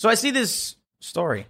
So I see this story.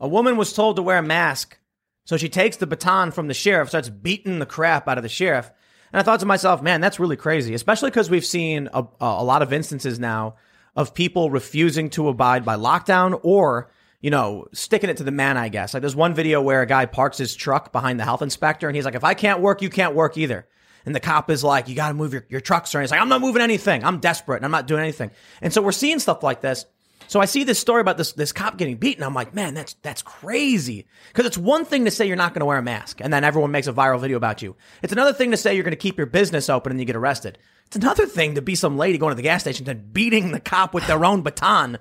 A woman was told to wear a mask, so she takes the baton from the sheriff, starts beating the crap out of the sheriff. And I thought to myself, man, that's really crazy, especially because we've seen a, a lot of instances now of people refusing to abide by lockdown or, you know, sticking it to the man, I guess. Like there's one video where a guy parks his truck behind the health inspector and he's like, if I can't work, you can't work either. And the cop is like, you got to move your, your truck, sir. And he's like, I'm not moving anything. I'm desperate and I'm not doing anything. And so we're seeing stuff like this. So I see this story about this this cop getting beaten. I'm like, man, that's that's crazy. Because it's one thing to say you're not going to wear a mask, and then everyone makes a viral video about you. It's another thing to say you're going to keep your business open and you get arrested. It's another thing to be some lady going to the gas station and beating the cop with their own baton.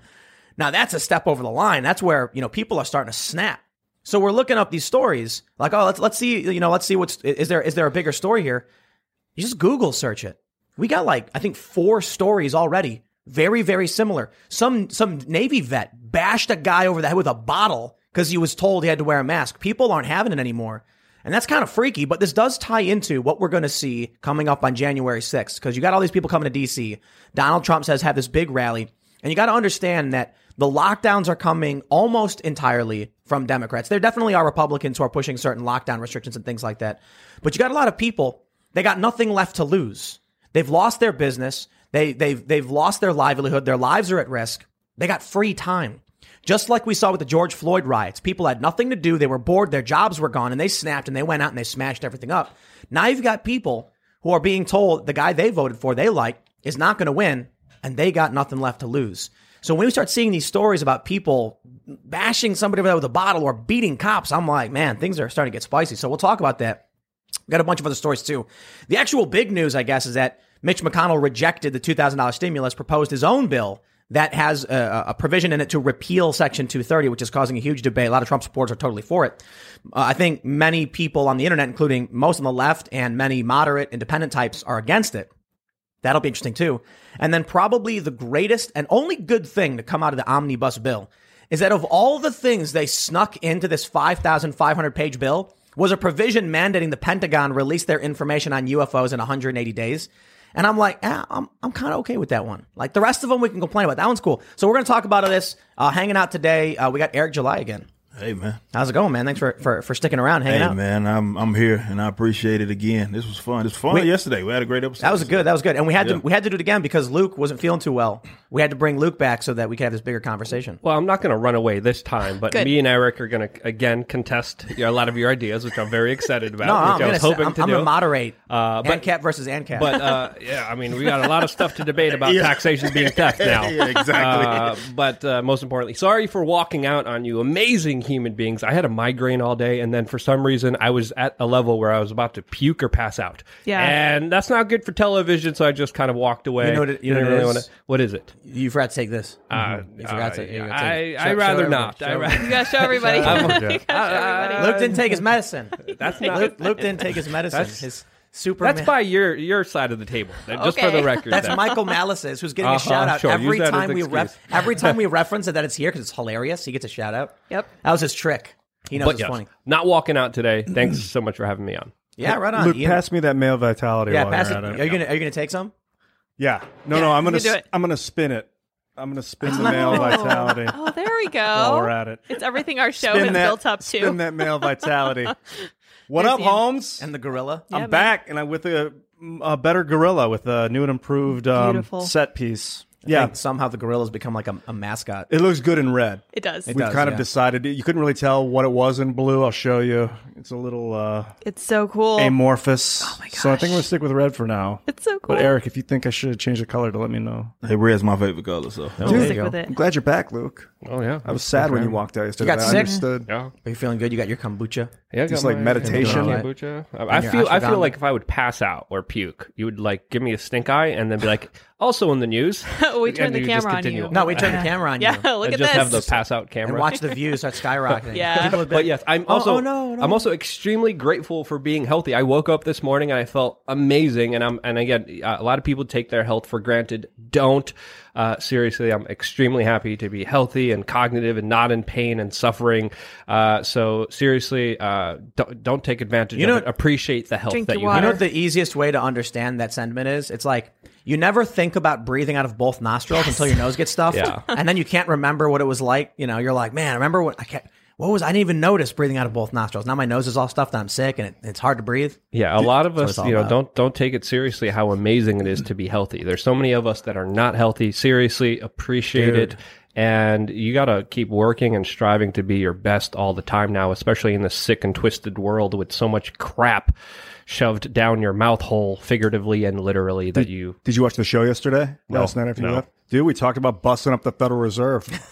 Now that's a step over the line. That's where you know people are starting to snap. So we're looking up these stories, like, oh, let's let's see, you know, let's see what's is there is there a bigger story here? You just Google search it. We got like I think four stories already very, very similar. Some some Navy vet bashed a guy over the head with a bottle because he was told he had to wear a mask. People aren't having it anymore. And that's kind of freaky, but this does tie into what we're going to see coming up on January 6th because you got all these people coming to DC. Donald Trump says have this big rally. And you got to understand that the lockdowns are coming almost entirely from Democrats. There definitely are Republicans who are pushing certain lockdown restrictions and things like that. But you got a lot of people, they got nothing left to lose. They've lost their business. They, they've, they've lost their livelihood. Their lives are at risk. They got free time. Just like we saw with the George Floyd riots. People had nothing to do. They were bored. Their jobs were gone and they snapped and they went out and they smashed everything up. Now you've got people who are being told the guy they voted for, they like, is not going to win and they got nothing left to lose. So when we start seeing these stories about people bashing somebody with a bottle or beating cops, I'm like, man, things are starting to get spicy. So we'll talk about that. We've Got a bunch of other stories too. The actual big news, I guess, is that Mitch McConnell rejected the $2,000 stimulus, proposed his own bill that has a, a, provision in it to repeal Section 230, which is causing a huge debate. A lot of Trump supporters are totally for it. Uh, I think many people on the internet, including most on the left and many moderate independent types, are against it. That'll be interesting too. And then probably the greatest and only good thing to come out of the omnibus bill is that of all the things they snuck into this 5,500 page bill was a provision mandating the Pentagon release their information on UFOs in 180 days. And I'm like, eh, I'm, I'm kind of okay with that one. Like the rest of them, we can complain about. That one's cool. So we're going to talk about this. Uh, hanging out today, uh, we got Eric July again. Hey man, how's it going, man? Thanks for, for, for sticking around, hanging hey, out. man, I'm I'm here and I appreciate it again. This was fun. It was fun we, yesterday. We had a great episode. That was good. That was good. And we had yeah. to we had to do it again because Luke wasn't feeling too well. We had to bring Luke back so that we could have this bigger conversation. Well, I'm not going to run away this time, but me and Eric are going to again contest a lot of your ideas, which I'm very excited about. no, which I'm I was hoping I'm, to I'm do. going to moderate. Uh, but, ANCAP versus ANCAP. But uh, yeah, I mean, we got a lot of stuff to debate about yeah. taxation being theft now. yeah, exactly. Uh, but uh, most importantly, sorry for walking out on you, amazing human beings. I had a migraine all day, and then for some reason, I was at a level where I was about to puke or pass out. Yeah, and that's not good for television, so I just kind of walked away. You know what it, you know what really wanna, what is it? You forgot to take this. Uh, mm-hmm. You forgot to. You uh, I, I rather not. I rather, you gotta show everybody. you gotta show everybody. Luke didn't take his medicine. That's not. Luke, Luke didn't take his medicine. His Superman. That's by your your side of the table. Just okay. for the record. That's then. Michael Malice's, who's getting uh-huh, a shout out sure. every Use time we ref- every time we reference it that it's here because it's hilarious. He gets a shout out. Yep. That was his trick. He knows but it's yes, funny. Not walking out today. Thanks so much for having me on. Yeah, right on. Luke, Ian. pass me that male vitality. yeah, while pass it. you're at Are you gonna Are you gonna take some? Yeah. No, Yeah, no. I'm gonna. can do s- it. I'm gonna spin it. I'm gonna spin the male vitality Oh, there we go. while we're at it. It's everything our show Spin has that. built up to. Spin that male vitality. What There's up, Ian. Holmes? And the gorilla. Yeah, I'm man. back, and I'm with a, a better gorilla with a new and improved um, Beautiful. set piece. I Yeah, think somehow the gorilla's become like a, a mascot. it looks good in red. It does. We've does, kind yeah. of decided you couldn't really tell what it was in blue. I'll show you. It's a little uh, It's so cool. amorphous. Oh my So I think I'm gosh. stick with red for now. it's so cool. But Eric, if you think I should change the color, to let me know. Hey, red's my favorite color. So Oh, there you Stick go. with I'm glad you're back, Luke. Oh yeah. I was sad when you walked out yesterday. You got I sick? understood. Yeah. Are you feeling good? You got your kombucha. Yeah, I Just like my- meditation. my kombucha. I your feel I feel like if I would pass out or puke, you would like give me a stink eye and then be like, also in the news. we And turned the camera on you. No, we turned the camera on you. Yeah, look and at just this. have the pass out camera And watch the views start skyrocketing. Yeah. Been- But yes, I'm Oh, also oh, no, no. I'm also extremely grateful for being healthy. I woke up this morning and I felt amazing. And I'm and again, a lot of people take their health for granted. Don't. Uh, seriously, I'm extremely happy to be healthy and cognitive and not in pain and suffering. Uh, so seriously, uh, don't, don't take advantage You of know- it. Appreciate the health Drink that you water. You know what the easiest way to understand that sentiment is? It's like you never think about breathing out of both nostrils until your nose gets stuffed, Yeah. and then you can't remember what it was like. You know, you're like, man, I remember what I can't. What was I didn't even notice breathing out of both nostrils. Now my nose is all stuffed and I'm sick and it, it's hard to breathe. Yeah, a lot of us, you know, about. don't don't take it seriously how amazing it is to be healthy. There's so many of us that are not healthy. Seriously, appreciate it. And you got to keep working and striving to be your best all the time now, especially in this sick and twisted world with so much crap shoved down your mouth hole, figuratively and literally, that you. Did you watch the show yesterday? Last night after you no. left? Dude, we talked about busting up the Federal Reserve.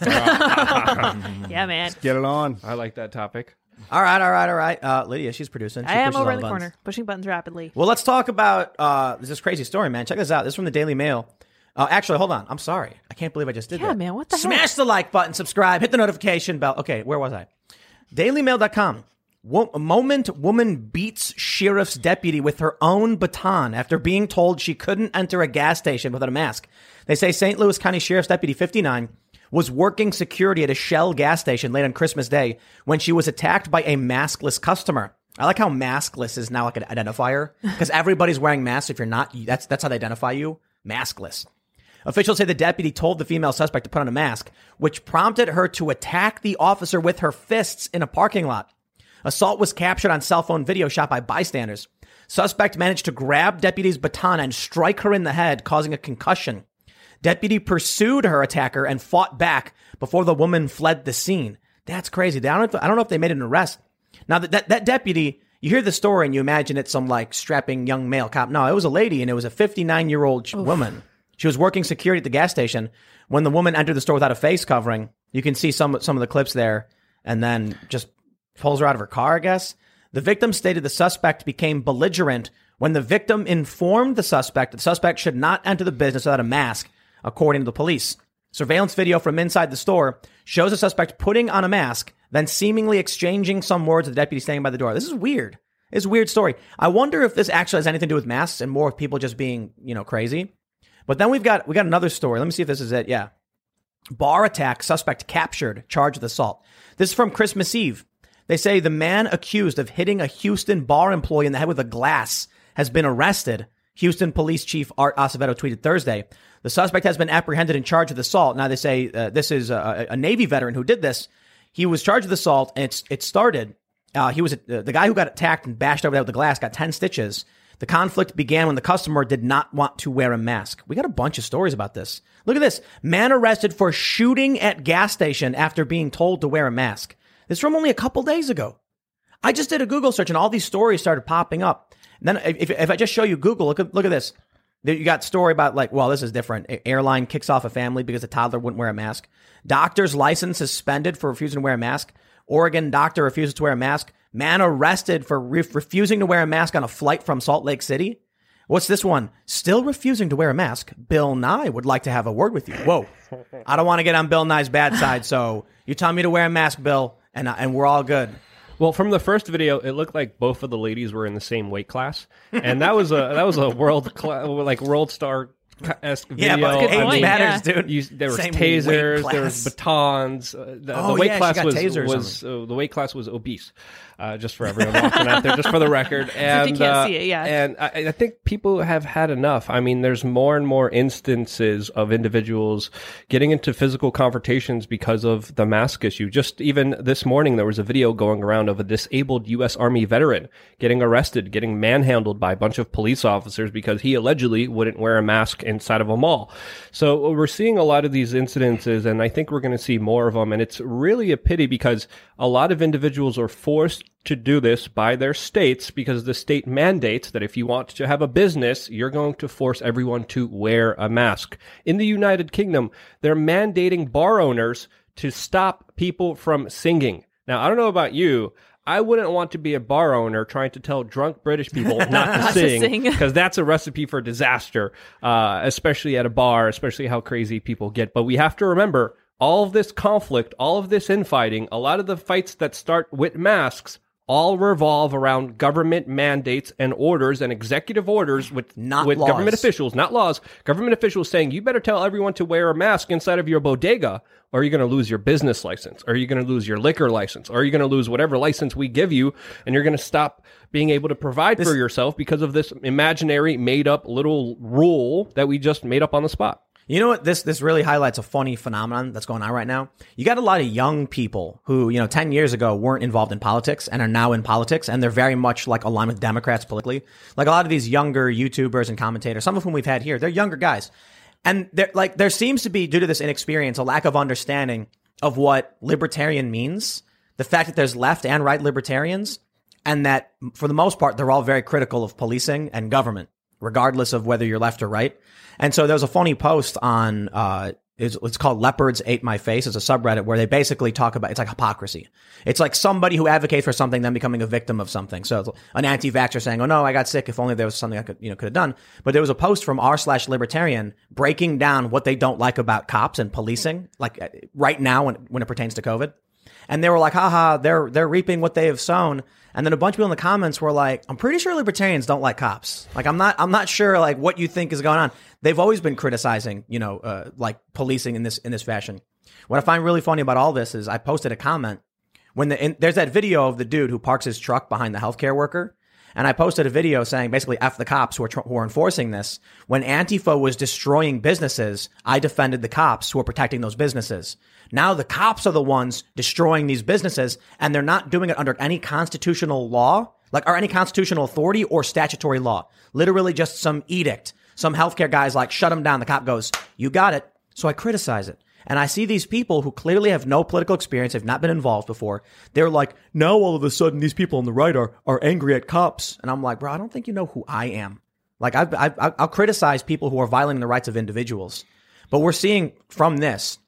Yeah, man. Get it on. I like that topic. All right, all right, all right. Uh, Lydia, she's producing. She I am over in the buttons. corner, pushing buttons rapidly. Well, let's talk about uh, this crazy story, man. Check this out. This is from the Daily Mail. Uh, actually, hold on. I'm sorry. I can't believe I just did Yeah, that. man, what the heck? Smash the like button, subscribe, hit the notification bell. Okay, where was I? DailyMail.com. Wo- moment woman beats sheriff's deputy with her own baton after being told she couldn't enter a gas station without a mask. They say St. Louis County Sheriff's Deputy 59 was working security at a Shell gas station late on Christmas Day when she was attacked by a maskless customer. I like how maskless is now like an identifier because everybody's wearing masks. If you're not, that's that's how they identify you. Maskless. Officials say the deputy told the female suspect to put on a mask, which prompted her to attack the officer with her fists in a parking lot. Assault was captured on cell phone video shot by bystanders. Suspect managed to grab deputy's baton and strike her in the head, causing a concussion. Deputy pursued her attacker and fought back before the woman fled the scene. That's crazy. I don't, know if, I don't know if they made an arrest. Now that, that that deputy, you hear the story and you imagine it's some like strapping young male cop. No, it was a lady and it was a 59 year old woman. She was working security at the gas station. When the woman entered the store without a face covering, you can see some some of the clips there, and then just pulls her out of her car. I guess the victim stated the suspect became belligerent when the victim informed the suspect that the suspect should not enter the business without a mask, according to the police. Surveillance video from inside the store shows the suspect putting on a mask, then seemingly exchanging some words with the deputy standing by the door. This is weird. It's a weird story. I wonder if this actually has anything to do with masks and more of people just being, you know, crazy. But then we've got we got another story. Let me see if this is it. Yeah. Bar attack, suspect captured, charged with assault. This is from Christmas Eve. They say the man accused of hitting a Houston bar employee in the head with a glass has been arrested. Houston Police Chief Art Acevedo tweeted Thursday. The suspect has been apprehended and charged with assault. Now they say uh, this is a, a Navy veteran who did this. He was charged with assault, and it's, it started. Uh, he was uh, the guy who got attacked and bashed over with the glass. Got ten stitches. The conflict began when the customer did not want to wear a mask. We got a bunch of stories about this. Look at this. Man arrested for shooting at gas station after being told to wear a mask. This is from only a couple days ago. I just did a Google search and all these stories started popping up. And then if, if I just show you Google, look at, look at this. You got story about like, well, this is different. Airline kicks off a family because a toddler wouldn't wear a mask. Doctor's license suspended for refusing to wear a mask. Oregon doctor refuses to wear a mask. Man arrested for re- refusing to wear a mask on a flight from Salt Lake City. What's this one? Still refusing to wear a mask. Bill Nye would like to have a word with you. Whoa. I don't want to get on Bill Nye's bad side, so you tell me to wear a mask, Bill, and, and we're all good. Well, from the first video, it looked like both of the ladies were in the same weight class, and that was a that was a world cla- like world star esque video. Yeah, video. but Good age point, matters, yeah. dude. You, there was Same tasers, there class. was batons. Uh, the, Oh, the weight yeah, she class got was was uh, the weight class was obese. Uh, just for everyone watching out there, just for the record. And you can't uh, see it, yeah. And I, I think people have had enough. I mean, there's more and more instances of individuals getting into physical confrontations because of the mask issue. Just even this morning, there was a video going around of a disabled U.S. Army veteran getting arrested, getting manhandled by a bunch of police officers because he allegedly wouldn't wear a mask inside of a mall. So we're seeing a lot of these incidences, and I think we're going to see more of them. And it's really a pity because a lot of individuals are forced to do this by their states because the state mandates that if you want to have a business, you're going to force everyone to wear a mask. In the United Kingdom, they're mandating bar owners to stop people from singing. Now, I don't know about you. I wouldn't want to be a bar owner trying to tell drunk British people not to sing because that's a recipe for disaster, uh, especially at a bar, especially how crazy people get. But we have to remember all of this conflict, all of this infighting, a lot of the fights that start with masks all revolve around government mandates and orders and executive orders with Not with laws. government officials, not laws. Government officials saying you better tell everyone to wear a mask inside of your bodega, or you're going to lose your business license, or you're going to lose your liquor license, or you're going to lose whatever license we give you, and you're going to stop being able to provide for yourself because of this imaginary, made up little rule that we just made up on the spot. You know what? This this really highlights a funny phenomenon that's going on right now. You got a lot of young people who, you know, ten years ago weren't involved in politics and are now in politics, and they're very much like aligned with Democrats politically. Like a lot of these younger YouTubers and commentators, some of whom we've had here, they're younger guys, and there like there seems to be due to this inexperience a lack of understanding of what libertarian means. The fact that there's left and right libertarians, and that for the most part they're all very critical of policing and government regardless of whether you're left or right. And so there was a funny post on, uh, it's, it's called Leopards Ate My Face. It's a subreddit where they basically talk about, it's like hypocrisy. It's like somebody who advocates for something, then becoming a victim of something. So an anti-vaxxer saying, oh no, I got sick. If only there was something I could, you know, could have done. But there was a post from r slash libertarian breaking down what they don't like about cops and policing, like uh, right now when, when it pertains to COVID. And they were like, haha, they're, they're reaping what they have sown. And then a bunch of people in the comments were like, I'm pretty sure libertarians don't like cops. Like, I'm not, I'm not sure like what you think is going on. They've always been criticizing, you know, uh, like policing in this, in this fashion. What I find really funny about all this is I posted a comment when the, in, there's that video of the dude who parks his truck behind the healthcare worker. And I posted a video saying basically F the cops who are, who are enforcing this. When Antifa was destroying businesses, I defended the cops who are protecting those businesses. Now the cops are the ones destroying these businesses and they're not doing it under any constitutional law, like, or any constitutional authority or statutory law. Literally just some edict. Some healthcare guy's like, shut them down. The cop goes, you got it. So I criticize it. And I see these people who clearly have no political experience, have not been involved before. They're like, now all of a sudden these people on the right are, are angry at cops. And I'm like, bro, I don't think you know who I am. Like, I've, I've, I'll criticize people who are violating the rights of individuals. But we're seeing from this,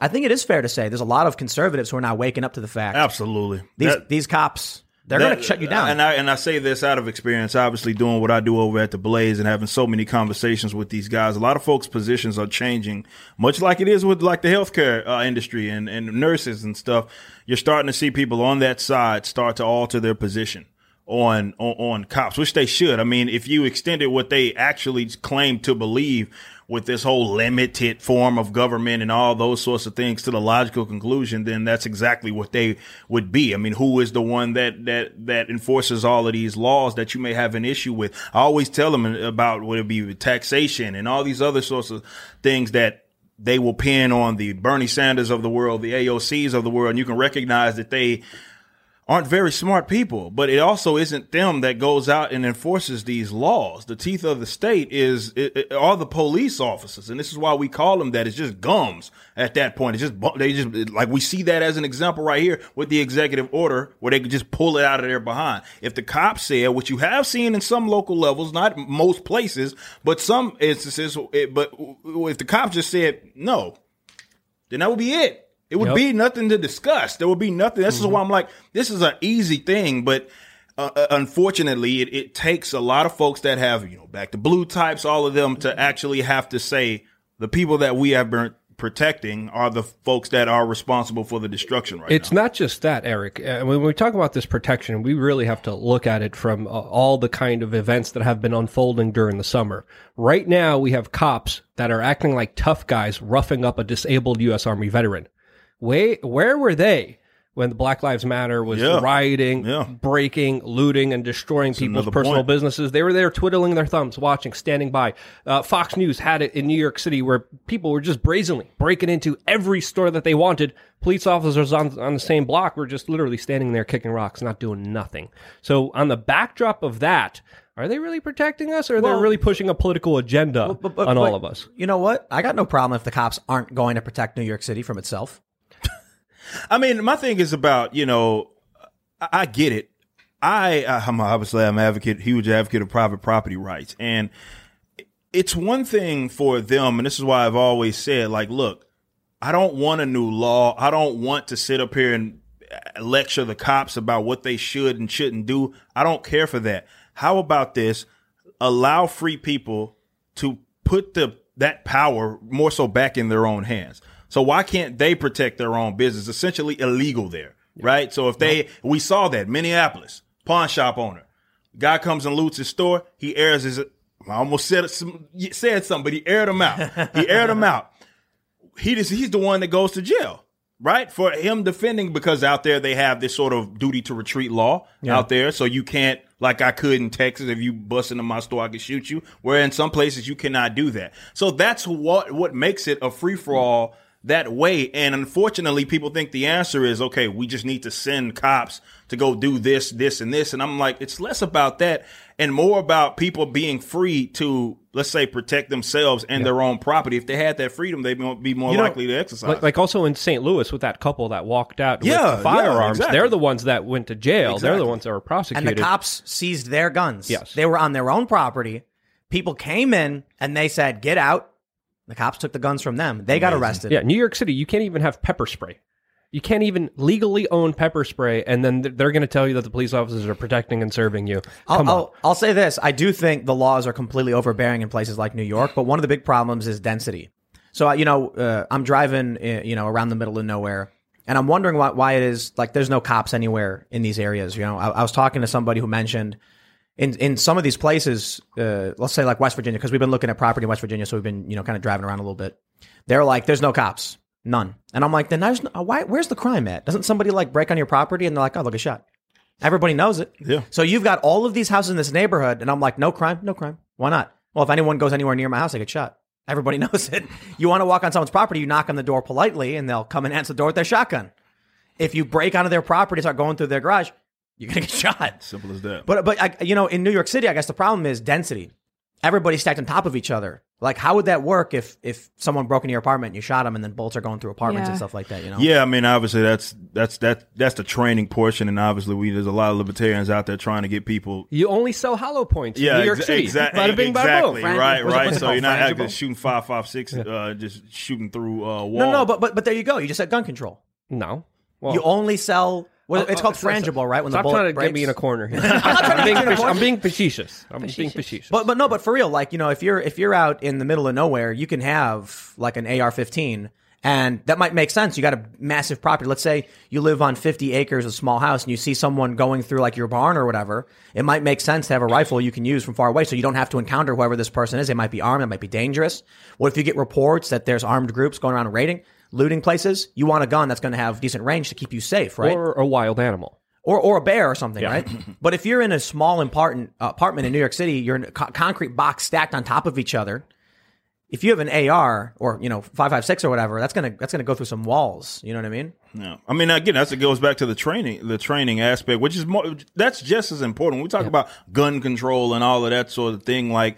I think it is fair to say there's a lot of conservatives who are now waking up to the fact Absolutely. these, That- these cops, they're going to shut you down. And I and I say this out of experience, obviously doing what I do over at the Blaze and having so many conversations with these guys. A lot of folks' positions are changing, much like it is with like the healthcare uh, industry and and nurses and stuff. You're starting to see people on that side start to alter their position. On, on on cops, which they should. I mean, if you extended what they actually claim to believe with this whole limited form of government and all those sorts of things to the logical conclusion, then that's exactly what they would be. I mean, who is the one that that that enforces all of these laws that you may have an issue with? I always tell them about what it be taxation and all these other sorts of things that they will pin on the Bernie Sanders of the world, the AOCs of the world, and you can recognize that they aren't very smart people, but it also isn't them that goes out and enforces these laws. The teeth of the state is it, it, are the police officers, and this is why we call them that. It's just gums at that point. It's just they just like we see that as an example right here with the executive order where they could just pull it out of their behind. If the cops said, which you have seen in some local levels, not most places, but some instances, it, but if the cops just said no, then that would be it. It would Yep. be nothing to discuss. There would be nothing. This is why I'm like, this is an easy thing, but uh, uh, unfortunately, it, it takes a lot of folks that have, you know, back to blue types, all of them to actually have to say the people that we have been protecting are the folks that are responsible for the destruction right It's now. not just that, Eric. Uh, when we talk about this protection, we really have to look at it from uh, all the kind of events that have been unfolding during the summer. Right now, we have cops that are acting like tough guys roughing up a disabled U.S. Army veteran. Way, where were they when the Black Lives Matter was Yeah. rioting, Yeah. breaking, looting, and destroying people's personal point. businesses? They were there twiddling their thumbs, watching, standing by. Uh, Fox News had it in New York City where people were just brazenly breaking into every store that they wanted. Police officers on, on the same block were just literally standing there kicking rocks, not doing nothing. So, on the backdrop of that, are they really protecting us or are Well- they really pushing a political agenda But- but- on all but of us? You know what? I got no problem if the cops aren't going to protect New York City from itself. I mean, my thing is about, you know, I, get it. I, I'm obviously I'm advocate, huge advocate of private property rights. And it's one thing for them. And this is why I've always said, like, look, I don't want a new law. I don't want to sit up here and uh, lecture the cops about what they should and shouldn't do. I don't care for that. How about this? Allow free people to put the that power more so back in their own hands. So why can't they protect their own business? Essentially illegal there. right? So if they, we saw that Minneapolis pawn shop owner, guy comes and loots his store, he airs his. I almost said some, said something, but he aired him out. He aired him out. He just, he's the one that goes to jail, right? For him defending because out there they have this sort of duty to retreat law out there, so you can't like I could in Texas. If you bust into my store, I could shoot you. Where in some places you cannot do that. So that's what what makes it a free for all that way. And unfortunately, people think the answer is okay. We just need to send cops to go do this, this, and this. And I'm like, it's less about that and more about people being free to let's say protect themselves and their own property. If they had that freedom, they'd be more You know, likely to exercise. Like, like also in St. Louis with that couple that walked out Yeah, yeah, with firearms. exactly. They're the ones that went to jail. They're the ones that were prosecuted. and the cops seized their guns. Yes. They were on their own property. People came in and they said, get out. The cops took the guns from them. They got arrested. yeah, New York City, you can't even have pepper spray. You can't even legally own pepper spray, and then they're going to tell you that the police officers are protecting and serving you. Come I'll, on. I'll, I'll say this. I do think the laws are completely overbearing in places like New York, but one of the big problems is density. So, uh, you know, uh, I'm driving, uh, you know, around the middle of nowhere, and I'm wondering why, why it is like there's no cops anywhere in these areas. You know, I, I was talking to somebody who mentioned in, in some of these places, uh, let's say like West Virginia, because we've been looking at property in West Virginia, so we've been, you know, kind of driving around a little bit. They're like, there's no cops, none. And I'm like, then there's no, why, where's the crime at? Doesn't somebody like break on your property? And they're like, oh, look, a shot. Everybody knows it. Yeah. So you've got all of these houses in this neighborhood, and I'm like, no crime, no crime. Why not? Well, if anyone goes anywhere near my house, I get shot. Everybody knows it. You want to walk on someone's property, you knock on the door politely, and they'll come and answer the door with their shotgun. If you break onto their property, start going through their garage, you're gonna get shot. Simple as that. But but I, you know, in New York City, I guess the problem is density. Everybody's stacked on top of each other. Like, how would that work if if someone broke into your apartment and you shot them, and then bullets are going through apartments and stuff like that? You know? Yeah, I mean, obviously that's that's that that's the training portion, and obviously we there's a lot of libertarians out there trying to get people. you only sell hollow points Yeah, in New York exa- City. exa- Bada bing, bada exactly, boom. right, right. So you're not actually shooting five, five, six, uh, just shooting through uh, walls. No, no, but but but there you go. You just said gun control. No. Well, you only sell. Well, Oh, it's oh, called so- so- frangible, right? When Stop the bullet trying to breaks. get me in a corner here. trying to I'm, get being, you in a fac- corner. I'm being facetious. I'm being facetious. But but no, but for real, like you know, if you're if you're out in the middle of nowhere, you can have like an AR-15, and that might make sense. You got a massive property. Let's say you live on 50 acres, a small house, and you see someone going through like your barn or whatever. It might make sense to have a rifle you can use from far away, so you don't have to encounter whoever this person is. They might be armed. It might be dangerous. What if you get reports that there's armed groups going around raiding, looting places? You want a gun that's going to have decent range to keep you safe, right? Or a wild animal. or or a bear or something, right? but if you're in a small apartment apartment in New York City, you're in a co- concrete box stacked on top of each other. If you have an AR or you know five five six or whatever, that's gonna that's gonna go through some walls. You know what I mean? No, I mean again, that's it goes back to the training, the training aspect, which is more. That's just as important. When we talk about gun control and all of that sort of thing. Like,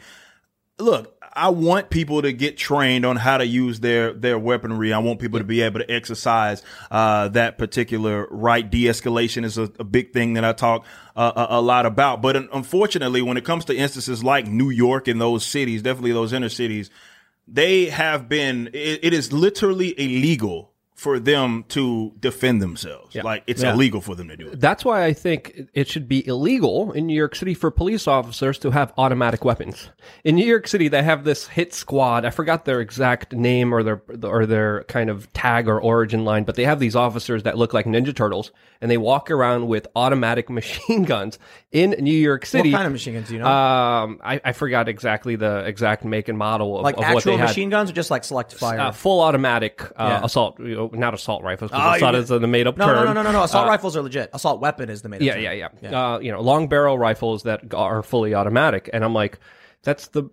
look, I want people to get trained on how to use their their weaponry. I want people to be able to exercise uh, that particular right. De-escalation is a, a big thing that I talk uh, a, a lot about. But unfortunately, when it comes to instances like New York and those cities, definitely those inner cities, they have been. It, it is literally illegal for them to defend themselves. Like it's Yeah. illegal for them to do it. That's why I think it should be illegal in New York City for police officers to have automatic weapons. In New York City, they have this hit squad. I forgot their exact name or their or their kind of tag or origin line, but they have these officers that look like Ninja Turtles, and they walk around with automatic machine guns in New York City. What kind of machine guns do you know? Um, I, I forgot exactly the exact make and model of, like of what actual they had. machine guns or just like select fire? Uh, full automatic uh, Yeah. assault, you know, not assault rifles. Oh, assault is the made up no, term. no, no, no, no, no. Assault Uh, rifles are legit. Assault weapon is the made. Up. Yeah, yeah, yeah, Uh, you know, long barrel rifles that are fully automatic, and I'm like, that's the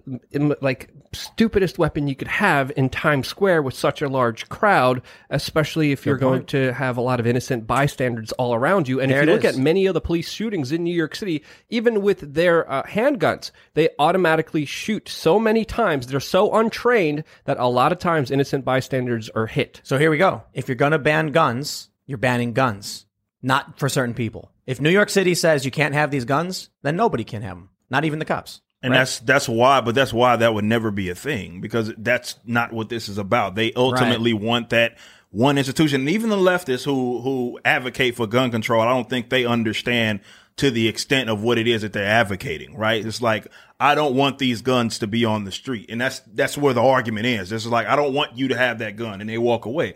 like stupidest weapon you could have in Times Square with such a large crowd, especially if you're going to have a lot of innocent bystanders all around you. And There if you look is. at many of the police shootings in New York City, even with their uh, handguns, they automatically shoot so many times. They're so untrained that a lot of times innocent bystanders are hit. So here we go. If you're going to ban guns, you're banning guns, not for certain people. If New York City says you can't have these guns, then nobody can have them, not even the cops. And that's that's why, but that's why that would never be a thing because that's not what this is about. They ultimately want that one institution, and even the leftists who who advocate for gun control, I don't think they understand to the extent of what it is that they're advocating. Right? It's like I don't want these guns to be on the street, and that's that's where the argument is. This is like I don't want you to have that gun, and they walk away.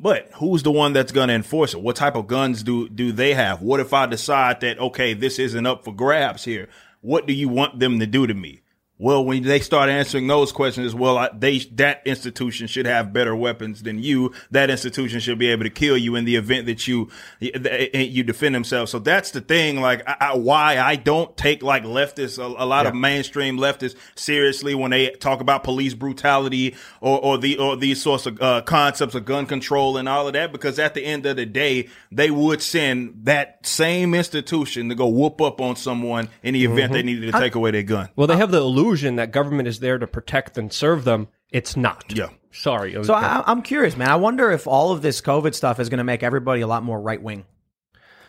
But who's the one that's going to enforce it? What type of guns do do they have? What if I decide that okay, this isn't up for grabs here? What do you want them to do to me? Well, when they start answering those questions, well, I, they that institution should have better weapons than you. That institution should be able to kill you in the event that you you defend themselves. So that's the thing. Like I, I, why I don't take like leftists, a, a lot Yeah. of mainstream leftists seriously when they talk about police brutality or or the or these sorts of uh, concepts of gun control and all of that. Because at the end of the day, they would send that same institution to go whoop up on someone in the event they needed to take away their gun. Well, they have the illusion that government is there to protect and serve them. It's not. Yeah. Sorry. So I, I'm curious, man. I wonder if all of this COVID stuff is going to make everybody a lot more right wing.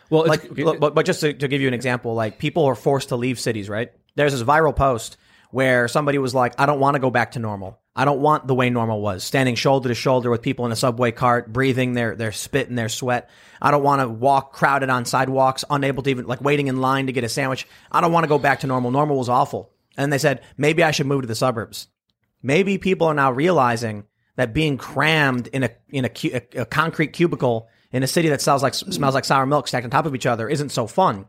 well, Like, it's, look, but, but just to, to give you an example, like people are forced to leave cities, right? There's this viral post where somebody was like, I don't want to go back to normal. I don't want the way normal was, standing shoulder to shoulder with people in a subway cart, breathing their, their spit and their sweat. I don't want to walk crowded on sidewalks, unable to even, like waiting in line to get a sandwich. I don't want to go back to normal. Normal was awful. And they said, maybe I should move to the suburbs. Maybe people are now realizing that being crammed in a in a, a, a concrete cubicle in a city that smells like smells like sour milk stacked on top of each other isn't so fun.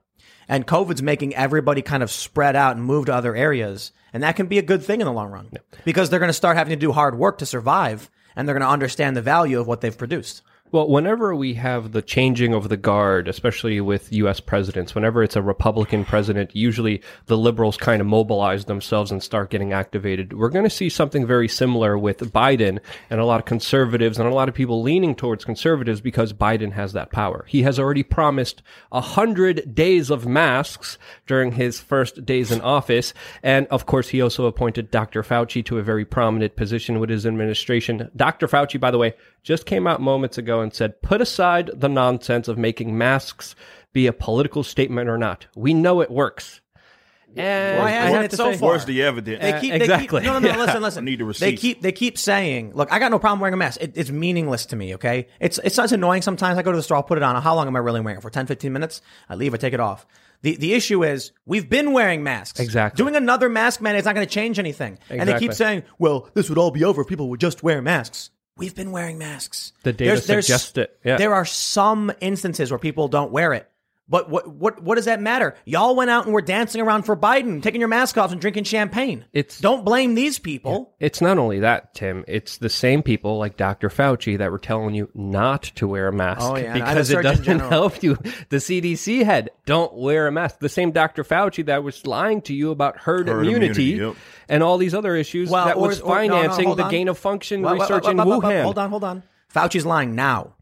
And COVID's making everybody kind of spread out and move to other areas, and that can be a good thing in the long run because they're going to start having to do hard work to survive, and they're going to understand the value of what they've produced. Well, whenever we have the changing of the guard, especially with U.S. presidents, whenever it's a Republican president, usually the liberals kind of mobilize themselves and start getting activated. We're going to see something very similar with Biden and a lot of conservatives and a lot of people leaning towards conservatives because Biden has that power. He has already promised a hundred days of masks during his first days in office. And of course, he also appointed Dr. Fauci to a very prominent position with his administration. Dr. Fauci, by the way, just came out moments ago and said, put aside the nonsense of making masks be a political statement or not. We know it works. And Why hasn't it so say- far? Where's the evidence? They Uh, keep, exactly. They keep, no, no, no. Yeah. Listen, listen. I need the They keep they keep saying, "Look, I got no problem wearing a mask. It, it's meaningless to me. Okay, it's it's it's annoying sometimes. I go to the store, I'll put it on. How long am I really wearing it for? 10, 15 minutes. I leave, I take it off. The the issue is we've been wearing masks. Exactly. Doing another mask mandate is not going to change anything. And they keep Exactly. saying, "Well, this would all be over if people would just wear masks." We've been wearing masks. The data suggests it, yeah. There are some instances where people don't wear it. But what what what does that matter? Y'all went out and were dancing around for Biden, taking your mask off and drinking champagne. It's- don't blame these people. It's not only that, Tim. It's the same people like Dr. Fauci that were telling you not to wear a mask Oh, yeah, because it doesn't General. help you. The CDC head, don't wear a mask. The same Dr. Fauci that was lying to you about herd, Herd immunity, immunity, yep. and all these other issues that was or- or- no, no, financing the gain of function Well, well, research well, in well, well, Wuhan. Hold on, hold on. Fauci's lying now.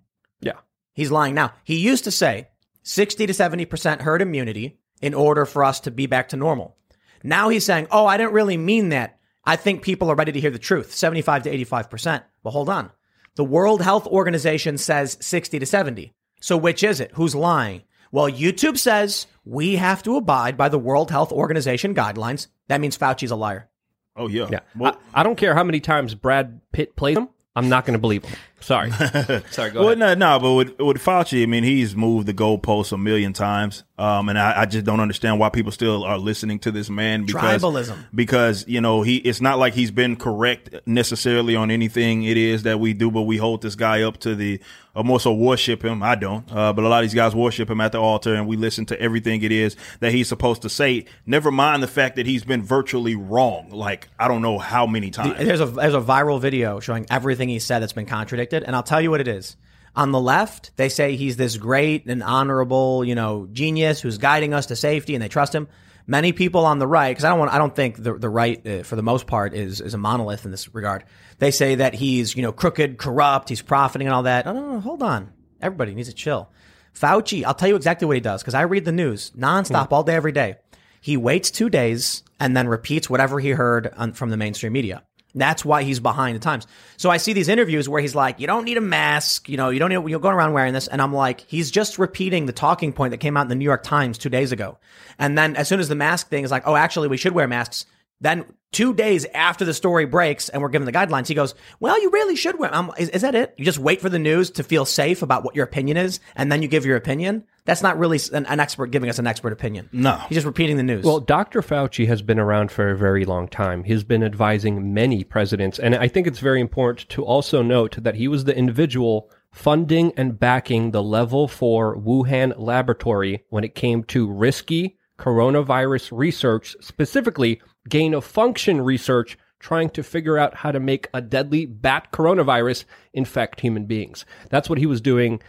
Yeah. He's lying now. He used to say 60 to 70% herd immunity in order for us to be back to normal. Now he's saying, oh, I didn't really mean that. I think people are ready to hear the truth, 75 to 85%. But hold on. The World Health Organization says 60 to 70. So which is it? Who's lying? Well, YouTube says we have to abide by the World Health Organization guidelines. That means Fauci's a liar. oh yeah. Yeah. Well, I, I don't care how many times Brad Pitt plays him. I'm not going to believe him. Sorry. Sorry, go well, ahead. no, no, but with, with Fauci, I mean, he's moved the goalposts a million times, um, and I, I just don't understand why people still are listening to this man. Because, Tribalism. because you know he. It's not like he's been correct necessarily on anything it is that we do, but we hold this guy up to the, or more so worship him. I don't, uh, but a lot of these guys worship him at the altar, and we listen to everything it is that he's supposed to say. Never mind the fact that he's been virtually wrong. Like I don't know how many times. There's a there's a viral video showing everything he said that's been contradicted, and I'll tell you what it is. On the left, they say he's this great and honorable, you know, genius who's guiding us to safety, and they trust him. Many people on the right, because I don't want, I don't think the the right, uh, for the most part, is is a monolith in this regard. They say that he's, you know, crooked, corrupt, he's profiting, and all that. No, no, no, hold on. Everybody needs to chill. Fauci, I'll tell you exactly what he does because I read the news nonstop all day, every day. He waits two days and then repeats whatever he heard on, from the mainstream media. That's why he's behind the times. So I see these interviews where he's like, "You don't need a mask, you know, you don't need you're going around wearing this," and I'm like, he's just repeating the talking point that came out in the New York Times two days ago. And then as soon as the mask thing is like, "Oh, actually, we should wear masks," then two days after the story breaks and we're given the guidelines, he goes, "Well, you really should wear." Um, is, is that it? You just wait for the news to feel safe about what your opinion is, and then you give your opinion. That's not really an, an expert giving us an expert opinion. No. he's just repeating the news. Well, Dr. Fauci has been around for a very long time. He's been advising many presidents. And I think it's very important to also note that he was the individual funding and backing the level 4 Wuhan laboratory when it came to risky coronavirus research, specifically gain of function research trying to figure out how to make a deadly bat coronavirus infect human beings. That's what he was doing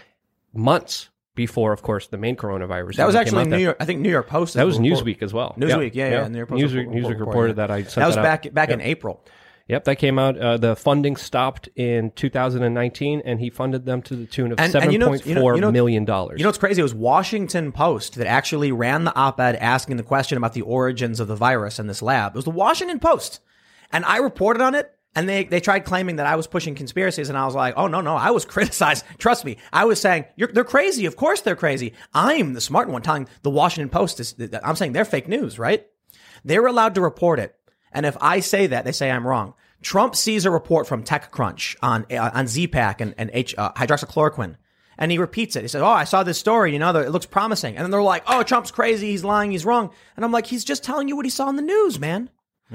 months before, of course, the main coronavirus. That was actually New. York. I think New York Post. That was report- Newsweek as well. Newsweek, yeah, yeah, York Post Newsweek, Newsweek reported that. I That was out. back back in April. Yep, that came out. Uh, the funding stopped in 2019, and he funded them to the tune of And- seven and you know- point you know- four you know- million dollars. You know what's crazy? It was Washington Post that actually ran the op-ed asking the question about the origins of the virus in this lab. It was the Washington Post, and I reported on it. And they, they tried claiming that I was pushing conspiracies, and I was like, oh, no, no, I was criticized. Trust me. I was saying, You're, they're crazy. Of course they're crazy. I'm the smart one telling the Washington Post is, I'm saying they're fake news, right? They're allowed to report it. And if I say that, they say I'm wrong. Trump sees a report from TechCrunch on, uh, on Z-Pack and, and H, uh, hydroxychloroquine. And he repeats it. He says, Oh, I saw this story. You know, it looks promising. And then they're like, Oh, Trump's crazy. He's lying. He's wrong. And I'm like, He's just telling you what he saw in the news, man.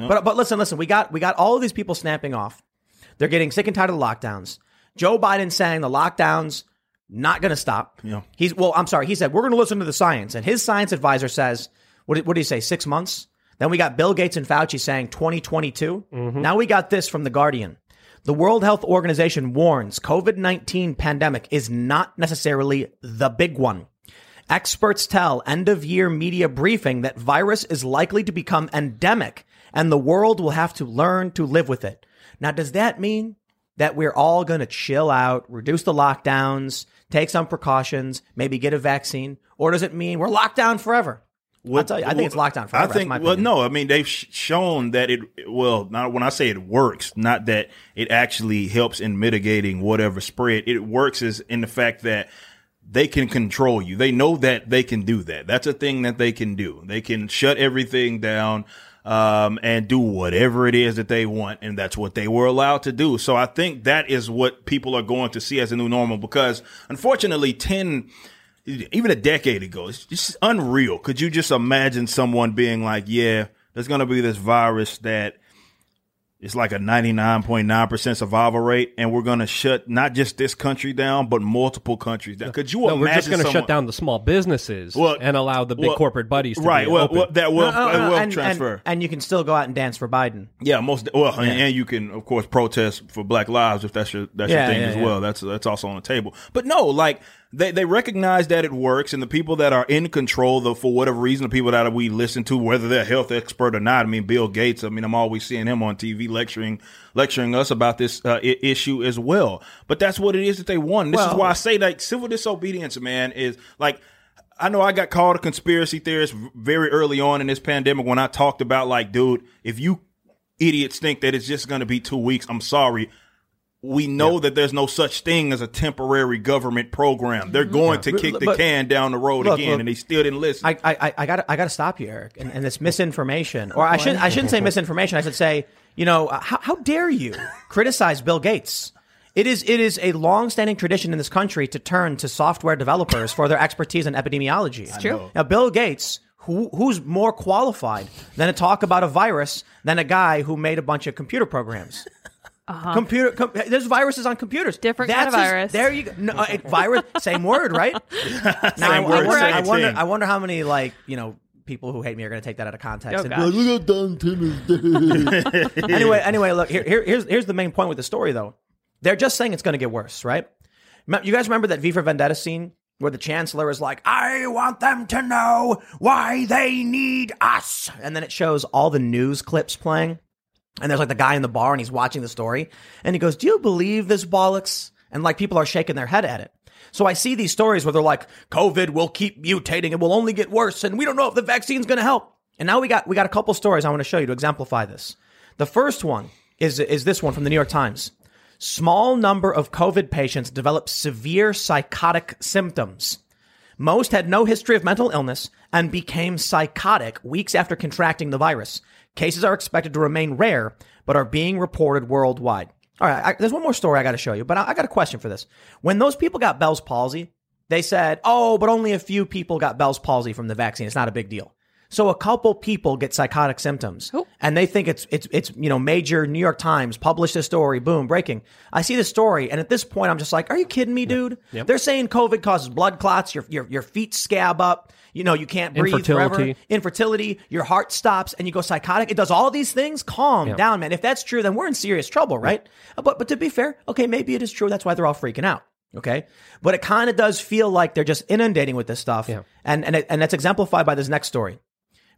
But, but listen, listen, we got, we got all of these people snapping off. They're getting sick and tired of the lockdowns. Joe Biden saying the lockdowns not going to stop. Yeah. He's well. I'm sorry. He said we're going to listen to the science, and his science advisor says what? Did, what did he say? Six months. Then we got Bill Gates and Fauci saying 2022. Mm-hmm. Now we got this from the Guardian. The World Health Organization warns COVID 19 pandemic is not necessarily the big one. Experts tell end of year media briefing that virus is likely to become endemic and the world will have to learn to live with it. Now, does that mean that we're all going to chill out, reduce the lockdowns, take some precautions, maybe get a vaccine? Or does it mean we're locked down forever? I'll tell you, I think it's locked down forever. I think. well, no. I mean, they've shown that it. Well, not when I say it works, not that it actually helps in mitigating whatever spread. It works is in the fact that they can control you. They know that they can do that. That's a thing that they can do. They can shut everything down. Um, and do whatever it is that they want. And that's what they were allowed to do. So I think that is what people are going to see as a new normal because unfortunately 10, even a decade ago, it's just unreal. Could you just imagine someone being like, yeah, there's going to be this virus that is like a 99.9% survival rate, and we're going to shut not just this country down, but multiple countries down. Could you no, imagine we're just going to shut down the small businesses Well, and allow the big well, corporate buddies to right, be well, open. well, that will, No, uh, no, no, will and, transfer. and, and you can still go out and dance for Biden. Yeah, most well, and, and you can of course protest for Black Lives if that's your that's Yeah, your thing yeah, as yeah. well. That's that's also on the table. But no, like they they recognize that it works, and the people that are in control, the for whatever reason, the people that we listen to, whether they're a health expert or not. I mean, Bill Gates. I mean, I'm always seeing him on TV lecturing lecturing us about this uh, I- issue as well. But that's what it is that they want. This is why I say like civil disobedience, man, is like. I know I got called a conspiracy theorist very early on in this pandemic when I talked about like, dude, if you idiots think that it's just going to be two weeks, I'm sorry. We know that there's no such thing as a temporary government program. They're going to kick the But- can down the road Look, again, look, and they still didn't listen. I, I, I got, I got to stop you, Eric, and, and this misinformation, or I shouldn't, I shouldn't say misinformation. I should say, you know, uh, how, how dare you criticize Bill Gates? It is, it is a long-standing tradition in this country to turn to software developers for their expertise in epidemiology. It's true. Now, Bill Gates, who, who's more qualified than to talk about a virus than a guy who made a bunch of computer programs? Computer, com- there's viruses on computers. Uh-huh. Different kind of That's his- virus. there you go. No, uh, virus, same word, right? Now, I, Same word, wonder, same I wonder, thing. I wonder how many like you know people who hate me are going to take that out of context. Oh, And- gosh. Look how dumb Tim is. anyway, anyway, look here, here, here's here's the main point with the story though. They're just saying it's going to get worse, right? You guys remember that V for Vendetta scene where the chancellor is like, "I want them to know why they need us," and then it shows all the news clips playing, and there's like the guy in the bar and he's watching the story, and he goes, "Do you believe this bollocks?" And like people are shaking their head at it. So I see these stories where they're like, "COVID will keep mutating; it will only get worse, and we don't know if the vaccine's going to help." And now we got we got a couple stories I want to show you to exemplify this. The first one is is this one from the New York Times. Small number of COVID patients develop severe psychotic symptoms. Most had no history of mental illness and became psychotic weeks after contracting the virus. Cases are expected to remain rare, but are being reported worldwide. All right, I, there's one more story I got to show you, but I, I got a question for this. When those people got Bell's palsy, they said, "Oh, but only a few people got Bell's palsy from the vaccine. It's not a big deal." So a couple people get psychotic symptoms oh. and they think it's, it's, it's, you know, major New York Times published a story, boom, breaking. I see the story. And at this point, I'm just like, are you kidding me, dude? They're saying COVID causes blood clots. Your, your, your feet scab up. You know, you can't breathe forever. Infertility. Infertility, your heart stops and you go psychotic. It does all these things. Calm down, man. If that's true, then we're in serious trouble, right? Uh, but, but to be fair, okay, maybe it is true. That's why they're all freaking out. Okay. But it kind of does feel like they're just inundating with this stuff. Yeah. And, and, and that's exemplified by this next story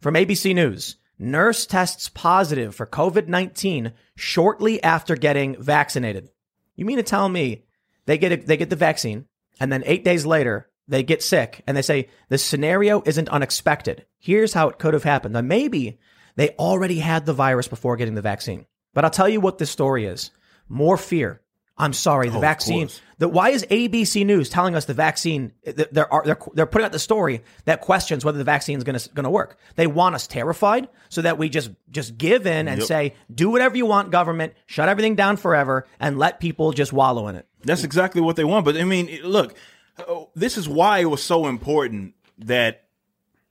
from ABC News. Nurse tests positive for COVID 19 shortly after getting vaccinated. You mean to tell me they get, a, they get the vaccine and then eight days later they get sick and they say the scenario isn't unexpected. Here's how it could have happened. Now, maybe they already had the virus before getting the vaccine. But I'll tell you what this story is more fear. I'm sorry, the oh, of vaccine. The, why is ABC News telling us the vaccine? They're, they're, they're putting out the story that questions whether the vaccine is going to going to work. They want us terrified so that we just just give in and Yep. say, do whatever you want, government, shut everything down forever, and let people just wallow in it. That's exactly what they want. But I mean, look, oh, this is why it was so important that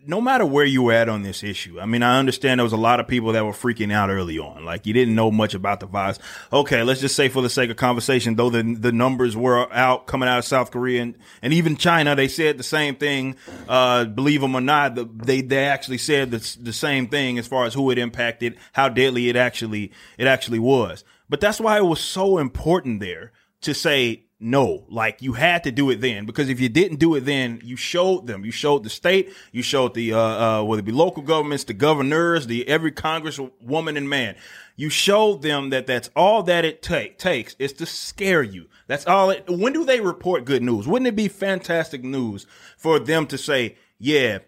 no matter where you were at on this issue, I mean, I understand there was a lot of people that were freaking out early on. Like you didn't know much about the virus. Okay, let's just say for the sake of conversation, though the the numbers were out coming out of South Korea and, and even China, they said the same thing. Uh, believe them or not, the, they they actually said the, the same thing as far as who it impacted, how deadly it actually it actually was. But that's why it was so important there to say no, like you had to do it then because if you didn't do it then, you showed them, you showed the state, you showed the uh, uh whether it be local governments, the governors, the every congresswoman and man, you showed them that that's all that it take takes is to scare you. That's all. It, when do they report good news? Wouldn't it be fantastic news for them to say, yeah,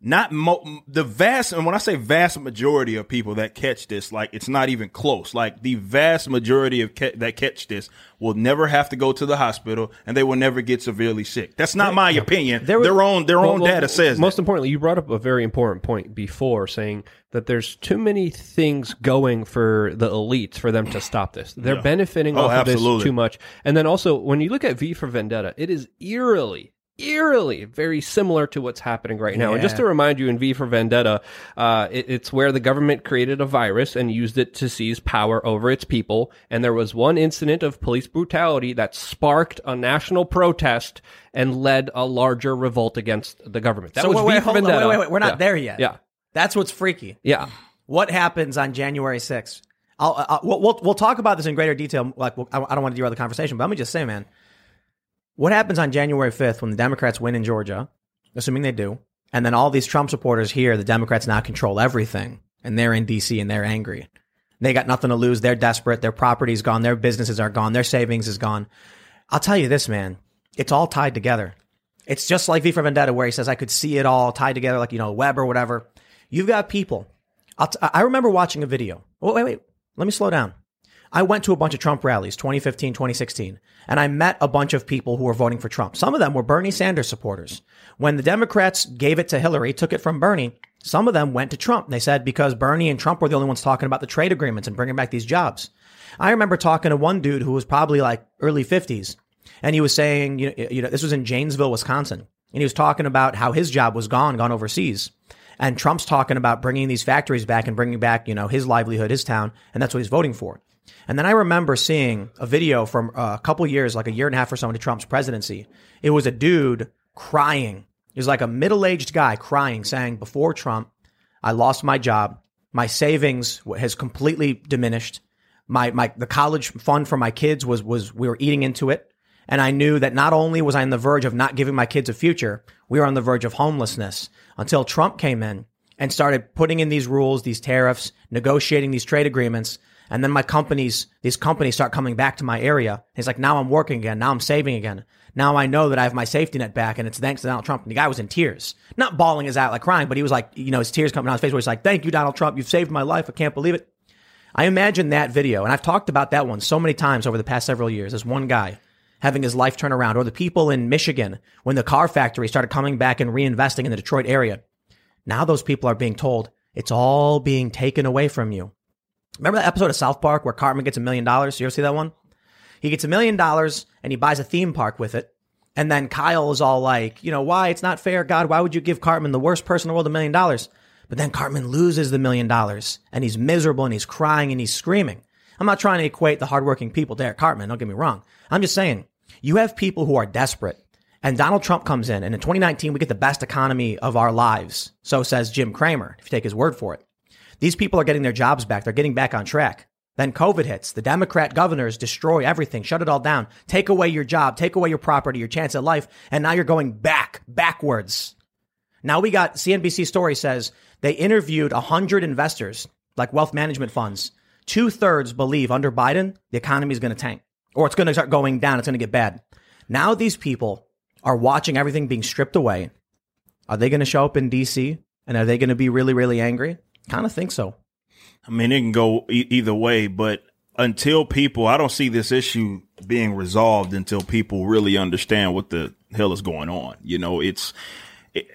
not mo- the vast and when i say vast majority of people that catch this like it's not even close like the vast majority of ca- that catch this will never have to go to the hospital and they will never get severely sick that's not my opinion was- their own their Well, own well, data says Most that. importantly, you brought up a very important point before, saying that there's too many things going for the elites for them to stop this. They're benefiting Oh, off of this too much. And then also, when you look at V for Vendetta, it is eerily. Eerily, very similar to what's happening right now. And just to remind you, in V for Vendetta, uh, it, it's where the government created a virus and used it to seize power over its people. And there was one incident of police brutality that sparked a national protest and led a larger revolt against the government. That so was wait, V wait, for hold on, Vendetta. wait, wait. We're not Yeah. there yet. Yeah. That's what's freaky. Yeah. What happens on January 6th? I'll, I'll, we'll, we'll, we'll talk about this in greater detail. Like, I don't want to derail the conversation, but let me just say, man, what happens on January 5th when the Democrats win in Georgia, assuming they do, and then all these Trump supporters here, the Democrats now control everything, and they're in D.C. and they're angry. They got nothing to lose. They're desperate. Their property's gone. Their businesses are gone. Their savings is gone. I'll tell you this, man. It's all tied together. It's just like V for Vendetta, where he says, I could see it all tied together, like, you know, web or whatever. You've got people. T- I remember watching a video. Oh, wait, wait. Let me slow down. I went to a bunch of Trump rallies, 2015, 2016, and I met a bunch of people who were voting for Trump. Some of them were Bernie Sanders supporters. When the Democrats gave it to Hillary, took it from Bernie, some of them went to Trump. They said because Bernie and Trump were the only ones talking about the trade agreements and bringing back these jobs. I remember talking to one dude who was probably like early 50s, and he was saying, you know, you know, this was in Janesville, Wisconsin, and he was talking about how his job was gone, gone overseas. And Trump's talking about bringing these factories back and bringing back, you know, his livelihood, his town, and that's what he's voting for. And then I remember seeing a video from uh, a couple years, like a year and a half or so into Trump's presidency. It was a dude crying. He was like a middle-aged guy crying, saying, "Before Trump, I lost my job. My savings has completely diminished. My my the college fund for my kids was was we were eating into it." And I knew that not only was I on the verge of not giving my kids a future, we were on the verge of homelessness until Trump came in and started putting in these rules, these tariffs, negotiating these trade agreements. And then my companies, these companies start coming back to my area. He's like, now I'm working again. Now I'm saving again. Now I know that I have my safety net back and it's thanks to Donald Trump. And the guy was in tears, not bawling his out like crying, but he was like, you know, his tears coming down his face where he's like, thank you, Donald Trump. You've saved my life. I can't believe it. I imagine that video, and I've talked about that one so many times over the past several years. As one guy having his life turn around, or the people in Michigan when the car factory started coming back and reinvesting in the Detroit area. Now those people are being told it's all being taken away from you. Remember that episode of South Park where Cartman gets a million dollars? You ever see that one? He gets a million dollars and he buys a theme park with it. And then Kyle is all like, you know, why? It's not fair. God, why would you give Cartman, the worst person in the world, a million dollars? But then Cartman loses the million dollars and he's miserable and he's crying and he's screaming. I'm not trying to equate the hardworking people Eric Cartman. Don't get me wrong. I'm just saying you have people who are desperate and Donald Trump comes in and in 2019 we get the best economy of our lives. So says Jim Cramer, if you take his word for it. These people are getting their jobs back. They're getting back on track. Then COVID hits. The Democrat governors destroy everything, shut it all down, take away your job, take away your property, your chance at life. And now you're going back, backwards. Now we got CNBC story says they interviewed 100 investors, like wealth management funds. Two thirds believe under Biden, the economy is going to tank or it's going to start going down. It's going to get bad. Now these people are watching everything being stripped away. Are they going to show up in DC and are they going to be really, really angry? Kind of think so. I mean, it can go e- either way, but until people, I don't see this issue being resolved until people really understand what the hell is going on. You know, it's, it,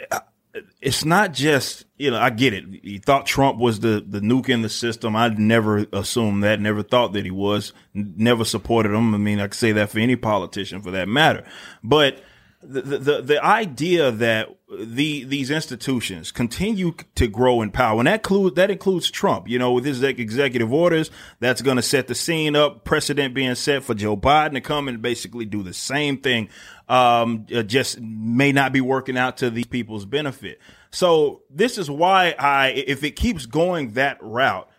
it's not just, you know, I get it. He thought Trump was the, the nuke in the system. I never assumed that, never thought that he was, never supported him. I mean, I could say that for any politician for that matter, but the, the, the idea that the, these institutions continue to grow in power, and that includes, that includes Trump, you know, with his executive orders, that's going to set the scene up, precedent being set for Joe Biden to come and basically do the same thing. Um, uh, just may not be working out to these people's benefit. So this is why I, if it keeps going that route,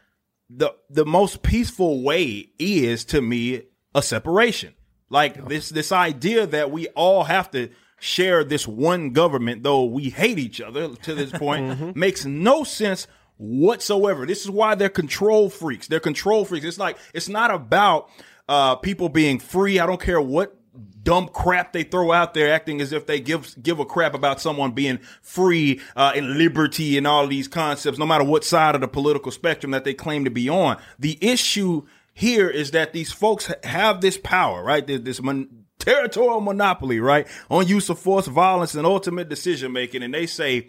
the, the most peaceful way is to me a separation. Like this, this idea that we all have to share this one government, though we hate each other to this point, makes no sense whatsoever. This is why they're control freaks. They're control freaks. It's like, it's not about, uh, people being free. I don't care what dumb crap they throw out there acting as if they give give a crap about someone being free uh, and liberty and all these concepts no matter what side of the political spectrum that they claim to be on the issue here is that these folks have this power right? This mon- territorial monopoly right? On use of force violence and ultimate decision making and they say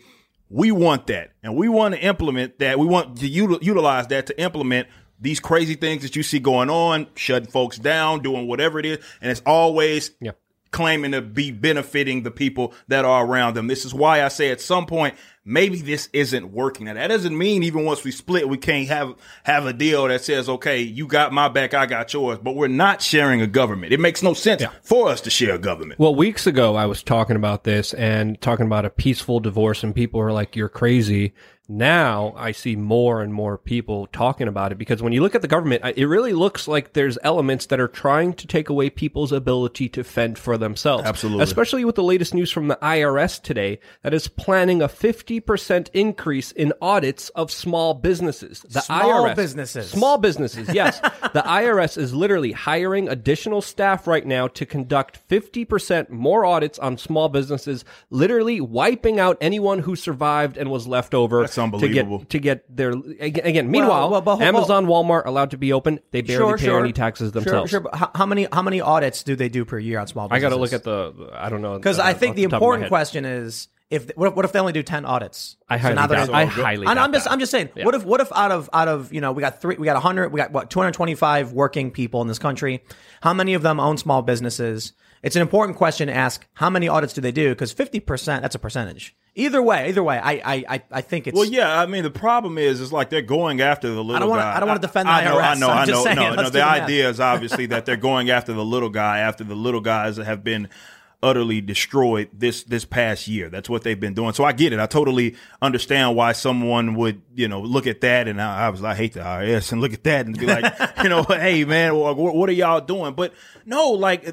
we want that. And we want to implement that. We want to util- utilize that to implement these crazy things that you see going on, shutting folks down, doing whatever it is, and it's always Yeah. Claiming to be benefiting the people that are around them. This is why I say at some point maybe this isn't working. Now that doesn't mean even once we split, we can't have have a deal that says, okay, you got my back, I got yours, but we're not sharing a government. It makes no sense for us to share a government. Well, weeks ago, I was talking about this and talking about a peaceful divorce, and people were like, you're crazy. Now I see more and more people talking about it because when you look at the government, it really looks like there's elements that are trying to take away people's ability to fend for themselves. Absolutely. Especially with the latest news from the IRS today that is planning a 50% increase in audits of small businesses. The Small IRS. businesses. Small businesses, yes. the IRS is literally hiring additional staff right now to conduct 50% more audits on small businesses, literally wiping out anyone who survived and was left over That's unbelievable. to get to get their again. again meanwhile, well, but- Amazon, Walmart allowed to be open. They barely pay any taxes themselves. Sure, but how, how many how many audits do they do per year on small businesses? I got to look at the I don't know because uh, I think off the top of my important question is if what if, what if they only do ten audits? I highly now doubt. I highly And doubt I'm just that. I'm just saying. What if what if out of out of you know we got three we got hundred we got what 225 working people in this country? How many of them own small businesses? It's an important question to ask. How many audits do they do? Because 50 percent that's a percentage. Either way, either way, I I I, I think it's Well, yeah, I mean, the problem is, it's like they're going after the little I don't wanna- guy. I don't wanna defend the I know, I know, I know. saying, no, no. The idea is obviously that they're going after the little guy, after the little guys that have been utterly destroyed this this past year. That's what they've been doing. So I get it. I totally understand why someone would, you know, look at that and I, I was I hate the IRS and look at that and be like, you know, hey man, what, what are y'all doing? But no, like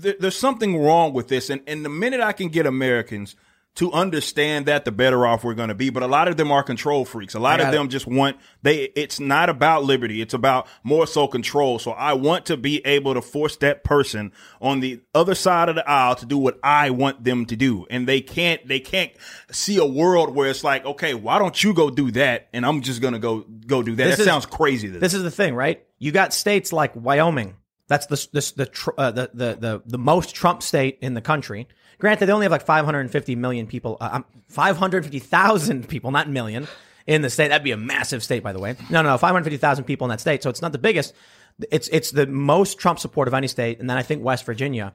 th- there's something wrong with this. And and the minute I can get Americans to understand that, the better off we're going to be. But a lot of them are control freaks. A lot of got it. them just want they. It's not about liberty. It's about more so control. So I want to be able to force that person on the other side of the aisle to do what I want them to do, and they can't. They can't see a world where it's like, okay, why don't you go do that, and I'm just going to go go do that. This that is- sounds crazy. To This is the thing, right? You got states like Wyoming. That's the the the uh, the, the the the most Trump state in the country. Granted, they only have like 550 million people, uh, um, 550,000 people, not million, in the state. That'd be a massive state, by the way. No, no, no, 550,000 people in that state. So it's not the biggest. It's it's the most Trump support of any state, and then I think West Virginia.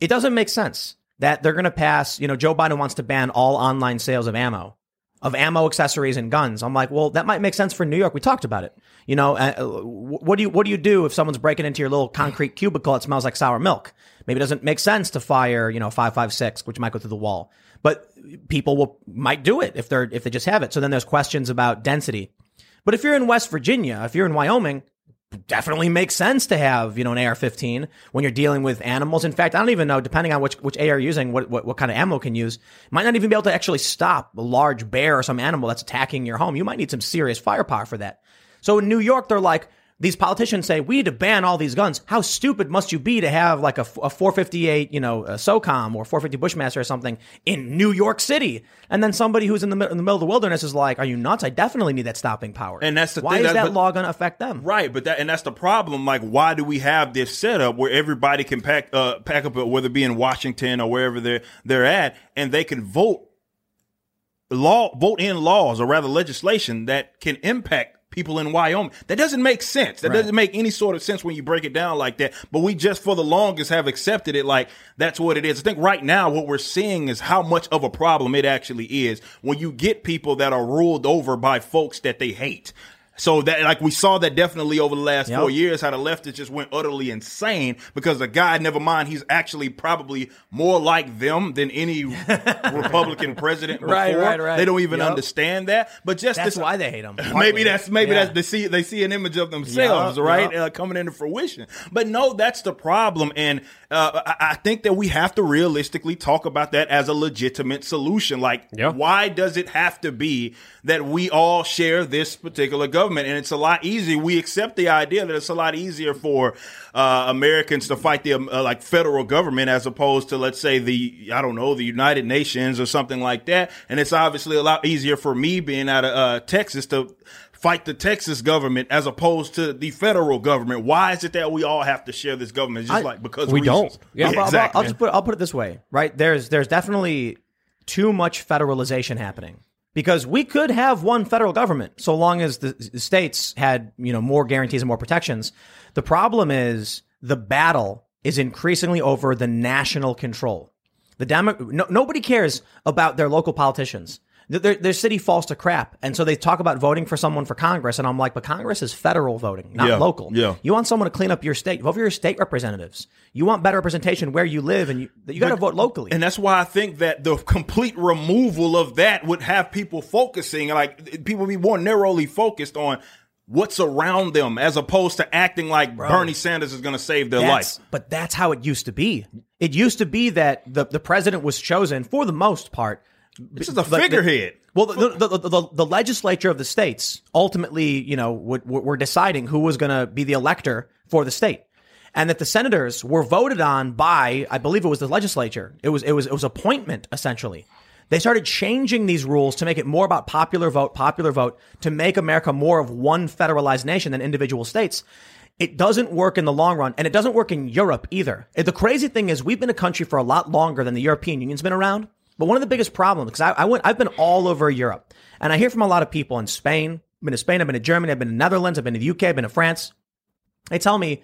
It doesn't make sense that they're going to pass. You know, Joe Biden wants to ban all online sales of ammo of ammo, accessories, and guns. I'm like, well, that might make sense for New York. We talked about it. You know, uh, what do you what do you do if someone's breaking into your little concrete cubicle that smells like sour milk? Maybe it doesn't make sense to fire, you know, five five six, which might go through the wall. But people will might do it if they're if they just have it. So then there's questions about density. But if you're in West Virginia, if you're in Wyoming, definitely makes sense to have, you know, an AR-15 when you're dealing with animals. In fact, I don't even know, depending on which, which AR you're using, what, what, what kind of ammo can use, might not even be able to actually stop a large bear or some animal that's attacking your home. You might need some serious firepower for that. So in New York, they're like, these politicians say we need to ban all these guns. How stupid must you be to have like a, a 458, you know, a SOCOM or 450 Bushmaster or something in New York City? And then somebody who's in the, in the middle of the wilderness is like, "Are you nuts? I definitely need that stopping power." And that's the why thing, is that- that but- law going to affect them? Right, but that and that's the problem. Like, why do we have this setup where everybody can pack uh, pack up, whether it be in Washington or wherever they're they're at, and they can vote law vote in laws or rather legislation that can impact people in Wyoming. That doesn't make sense. That doesn't make any sort of sense when you break it down like that. But we just for the longest have accepted it like that's what it is. I think right now what we're seeing is how much of a problem it actually is when you get people that are ruled over by folks that they hate. So that like we saw that definitely over the last Yep. four years, how the leftists just went utterly insane because the guy, never mind, he's actually probably more like them than any Republican president before. Right, right, right. They don't even Yep. understand that. But just That's this, why they hate him. maybe that's maybe Yeah. that's they see they see an image of themselves, Yeah, right. Uh, coming into fruition. But no, that's the problem, and uh, I, I think that we have to realistically talk about that as a legitimate solution. Like, Yeah. why does it have to be that we all share this particular government? And it's a lot easier. We accept the idea that it's a lot easier for uh, Americans to fight the uh, like federal government as opposed to let's say the I don't know the United Nations or something like that. And it's obviously a lot easier for me being out of uh, Texas to fight the Texas government as opposed to the federal government. Why is it that we all have to share this government? It's just I- like because We reasons. don't. Yeah. I'll- I'll, exactly. I'll just put I'll put it this way, right? There's there's definitely too much federalization happening because we could have one federal government so long as the, states had you know more guarantees and more protections. The problem is the battle is increasingly over the national control. The Demo- no, nobody cares about their local politicians. Their, their, city falls to crap, and so they talk about voting for someone for Congress, and I'm like, but Congress is federal voting, not Yeah, local. yeah. You want someone to clean up your state. Vote for your state representatives. You want better representation where you live, and you you got to vote locally. And that's why I think that the complete removal of that would have people focusing, like people be more narrowly focused on what's around them as opposed to acting like Bernie Sanders is going to save their life. But that's how it used to be. It used to be that the, the president was chosen for the most part. This is a figurehead. well, the, the, the, the, legislature of the states ultimately, you know, were were deciding who was going to be the elector for the state, and that the senators were voted on by, I believe it was the legislature. It was it was it was appointment essentially. They started changing these rules to make it more about popular vote, popular vote, to make America more of one federalized nation than individual states. It doesn't work in the long run, and it doesn't work in Europe either. The crazy thing is, we've been a country for a lot longer than the European Union's been around. But one of the biggest problems, because I, I went, I've been all over Europe, and I hear from a lot of people in Spain. I've been to Spain, I've been to Germany, I've been to the Netherlands, I've been to the UK, I've been to France. They tell me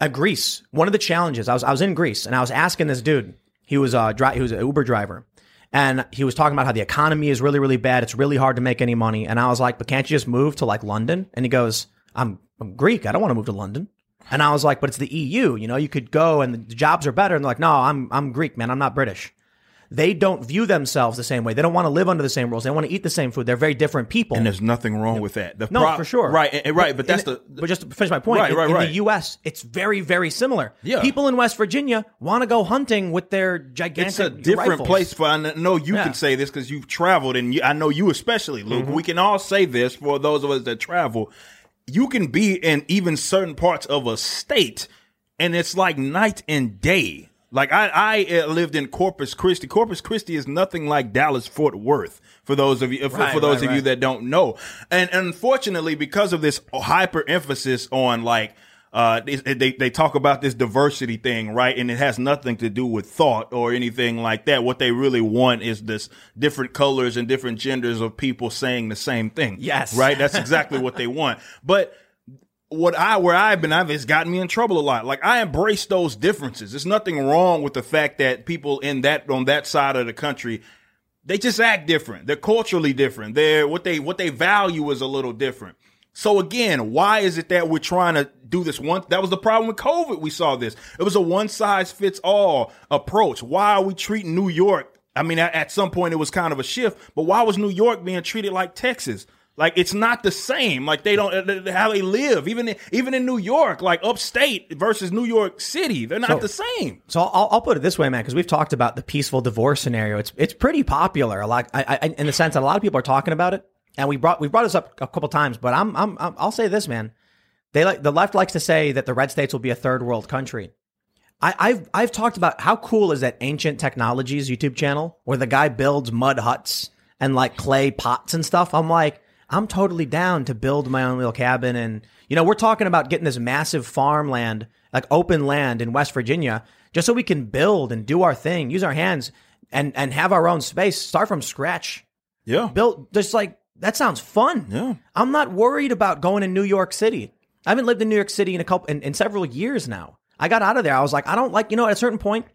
at Greece, one of the challenges, I was I was in Greece and I was asking this dude, he was a dri- he was an Uber driver. And he was talking about how the economy is really, really bad. It's really hard to make any money. And I was like, but can't you just move to like London? And he goes, I'm, I'm Greek. I don't want to move to London. And I was like, but it's the EU. You know, you could go and the jobs are better. And they're like, no, I'm, I'm Greek, man. I'm not British. They don't view themselves the same way. They don't want to live under the same rules. They want to eat the same food. They're very different people. And there's nothing wrong with that. The No, pro- for sure. Right, and- and right. But that's in- the But just to finish my point, Right, in, right, in right. the U.S., it's very, very similar. Yeah. People in West Virginia want to go hunting with their gigantic. it's a different rifles. place for. I know you Yeah. can say this because you've traveled, and you, I know you especially, Luke. Mm-hmm. We can all say this for those of us that travel. You can be in even certain parts of a state, and it's like night and day. Like I, I uh, lived in Corpus Christi. Corpus Christi is nothing like Dallas Fort Worth. For those of you, for, Right, for those right, of you that don't know, and unfortunately, because of this hyper emphasis on like uh, they, they they talk about this diversity thing, right? And it has nothing to do with thought or anything like that. What they really want is this different colors and different genders of people saying the same thing. Yes. right. That's exactly what they want. But what I where I've been, I've it's gotten me in trouble a lot. Like I embrace those differences. There's nothing wrong with the fact that people in that on that side of the country they just act different. They're culturally different. They're what they what they value is a little different. So again, why is it that we're trying to do this one? That was the problem with COVID. We saw this. It was a one size fits all approach. Why are we treating New York? I mean, at, at some point it was kind of a shift, but why was New York being treated like Texas? Like it's not the same. Like they don't uh, how they live. Even in, even in New York, like upstate versus New York City, they're not the same. So I'll, I'll put it this way, man, because we've talked about the peaceful divorce scenario. It's it's pretty popular. A lot, I, I, in the sense that a lot of people are talking about it, and we brought we brought this up a couple times. But I'm, I'm I'm I'll say this, man. They like the left likes to say that the red states will be a third world country. I, I've I've talked about how cool is that ancient technologies YouTube channel where the guy builds mud huts and like clay pots and stuff. I'm like, I'm totally down to build my own little cabin. And, you know, we're talking about getting this massive farmland, like open land in West Virginia, just so we can build and do our thing, use our hands and, and have our own space, start from scratch. Yeah. Build just like that sounds fun. Yeah. I'm not worried about going to New York City. I haven't lived in New York City in a couple in, in several years now. I got out of there. I was like, I don't like, you know, at a certain point,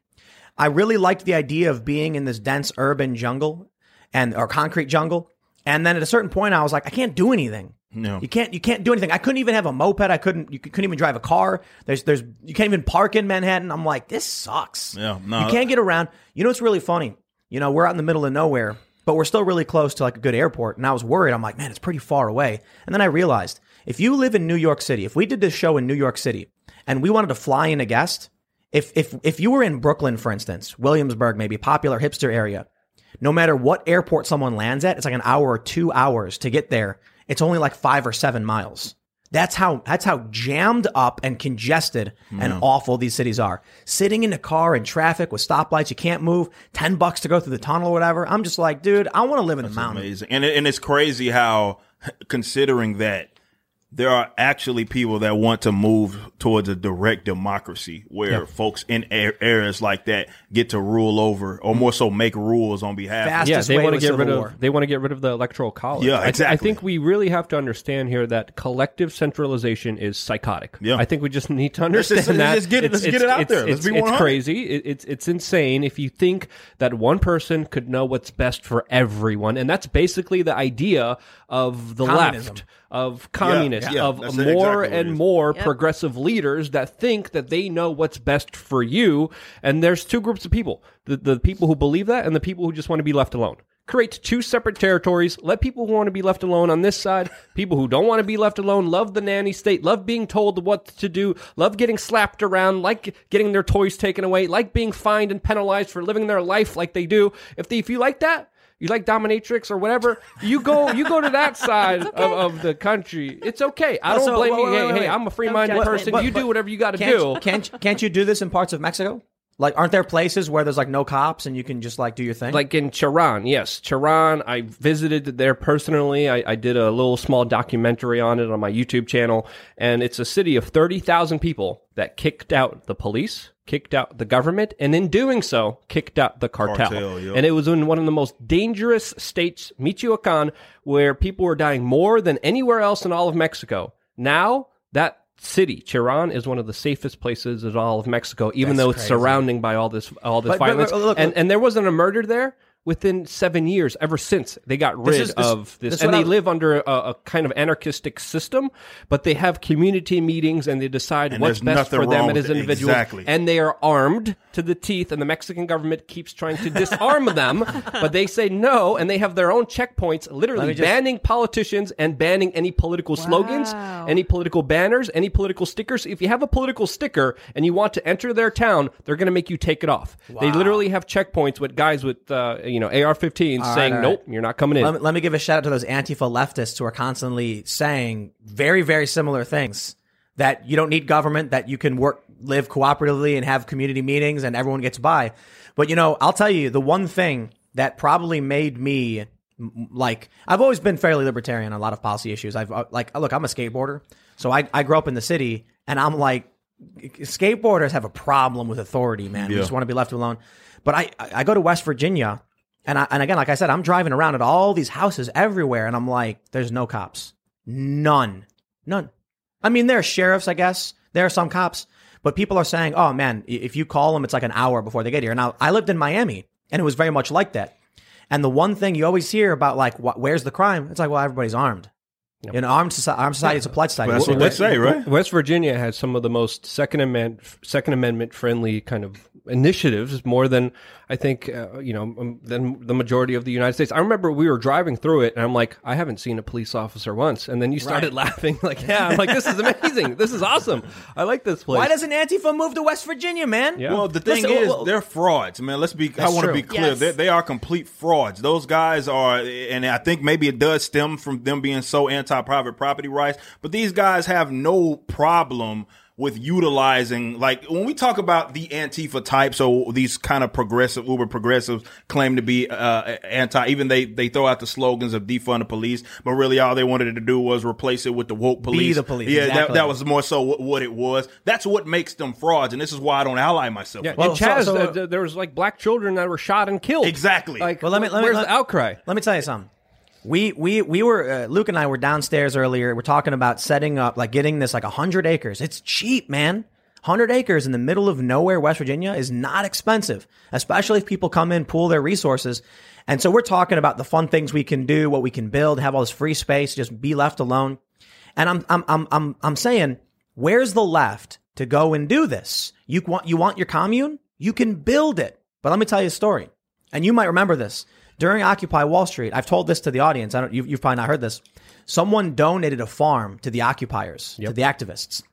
I really liked the idea of being in this dense urban jungle and or concrete jungle. And then at a certain point, I was like, I can't do anything. No. You can't. You can't do anything. I couldn't even have a moped. I couldn't. You couldn't even drive a car. There's. There's. You can't even park in Manhattan. I'm like, this sucks. Yeah, no. You can't get around. You know it's really funny? You know, we're out in the middle of nowhere, but we're still really close to like a good airport. And I was worried. I'm like, man, it's pretty far away. And then I realized if you live in New York City, if we did this show in New York City, and we wanted to fly in a guest, if if if you were in Brooklyn, for instance, Williamsburg, maybe popular hipster area, no matter what airport someone lands at, it's like an hour or two hours to get there. It's only like five or seven miles. That's how that's how jammed up and congested and mm. awful these cities are. Sitting in a car in traffic with stoplights, you can't move. Ten bucks to go through the tunnel or whatever. I'm just like, dude, I want to live in the mountains. Amazing. And it, and it's crazy how considering that there are actually people that want to move towards a direct democracy where folks in a- areas like that get to rule over or more so make rules on behalf Fast- of yeah, Fastest they way want to to get rid civil of war. they want to get rid of the electoral college. Yeah, I- I, think we really have to understand here that collective centralization is psychotic. Yeah. I think we just need to Let's understand just- that. let's get it- let's get it out it's- there. Let's It's, be it's crazy. It- it's it's insane if you think that one person could know what's best for everyone, and that's basically the idea of the Communism. left. Of communists, yeah, of more exactly and more Yep. progressive leaders that think that they know what's best for you. And there's two groups of people the, the people who believe that and the people who just want to be left alone. Create two separate territories. Let people who want to be left alone on this side, people who don't want to be left alone, love the nanny state, love being told what to do, love getting slapped around, like getting their toys taken away, like being fined and penalized for living their life like they do. If they, if you like that, you like dominatrix or whatever, you go you go to that side of, of the country. It's okay. I oh, don't So, blame wait, you. wait, hey, wait, hey, wait. I'm a free-minded Don't judge person. you do whatever you got to do. can't can't you do this in parts of Mexico? Like, aren't there places where there's like no cops and you can just like do your thing? Like in Cherán, yes, Cherán. I visited there personally. I, I did a little small documentary on it on my YouTube channel, and it's a city of thirty thousand people that kicked out the police, kicked out the government, and in doing so, kicked out the cartel. Cartel, yep. And it was in one of the most dangerous states, Michoacan, where people were dying more than anywhere else in all of Mexico. Now that city, Cherán, is one of the safest places in all of Mexico, even That's though it's crazy. surrounding by all this all this But- but- violence. but look, and look. and there wasn't a murder there within seven years. Ever since they got rid is- this- of this, this and they live under a, a kind of anarchistic system, but they have community meetings and they decide And what's best for them as individuals. Exactly. And they are armed to the teeth, and the Mexican government keeps trying to disarm them, but they say no, and they have their own checkpoints, literally just- banning politicians and banning any political slogans, any political banners, any political stickers. If you have a political sticker and you want to enter their town, they're going to make you take it off. They literally have checkpoints with guys with uh, you know AR-15s right, saying, all right. "Nope, you're not coming in." let, me, let me give a shout out to those Antifa leftists who are constantly saying very, very similar things. That you don't need government, that you can work, live cooperatively and have community meetings and everyone gets by. But you know, I'll tell you the one thing that probably made me like, I've always been fairly libertarian on a lot of policy issues. I've, uh, like, look, I'm a skateboarder. So I, I grew up in the city and I'm like, skateboarders have a problem with authority, man. We Yeah. just want to be left alone. But I, I I go to West Virginia, and I, and again, like I said, I'm driving around at all these houses everywhere, and I'm like, there's no cops, none, none. I mean, there are sheriffs, I guess. There are some cops, but people are saying, oh man, if you call them, it's like an hour before they get here. Now, I lived in Miami, and it was very much like that. And the one thing you always hear about, like, wh- where's the crime? It's like, well, everybody's armed. In armed society, armed society is a polite society. That's what they say, right? West Virginia has some of the most Second Amendment Second Amendment friendly kind of initiatives, more than I think uh, you know um, than the majority of the United States. I remember we were driving through it, and I'm like, I haven't seen a police officer once, and then you started laughing, like, yeah, I'm like, this is amazing, this is awesome, I like this place. Why doesn't Antifa move to West Virginia, man? Yeah. Well, the thing Listen, is, well- they're frauds, man. Let's be. I want to be clear. Yes. They, they are complete frauds. Those guys are, and I think maybe it does stem from them being so anti-private property rights. But these guys have no problem with utilizing, like when we talk about the Antifa type. So these kind of progressive, uber progressives claim to be uh, anti. Even they they throw out the slogans of defund the police, but really all they wanted to do was replace it with the woke police. the police, Yeah, that, exactly. that was more so what, what it was. That's what makes them frauds, and this is why I don't ally myself. Yeah, with Well, in so- Chaz, so- uh, there was like black children that were shot and killed. Exactly. Like, Well, let me- let me- where's let- the outcry? Let me tell you something. We we we were uh, Luke and I were downstairs earlier. We're talking about setting up like getting this like hundred acres. It's cheap, man. Hundred acres in the middle of nowhere, West Virginia, is not expensive, especially if people come in, pool their resources. And so we're talking about the fun things we can do, what we can build, have all this free space, just be left alone. And I'm I'm I'm I'm I'm saying, where's the left to go and do this? You want you want your commune? You can build it. But let me tell you a story. And you might remember this. During Occupy Wall Street, I've told this to the audience. I don't you, you've probably not heard this. Someone donated a farm to the occupiers, to the activists.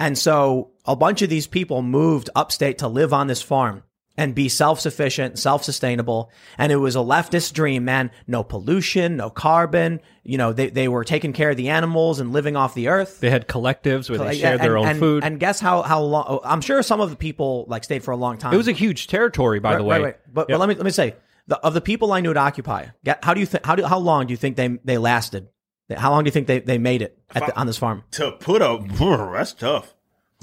And so a bunch of these people moved upstate to live on this farm and be self-sufficient, self-sustainable. And it was a leftist dream, man. No pollution, no carbon. You know, they, they were taking care of the animals and living off the earth. They had collectives where they shared their own and- food. And guess how, how long, I'm sure some of the people like stayed for a long time. it was a huge territory, by the way. right, right. But, Yeah. but let me, let me say, the, of the people I knew at Occupy, how do you think, how do, how long do you think they, they lasted? How long do you think they, they made it at the, on this farm? to put a that's tough.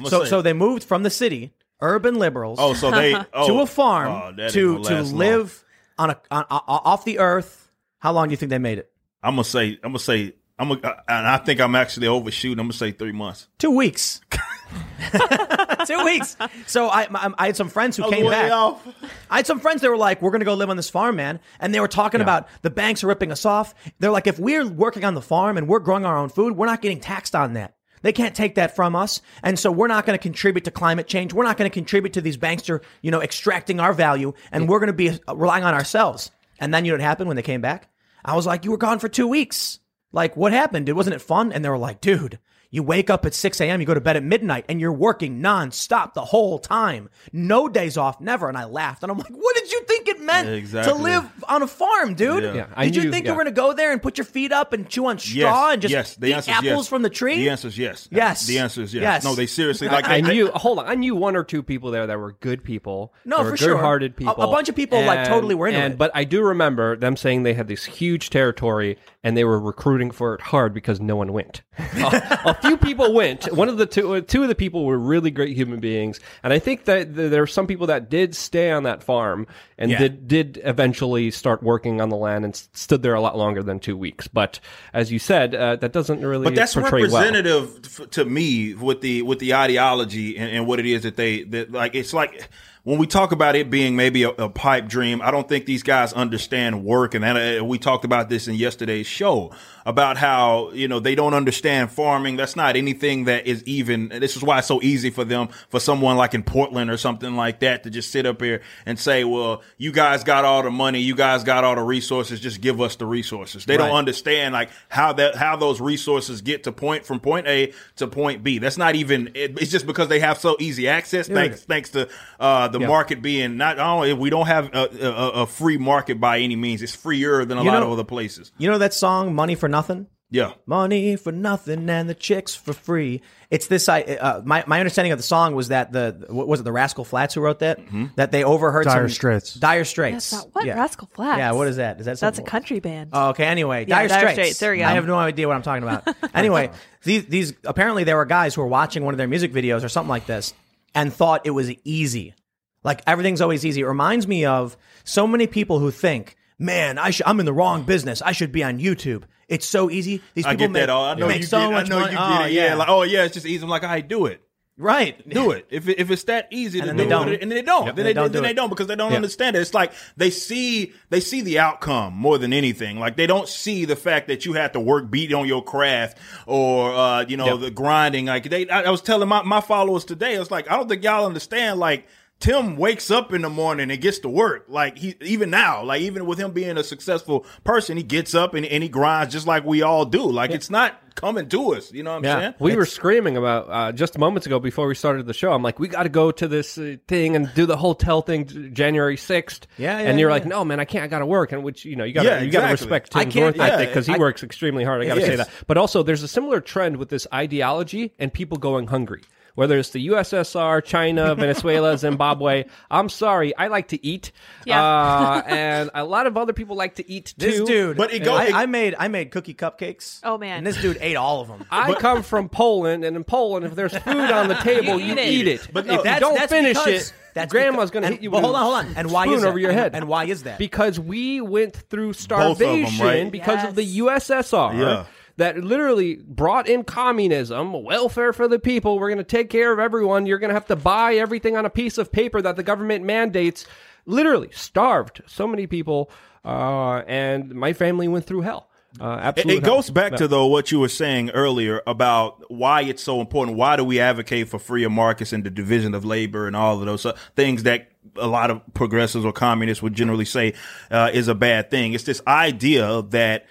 So, say- so they moved from the city, urban liberals, oh, so they oh, to a farm oh, to to long. live on a on, off the earth. How long do you think they made it? I'm gonna say I'm gonna say I'm gonna, and I think I'm actually overshooting. I'm gonna say three months. Two weeks. Two weeks. So I, I I had some friends who came back. off. I had some friends that were like, "We're going to go live on this farm, man," and they were talking about the banks are ripping us off. They're like, "If we're working on the farm and we're growing our own food, we're not getting taxed on that. They can't take that from us, and so we're not going to contribute to climate change. We're not going to contribute to these banks to you know extracting our value, and we're going to be uh, relying on ourselves." And then you know what happened when they came back? I was like, "You were gone for two weeks. Like, what happened? Dude, wasn't it fun?" And they were like, "Dude." You wake up at 6 a.m., you go to bed at midnight, and you're working nonstop the whole time. No days off, never. And I laughed. And I'm like, what did you think it meant Yeah, exactly. to live on a farm, dude? Yeah. Yeah, I did you knew- think yeah. you were going to go there and put your feet up and chew on straw Yes, and just yes. The eat answer is apples yes. from the tree? The answer is yes. Yes. The answer is yes. Yes. No, they seriously like. I they- knew. Hold on, I knew one or two people there that were good people. No, that for sure. good-hearted people. a bunch of people, like, totally were into and, it. But I do remember them saying they had this huge territory and they were recruiting for it hard because no one went. a, a few people went. One of the two, two of the people were really great human beings, and I think that there are some people that did stay on that farm and Yeah. did did eventually start working on the land and stood there a lot longer than two weeks. But as you said, uh, that doesn't really. But that's well. representative f- to me with the with the ideology and, and what it is that they that like. It's like when we talk about it being maybe a, a pipe dream. I don't think these guys understand work, and that, uh, we talked about this in yesterday's show about how you know they don't understand farming. That's not anything that is even. This is why it's so easy for them for someone like in Portland or something like that to just sit up here and say, "Well, you guys got all the money, you guys got all the resources. Just give us the resources." They don't understand like how that how those resources get to point from point A to point B. That's not even. It, it's just because they have so easy access. Thanks thanks to uh, the market being not only we don't have a, a, a free market by any means. It's freer than a You lot know- of other places. You know that song, Money for Nothing? Yeah. Money for nothing and the chicks for free. It's this. I uh, my my understanding of the song was that the what was it the Rascal Flatts who wrote that? Mm-hmm. That they overheard Dire some Straits. Dire Straits. That's not what Yeah. Rascal Flatts. Yeah, what is that? Is that That's a something- country band. Oh, okay. Anyway, Yeah, Dire, Dire Straits. Straits. There we go. I have no idea what I'm talking about. anyway, these these apparently there were guys who were watching one of their music videos or something like this and thought it was easy. Like everything's always easy. It reminds me of so many people who think, "Man, I should, I'm in the wrong business. I should be on YouTube. It's so easy. These people I get make, that. all I know make you so get. much I know money. you Oh, it. Yeah. Like oh yeah, it's just easy. I'm like I do it. Right. do it. If it, if it's that easy to then do they don't. it, and they don't, Yep, then they they, don't then do they don't because they don't Yeah. understand it. It's like they see they see the outcome more than anything. Like they don't see the fact that you have to work beat on your craft or uh, you know Yep. the grinding. Like they, I, I was telling my my followers today, I was like, I don't think y'all understand. Like Tim wakes up in the morning and gets to work. Like he even now, like even with him being a successful person, he gets up and, and he grinds just like we all do. Like it's not coming to us. You know what I'm Yeah. saying? We were screaming about uh, just moments ago before we started the show. I'm like, we got to go to this uh, thing and do the hotel thing January 6th. Yeah, yeah, And you're yeah. like, no, man, I can't. I got to work. And which, you know, you got to Yeah, you got to respect I Tim's work yeah, ethic because he I- works extremely hard. I got to say that. But also, there's a similar trend with this ideology and people going hungry. Whether it's the USSR, China, Venezuela, Zimbabwe, I'm sorry, I like to eat, Yeah. uh, and a lot of other people like to eat too. This dude, But it go- I, it- I made I made cookie cupcakes. Oh, man. And this dude ate all of them. I come from Poland, and in Poland, if there's food on the table, You you, eat it. eat it. But But no, if you that's- don't that's finish because- it, that's grandma's because- going to and- hit you but with hold on, hold on. And why spoon is that? over your head. and why is that? Because we went through of them, starvation right? because of the USSR. Yeah. That literally brought in communism, welfare for the people. We're going to take care of everyone. You're going to have to buy everything on a piece of paper that the government mandates. Literally starved so many people, uh, and my family went through hell. Uh, It, absolutely, it goes back to though what you were saying earlier about why it's so important. Why do we advocate for freer markets and the division of labor and all of those uh, things that a lot of progressives or communists would generally say uh, is a bad thing? It's this idea that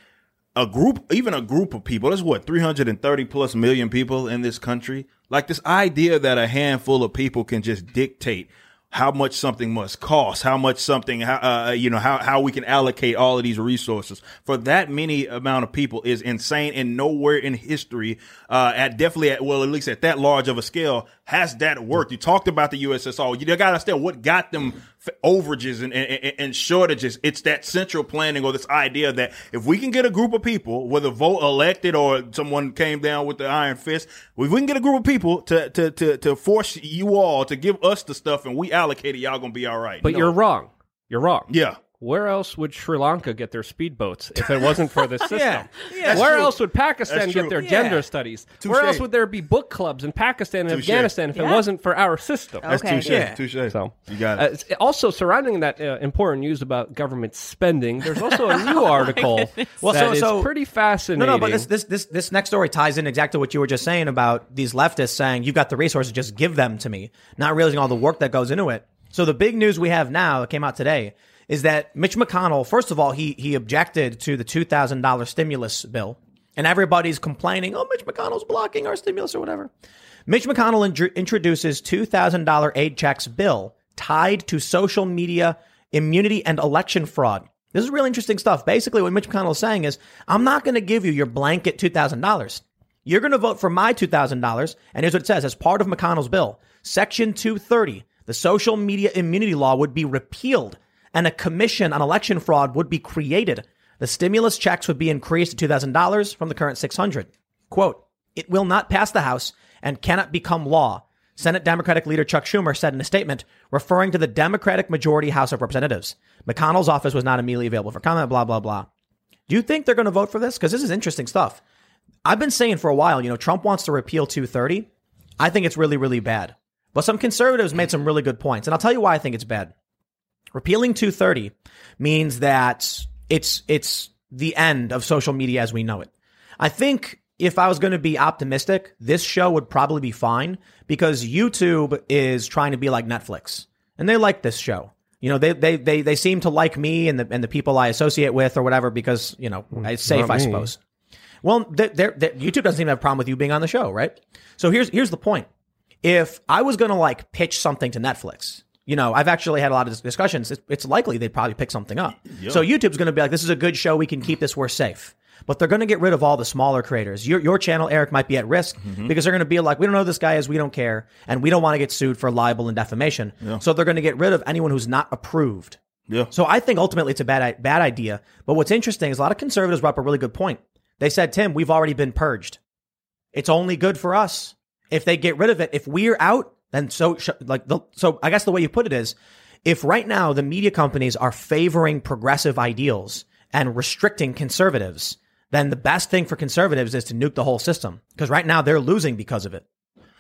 a group, even a group of people, there's what, 330 plus million people in this country. Like this idea that a handful of people can just dictate how much something must cost, how much something, how, uh, you know, how, how we can allocate all of these resources for that many amount of people is insane and nowhere in history, uh, at definitely at, well, at least at that large of a scale has that worked. You talked about the USSR. You got to understand what got them overages and, and, and shortages. It's that central planning or this idea that if we can get a group of people, whether vote elected or someone came down with the iron fist, if we can get a group of people to, to, to, to force you all to give us the stuff and we allocate it, y'all gonna be all right. But No. you're wrong. You're wrong. yeah. Where else would Sri Lanka get their speedboats if it wasn't for this system? Yeah. Yeah, Where true. else would Pakistan get their Yeah. gender studies? Touche. Where else would there be book clubs in Pakistan and Touche. Afghanistan if it wasn't for our system? That's Okay. touche. Yeah. Touche. So you got Uh, it. it's- also, surrounding that uh, important news about government spending, there's also a new article Well, that so- is so- pretty fascinating. No, no, but this this this this next story ties in exactly what you were just saying about these leftists saying you've got the resources, just give them to me, not realizing all the work that goes into it. So the big news we have now that came out today is that Mitch McConnell, first of all, he he objected to the two thousand dollar stimulus bill, and everybody's complaining, oh, Mitch McConnell's blocking our stimulus or whatever. Mitch McConnell intr- introduces two thousand dollar aid checks bill tied to social media immunity and election fraud. This is really interesting stuff. Basically, what Mitch McConnell is saying is, I'm not going to give you your blanket $2,000. You're going to vote for my $2,000. And here's what it says as part of McConnell's bill Section 230, the social media immunity law would be repealed and a commission on election fraud would be created. The stimulus checks would be increased to $2,000 from the current 600. Quote, it will not pass the House and cannot become law. Senate Democratic leader Chuck Schumer said in a statement referring to the Democratic majority House of Representatives. McConnell's office was not immediately available for comment, blah, blah, blah. Do you think they're going to vote for this? Because this is interesting stuff. I've been saying for a while, you know, Trump wants to repeal 230. I think it's really, really bad. But some conservatives made some really good points. And I'll tell you why I think it's bad. Repealing 230 means that it's it's the end of social media as we know it. I think if I was going to be optimistic, this show would probably be fine because YouTube is trying to be like Netflix. And they like this show. You know, they they they they seem to like me and the and the people I associate with or whatever because, you know, mm, it's safe, not I me. suppose. Well, they're, they're, they're- YouTube doesn't seem to have a problem with you being on the show, right? So here's here's the point. If I was going to like pitch something to Netflix, you know, I've actually had a lot of discussions. It's, it's likely they'd probably pick something up. So YouTube's going to be like, this is a good show. We can keep this. We're safe. But they're going to get rid of all the smaller creators. Your, your channel, Eric, might be at risk mm-hmm. because they're going to be like, we don't know who this guy is. We don't care. And we don't want to get sued for libel and defamation. So they're going to get rid of anyone who's not approved. Yeah. So I think ultimately it's a bad bad idea. But what's interesting is a lot of conservatives brought up a really good point. They said, Tim, we've already been purged. It's only good for us. If they get rid of it, if we're out, then so like the, so I guess the way you put it is, if right now the media companies are favoring progressive ideals and restricting conservatives, then the best thing for conservatives is to nuke the whole system because right now they're losing because of it.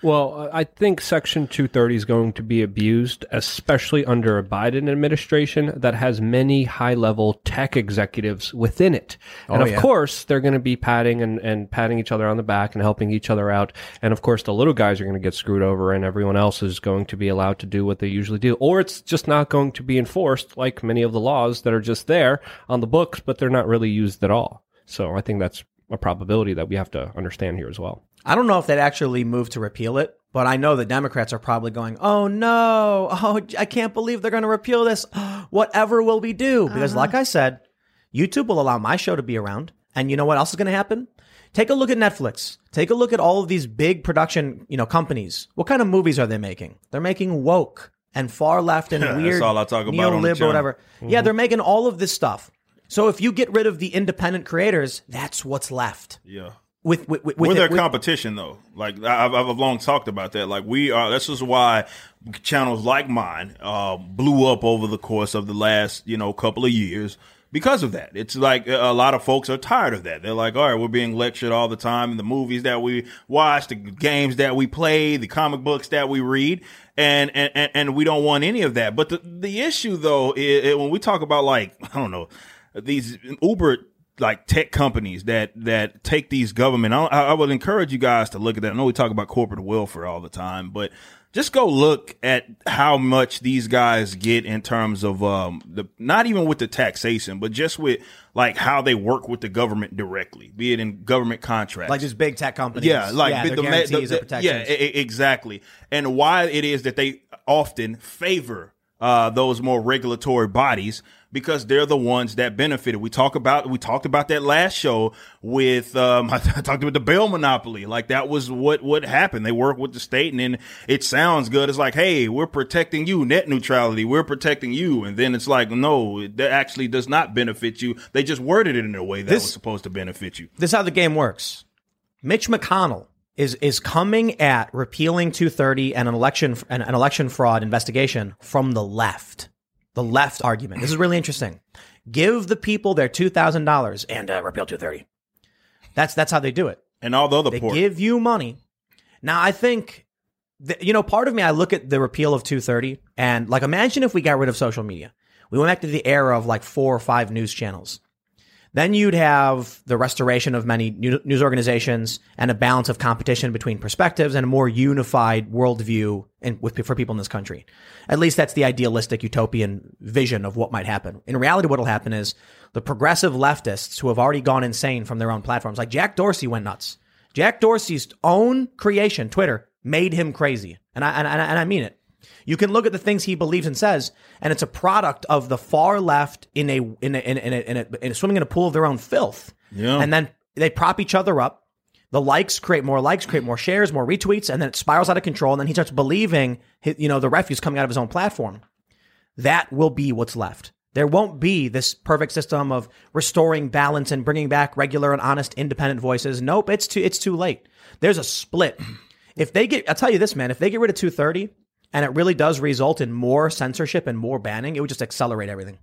Well, uh, I think Section 230 is going to be abused, especially under a Biden administration that has many high level tech executives within it. And Oh, of yeah. course, they're going to be patting and, and patting each other on the back and helping each other out. And of course, the little guys are going to get screwed over and everyone else is going to be allowed to do what they usually do. Or it's just not going to be enforced like many of the laws that are just there on the books, but they're not really used at all. So I think that's a probability that we have to understand here as well. I don't know if they'd actually move to repeal it, but I know the Democrats are probably going, "Oh no! Oh, I can't believe they're going to repeal this. Whatever will we do?" Because, like uh-huh. I said, YouTube will allow my show to be around, and you know what else is going to happen? Take a look at Netflix. Take a look at all of these big production, you know, companies. What kind of movies are they making? They're making woke and far left and That's weird all I talk about on the neolib or whatever. Yeah, mm-hmm. they're making all of this stuff. So if you get rid of the independent creators, that's what's left. Yeah. With with, with, their with- competition, though. Like I've, I've long talked about that. Like we are. This is why channels like mine uh, blew up over the course of the last, you know, couple of years because of that. It's like a a lot of folks are tired of that. They're like, all right, we're being lectured all the time in the movies that we watch, the games that we play, the comic books that we read. And, and, and- and we don't want any of that. But the, the issue though, is, when we talk about like, I don't know, these Uber like tech companies that that take these government. I, I would encourage you guys to look at that. I know we talk about corporate welfare all the time, but just go look at how much these guys get in terms of um the not even with the taxation, but just with like how they work with the government directly, be it in government contracts, like just big tech companies. yeah, like yeah, the, the, the- the- yeah, exactly. And why it is that they often favor uh, those more regulatory bodies because they're the ones that benefited. We talk about we talked about that last show with um, I talked about the Bell monopoly. Like that was what what happened. They work with the state, and then it sounds good. It's like, hey, we're protecting you, net neutrality. We're protecting you, and then it's like, no, that actually does not benefit you. They just worded it in a way that This- was supposed to benefit you. this is how the game works. Mitch McConnell is is coming at repealing 230 and an election an, an election fraud investigation from the left. The left argument. This is really interesting. Give the people their two thousand dollars and uh, repeal 230. That's that's how they do it. And all the other They pork. give you money. Now, I think, that, you know, part of me, I look at the repeal of 230 and like, imagine if we got rid of social media. We went back to the era of like four or five news channels. Then you'd have the restoration of many news organizations and a balance of competition between perspectives and a more unified worldview in, with, for people in this country. At least that's the idealistic utopian vision of what might happen. In reality, what will happen is the progressive leftists who have already gone insane from their own platforms, like Jack Dorsey went nuts. Jack Dorsey's own creation, Twitter, made him crazy. And I, and, I- and I mean it. You can look at the things he believes and says, and it's a product of the far left in a in a, in a, in a, in a, in a swimming in a pool of their own filth. Yeah. And then they prop each other up. The likes create more likes, create more shares, more retweets, and then it spirals out of control. And then he starts believing, hi- you know, the refuse coming out of his own platform. That will be what's left. There won't be this perfect system of restoring balance and bringing back regular and honest independent voices. Nope, it's too it's too late. There's a split. If they get, I'll tell you this, man. If they get rid of 230, and it really does result in more censorship and more banning, it would just accelerate everything.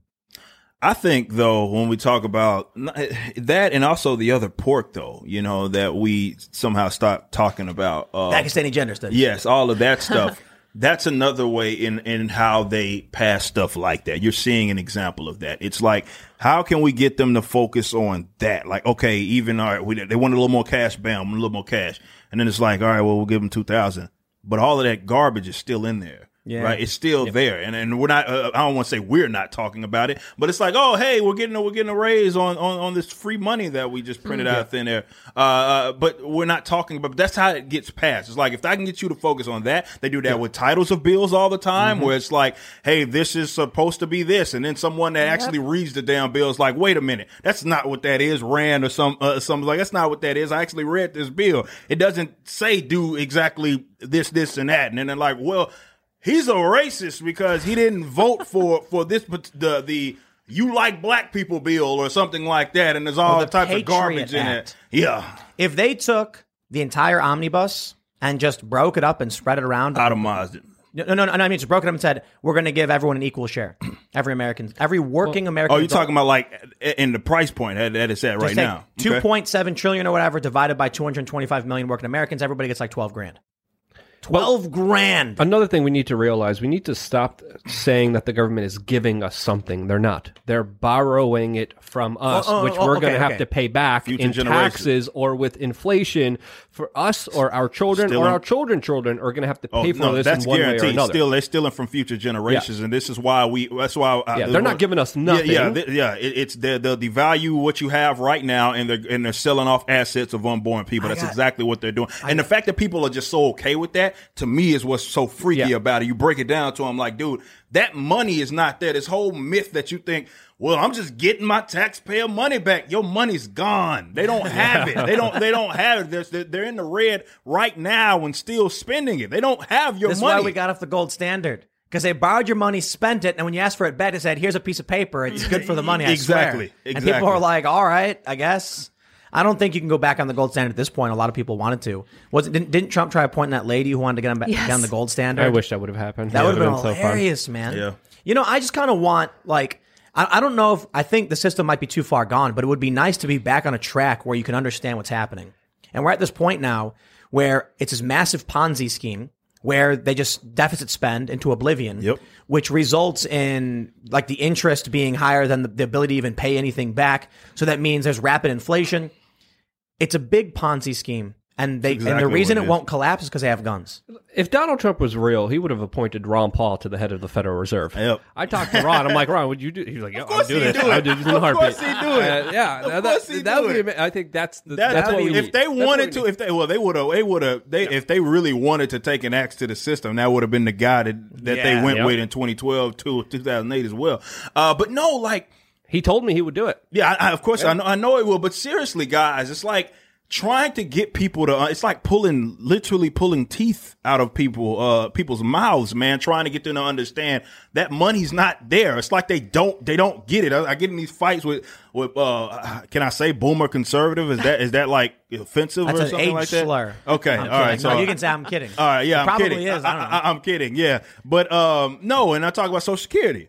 I think though, when we talk about that and also the other pork though, you know, that we somehow stop talking about, uh, Pakistani gender studies. yes, all of that stuff. That's another way in, in how they pass stuff like that. You're seeing an example of that. It's like, how can we get them to focus on that? Like, okay, even, all right, we, they want a little more cash, bam, a little more cash. And then it's like, all right, well, we'll give them 2000. But all of that garbage is still in there. Yeah. Right. It's still there. And, and we're not, uh, I don't want to say we're not talking about it, but it's like, oh, hey, we're getting, a, we're getting a raise on, on, on this free money that we just printed out of thin air. Uh, uh, but we're not talking about, that's how it gets passed. It's like, if I can get you to focus on that, they do that with titles of bills all the time where it's like, hey, this is supposed to be this. And then someone that actually reads the damn bill is like, wait a minute, that's not what that is. Rand or some, uh, something like, that's not what that is. I actually read this bill. It doesn't say do exactly this, this, and that. And then they're like, well, he's a racist because he didn't vote for for this the the you like black people bill or something like that and there's all the types of Patriot garbage in it yeah If they took the entire omnibus and just broke it up and spread it around, automized it no, no, no, no, I mean, just broke it up and said we're going to give everyone an equal share, every American, every working American. oh you're talking about like in the price point that, that it's at right now two Okay. point seven trillion or whatever divided by two hundred twenty five million working Americans, everybody gets like twelve grand. 12 grand. Another thing we need to realize we need to stop saying that the government is giving us something. They're not. They're borrowing it from us, oh, which oh, we're okay, going to have okay. to pay back Future in generations. taxes or with inflation for us or our children Still or our children children are going to have to Oh, pay for no, this that's in one way or guaranteed. another. Still, they're stealing from future generations, and this is why we. That's why. I, Yeah, they're not giving us nothing. Yeah, th- yeah. It, it's they they'll devalue what you have right now, and they're and they're selling off assets of unborn people. That's got- exactly what they're doing. and the fact that people are just so okay with that, to me, is what's so freaky Yeah. about it. You break it down to them, like, dude, that money is not there. This whole myth that you think. Well, I'm just getting my taxpayer money back. Your money's gone. They don't have it. They don't. They don't have it. They're- They're, they're in the red right now and still spending it. They don't have your This is money. why we got off the gold standard. Because they borrowed your money, spent it, and when you asked for it back, they said, "Here's a piece of paper. It's good for the money." I Exactly, swear. And people are like, "All right, I guess." I don't think you can go back on the gold standard at this point. A lot of people wanted to. Was it, didn't, didn't Trump try appointing that lady who wanted to get him back Yes. on the gold standard? I wish that would have happened. That would have been, so fun. hilarious, man. Yeah. You know, I just kind of want like I, I don't know if I think the system might be too far gone, but it would be nice to be back on a track where you can understand what's happening. And we're at this point now where it's this massive Ponzi scheme where they just deficit spend into oblivion, Yep. which results in like the interest being higher than the, the ability to even pay anything back. So that means there's rapid inflation. It's a big Ponzi scheme. And they exactly and the reason it it, is. won't collapse is because they have guns. If Donald Trump was real, he would have appointed Ron Paul to the head of the Federal Reserve. Yep. I talked to Ron. I'm like, Ron, would you do? He's like, yeah, I'll course do he'd this. do it. I'll do this in a Of heartbeat. course he'd do it. Uh, yeah, Of that, course that, he'd that do would be. it. ama- I think that's the, That- that's I what mean, we if need. they wanted to, if they well, they would have, they would have, they if they really wanted to take an axe to the system, that would have been the guy that, that they went Yep. with in 2012 to 2008 as well. Uh, but no, like, he told me he would do it. yeah, I, I, of course I know, I know it will. But seriously, guys, it's like trying to get people to. Uh, it's like pulling, literally pulling teeth out of people, uh, people's mouths, man. Trying to get them to understand that money's not there. It's like they don't, they don't get it. I, I get in these fights with, with, uh, can I say boomer conservative? Is that, is that like offensive That's or an something age like that? slur. Okay, I'm all kidding. right. So no, you can say I'm kidding. all right, yeah, It I'm probably kidding. is. I, don't know. am kidding. Yeah, but um, no, and I talk about Social Security,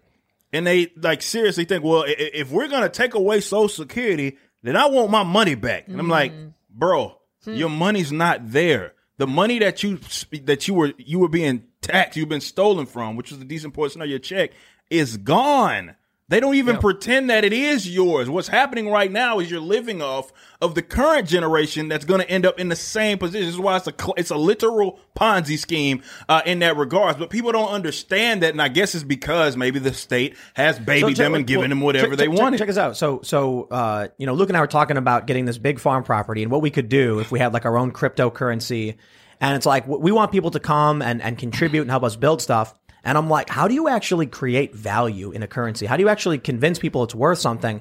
and they like seriously think, well, i- i- if we're gonna take away Social Security, then I want my money back. And I'm like, bro, hmm. your money's not there. The money that you that you were you were being taxed, you've been stolen from, which was a decent portion of your check, is gone. They don't even pretend that it is yours. What's happening right now is you're living off of the current generation that's going to end up in the same position. This is why it's a it's a literal Ponzi scheme uh, in that regards. But people don't understand that, and I guess it's because maybe the state has babied So them and given well, them whatever check- they check- wanted. Check us out. So, so uh, you know, Luke and I were talking about getting this big farm property and what we could do if we had like our own cryptocurrency. And it's like we want people to come and and contribute and help us build stuff. And I'm like, how do you actually create value in a currency? How do you actually convince people it's worth something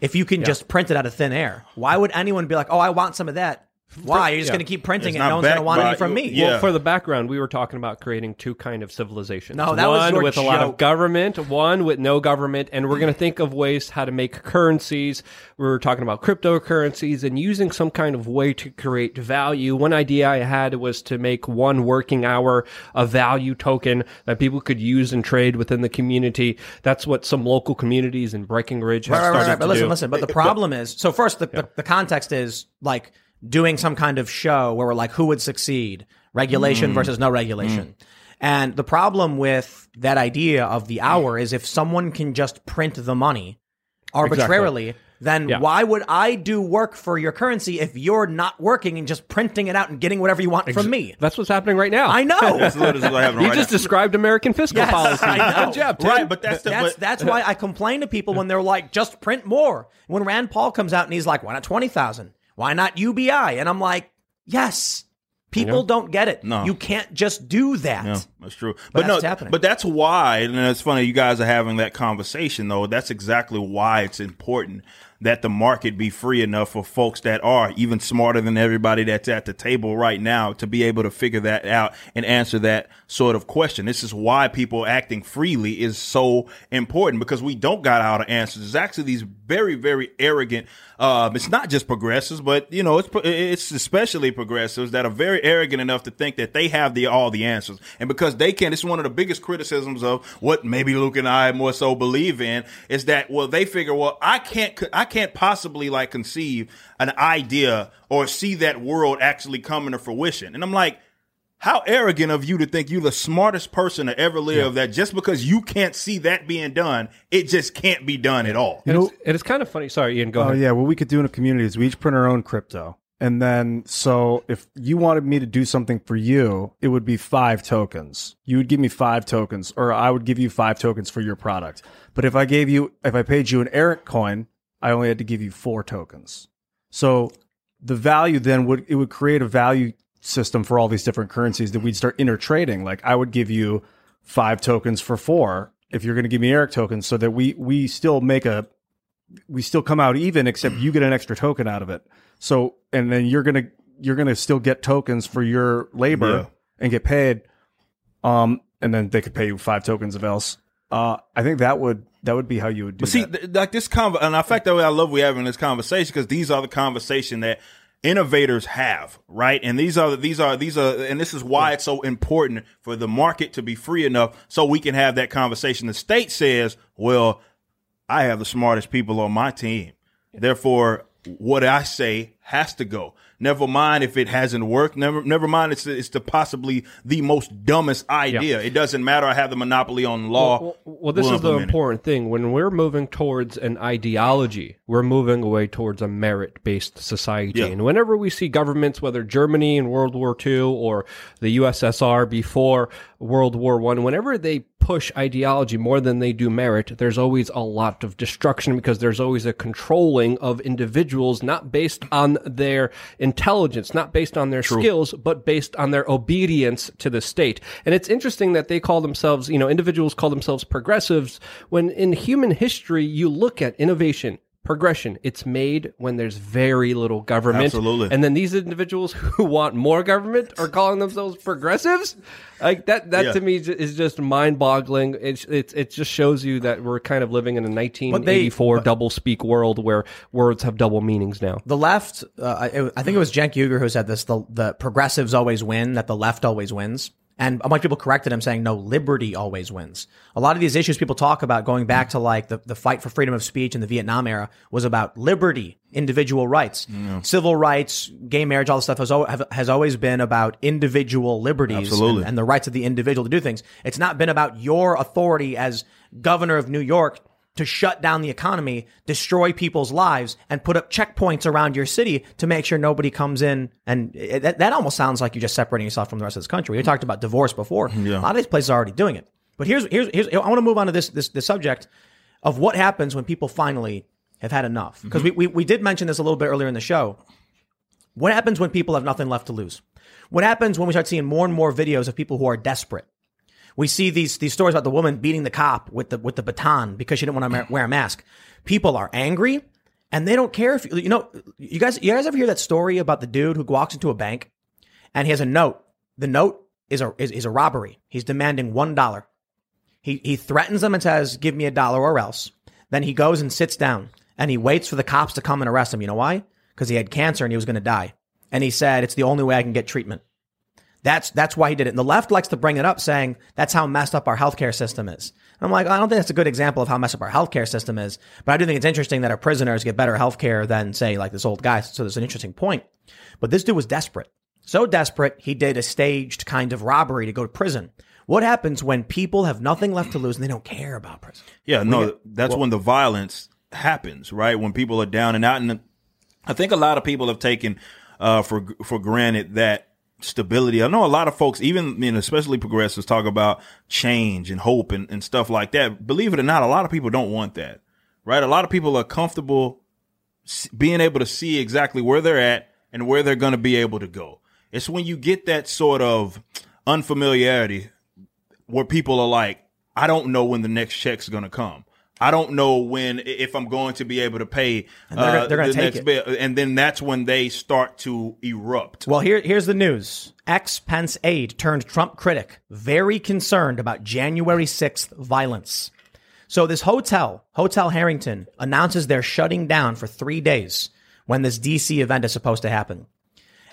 if you can just print it out of thin air? Why would anyone be like, oh, I want some of that? Why? You're just Yeah. going to keep printing It's it. No one's going to want by- any from me. Yeah. Well, for the background, we were talking about creating two kind of civilizations. No, that one was your with a lot of government, one with no government, and we're going to think of ways how to make currencies. We were talking about cryptocurrencies and using some kind of way to create value. One idea I had was to make one working hour a value token that people could use and trade within the community. That's what some local communities in Breckenridge have Right, right, right, started right. But to listen, do. listen. But the problem is, so first, the, the, the context is like doing some kind of show where we're like, who would succeed? Regulation mm. versus no regulation. Mm. And the problem with that idea of the hour is if someone can just print the money arbitrarily, then Yeah. why would I do work for your currency if you're not working and just printing it out and getting whatever you want from me? That's what's happening right now. I know. That's literally what's happening You right just now. described American fiscal Yes, policy. I know. Good job, Tim. Right, but that's the That's but, that's why I complain to people when they're like, just print more. When Rand Paul comes out and he's like, why not twenty thousand? Why not UBI? And I'm like, yes. People don't get it. No. You can't just do that. Yeah, that's true. But But, that's no, happening. but that's why, and it's funny you guys are having that conversation though. That's exactly why it's important that the market be free enough for folks that are even smarter than everybody that's at the table right now to be able to figure that out and answer that sort of question. This is why people acting freely is so important because we don't got all the answers. It's actually these very, very arrogant. Um, it's not just progressives, but you know, it's it's especially progressives that are very arrogant enough to think that they have the all the answers, and because they can, this is one of the biggest criticisms of what maybe Luke and I more so believe in is that well, they figure, well, I can't, I can't possibly like conceive an idea or see that world actually coming to fruition, and I'm like. how arrogant of you to think you're the smartest person to ever live that just because you can't see that being done, it just can't be done at all. You know, It's, it is kind of funny. Sorry, Ian. Go Oh ahead. yeah, what we could do in a community is we each print our own crypto, and then so if you wanted me to do something for you, it would be five tokens. You would give me five tokens, or I would give you five tokens for your product. But if I gave you, if I paid you an Eric coin, I only had to give you four tokens. So the value then would it would create a value system for all these different currencies that we'd start intertrading. Like I would give you five tokens for four if you're going to give me Eric tokens, so that we we still make a we still come out even, except you get an extra token out of it. So and then you're gonna you're gonna still get tokens for your labor Yeah. and get paid. Um, and then they could pay you five tokens of else. Uh, I think that would that would be how you would do. But see, that. th- like this convo, and in fact, that I love we having this conversation because these are the conversation that innovators have, right? And these are these are these are, and this is why it's so important for the market to be free enough so we can have that conversation. The state says, "Well, I have the smartest people on my team, therefore, what I say has to go." Never mind if it hasn't worked. Never, never mind. It's it's the possibly the most dumbest idea. It doesn't matter. I have the monopoly on law. Well, well, this We'll is the it. important thing. When we're moving towards an ideology, we're moving away towards a merit based society. Yeah. And whenever we see governments, whether Germany in World War II or the USSR before World War One, whenever they push ideology more than they do merit, there's always a lot of destruction because there's always a controlling of individuals, not based on their intelligence, not based on their skills, but based on their obedience to the state. And it's interesting that they call themselves, you know, individuals call themselves progressives when in human history you look at innovation. Progression. It's made when there's very little government. Absolutely. And then these individuals who want more government are calling themselves progressives. Like that, that Yeah. to me is just mind boggling. It, it, it just shows you that we're kind of living in a 1984 double speak world where words have double meanings now. The left, uh, I, I think it was Cenk Uygur who said this: the the progressives always win, that the left always wins. And a bunch of people corrected him, saying no, liberty always wins. A lot of these issues people talk about, going back to like the, the fight for freedom of speech in the Vietnam era, was about liberty, individual rights, civil rights, gay marriage, all this stuff has, has always been about individual liberties and, and the rights of the individual to do things. It's not been about your authority as governor of New York to shut down the economy, destroy people's lives, and put up checkpoints around your city to make sure nobody comes in. And it, that, that almost sounds like you're just separating yourself from the rest of this country. We talked about divorce before. A lot of these places are already doing it. But here's here's here's I want to move on to this this this subject of what happens when people finally have had enough. Mm-hmm. Because we, we we did mention this a little bit earlier in the show. What happens when people have nothing left to lose? What happens when we start seeing more and more videos of people who are desperate? We see these these stories about the woman beating the cop with the with the baton because she didn't want to wear a mask. People are angry and they don't care if you, you know you guys you guys ever hear that story about the dude who walks into a bank and he has a note. The note is a is, is a robbery. He's demanding one dollar. He he threatens them and says, "Give me a dollar or else." Then he goes and sits down and he waits for the cops to come and arrest him. You know why? Because he had cancer and he was going to die. And he said, "It's the only way I can get treatment." That's that's why he did it. And the left likes to bring it up, saying that's how messed up our healthcare system is. And I'm like, I don't think that's a good example of how messed up our healthcare system is. But I do think it's interesting that our prisoners get better healthcare than, say, like this old guy. So there's an interesting point. But this dude was desperate, so desperate he did a staged kind of robbery to go to prison. What happens when people have nothing left to lose and they don't care about prison? Yeah, no, that's when the violence happens, right? When people are down and out, and I think a lot of people have taken uh, for for granted that stability. I know a lot of folks, even especially progressives, talk about change and hope and, and stuff like that. Believe it or not, a lot of people don't want that, right? A lot of people are comfortable being able to see exactly where they're at and where they're going to be able to go. It's when you get that sort of unfamiliarity where people are like, I don't know when the next check's going to come. I don't know when if I'm going to be able to pay And they're uh, they're gonna the take next it. bill, and then that's when they start to erupt. Well, here, here's the news. Ex Pence aide turned Trump critic, very concerned about January 6th violence. So this hotel, Hotel Harrington, announces they're shutting down for three days when this DC event is supposed to happen.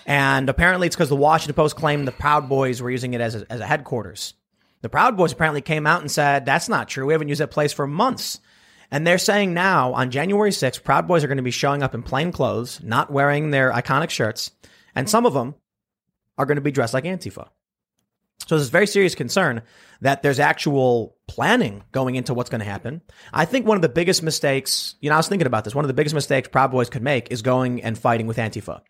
And apparently it's because the Washington Post claimed the Proud Boys were using it as a, as a headquarters. The Proud Boys apparently came out and said, that's not true. We haven't used that place for months. And they're saying now on January 6th, Proud Boys are going to be showing up in plain clothes, not wearing their iconic shirts. And some of them are going to be dressed like Antifa. So there's a very serious concern that there's actual planning going into what's going to happen. I think one of the biggest mistakes, you know, I was thinking about this. One of the biggest mistakes Proud Boys could make is going and fighting with Antifa.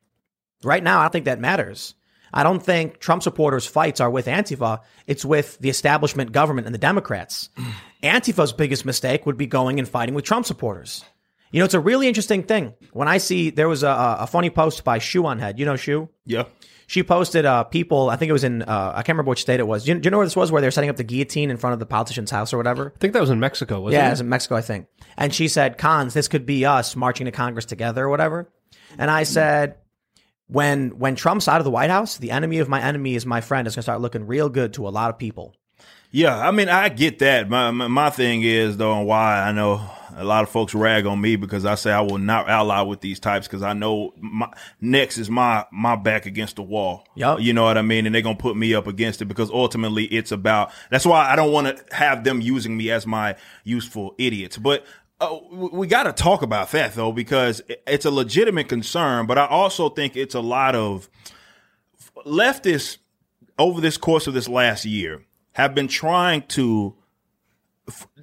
Right now, I don't think that matters. I don't think Trump supporters' fights are with Antifa. It's with the establishment government and the Democrats. Antifa's biggest mistake would be going and fighting with Trump supporters. You know, it's a really interesting thing. When I see there was a, a funny post by Shoe on Head. You know Shoe? Yeah. She posted uh, people. I think it was in. Uh, I can't remember which state it was. Do you, do you know where this was? Where they're setting up the guillotine in front of the politician's house or whatever. I think that was in Mexico, wasn't Yeah, it? it was in Mexico, I think. And she said, "Cons, this could be us marching to Congress together or whatever." And I said, "When when Trump's out of the White House, the enemy of my enemy is my friend is going to start looking real good to a lot of people." Yeah, I mean, I get that. My, my my thing is though, and why I know a lot of folks rag on me because I say I will not ally with these types because I know my next is my my back against the wall. Yup. you know what I mean, and they're gonna put me up against it because ultimately it's about. That's why I don't want to have them using me as my useful idiots, but. Oh, we- we got to talk about that though because it's a legitimate concern, but I also think it's a lot of leftists over this course of this last year have been trying to,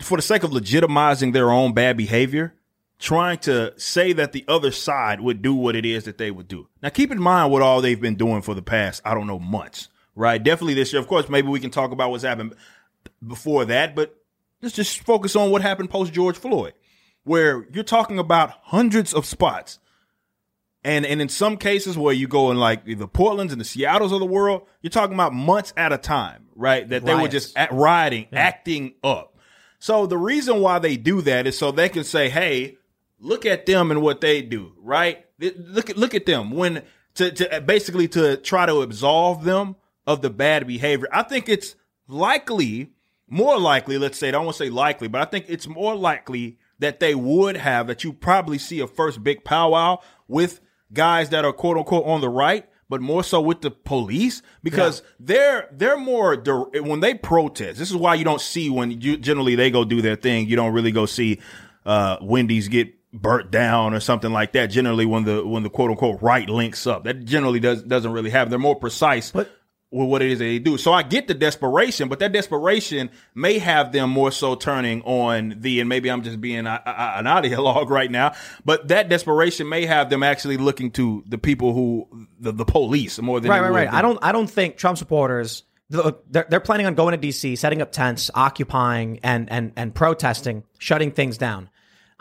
for the sake of legitimizing their own bad behavior, trying to say that the other side would do what it is that they would do. Now, keep in mind what all they've been doing for the past, I don't know, months, right? Definitely this year. Of course, maybe we can talk about what's happened before that, but let's just focus on what happened post George Floyd, where you're talking about hundreds of spots and and in some cases where you go in like the Portlands and the Seattles of the world, you're talking about months at a time, right? That they were just at rioting, acting up. So the reason why they do that is so they can say, "Hey, look at them and what they do," right? Look at look at them when to to basically to try to absolve them of the bad behavior. I think it's likely, more likely, let's say, I don't want to say likely, but I think it's more likely that they would have that you probably see a first big powwow with guys that are quote unquote on the right, but more so with the police because they're they're more when they protest. This is why you don't see when you generally they go do their thing. You don't really go see uh, Wendy's get burnt down or something like that. Generally, when the when the quote unquote right links up, that generally does doesn't really happen. They're more precise with what it is they do. So I get the desperation, but that desperation may have them more so turning on the, and maybe I'm just being a, a, an ideologue right now, but that desperation may have them actually looking to the people who, the, the police more than Right, right, right. the- I don't, I don't think Trump supporters. They're, they're planning on going to DC, setting up tents, occupying, and and and protesting, shutting things down.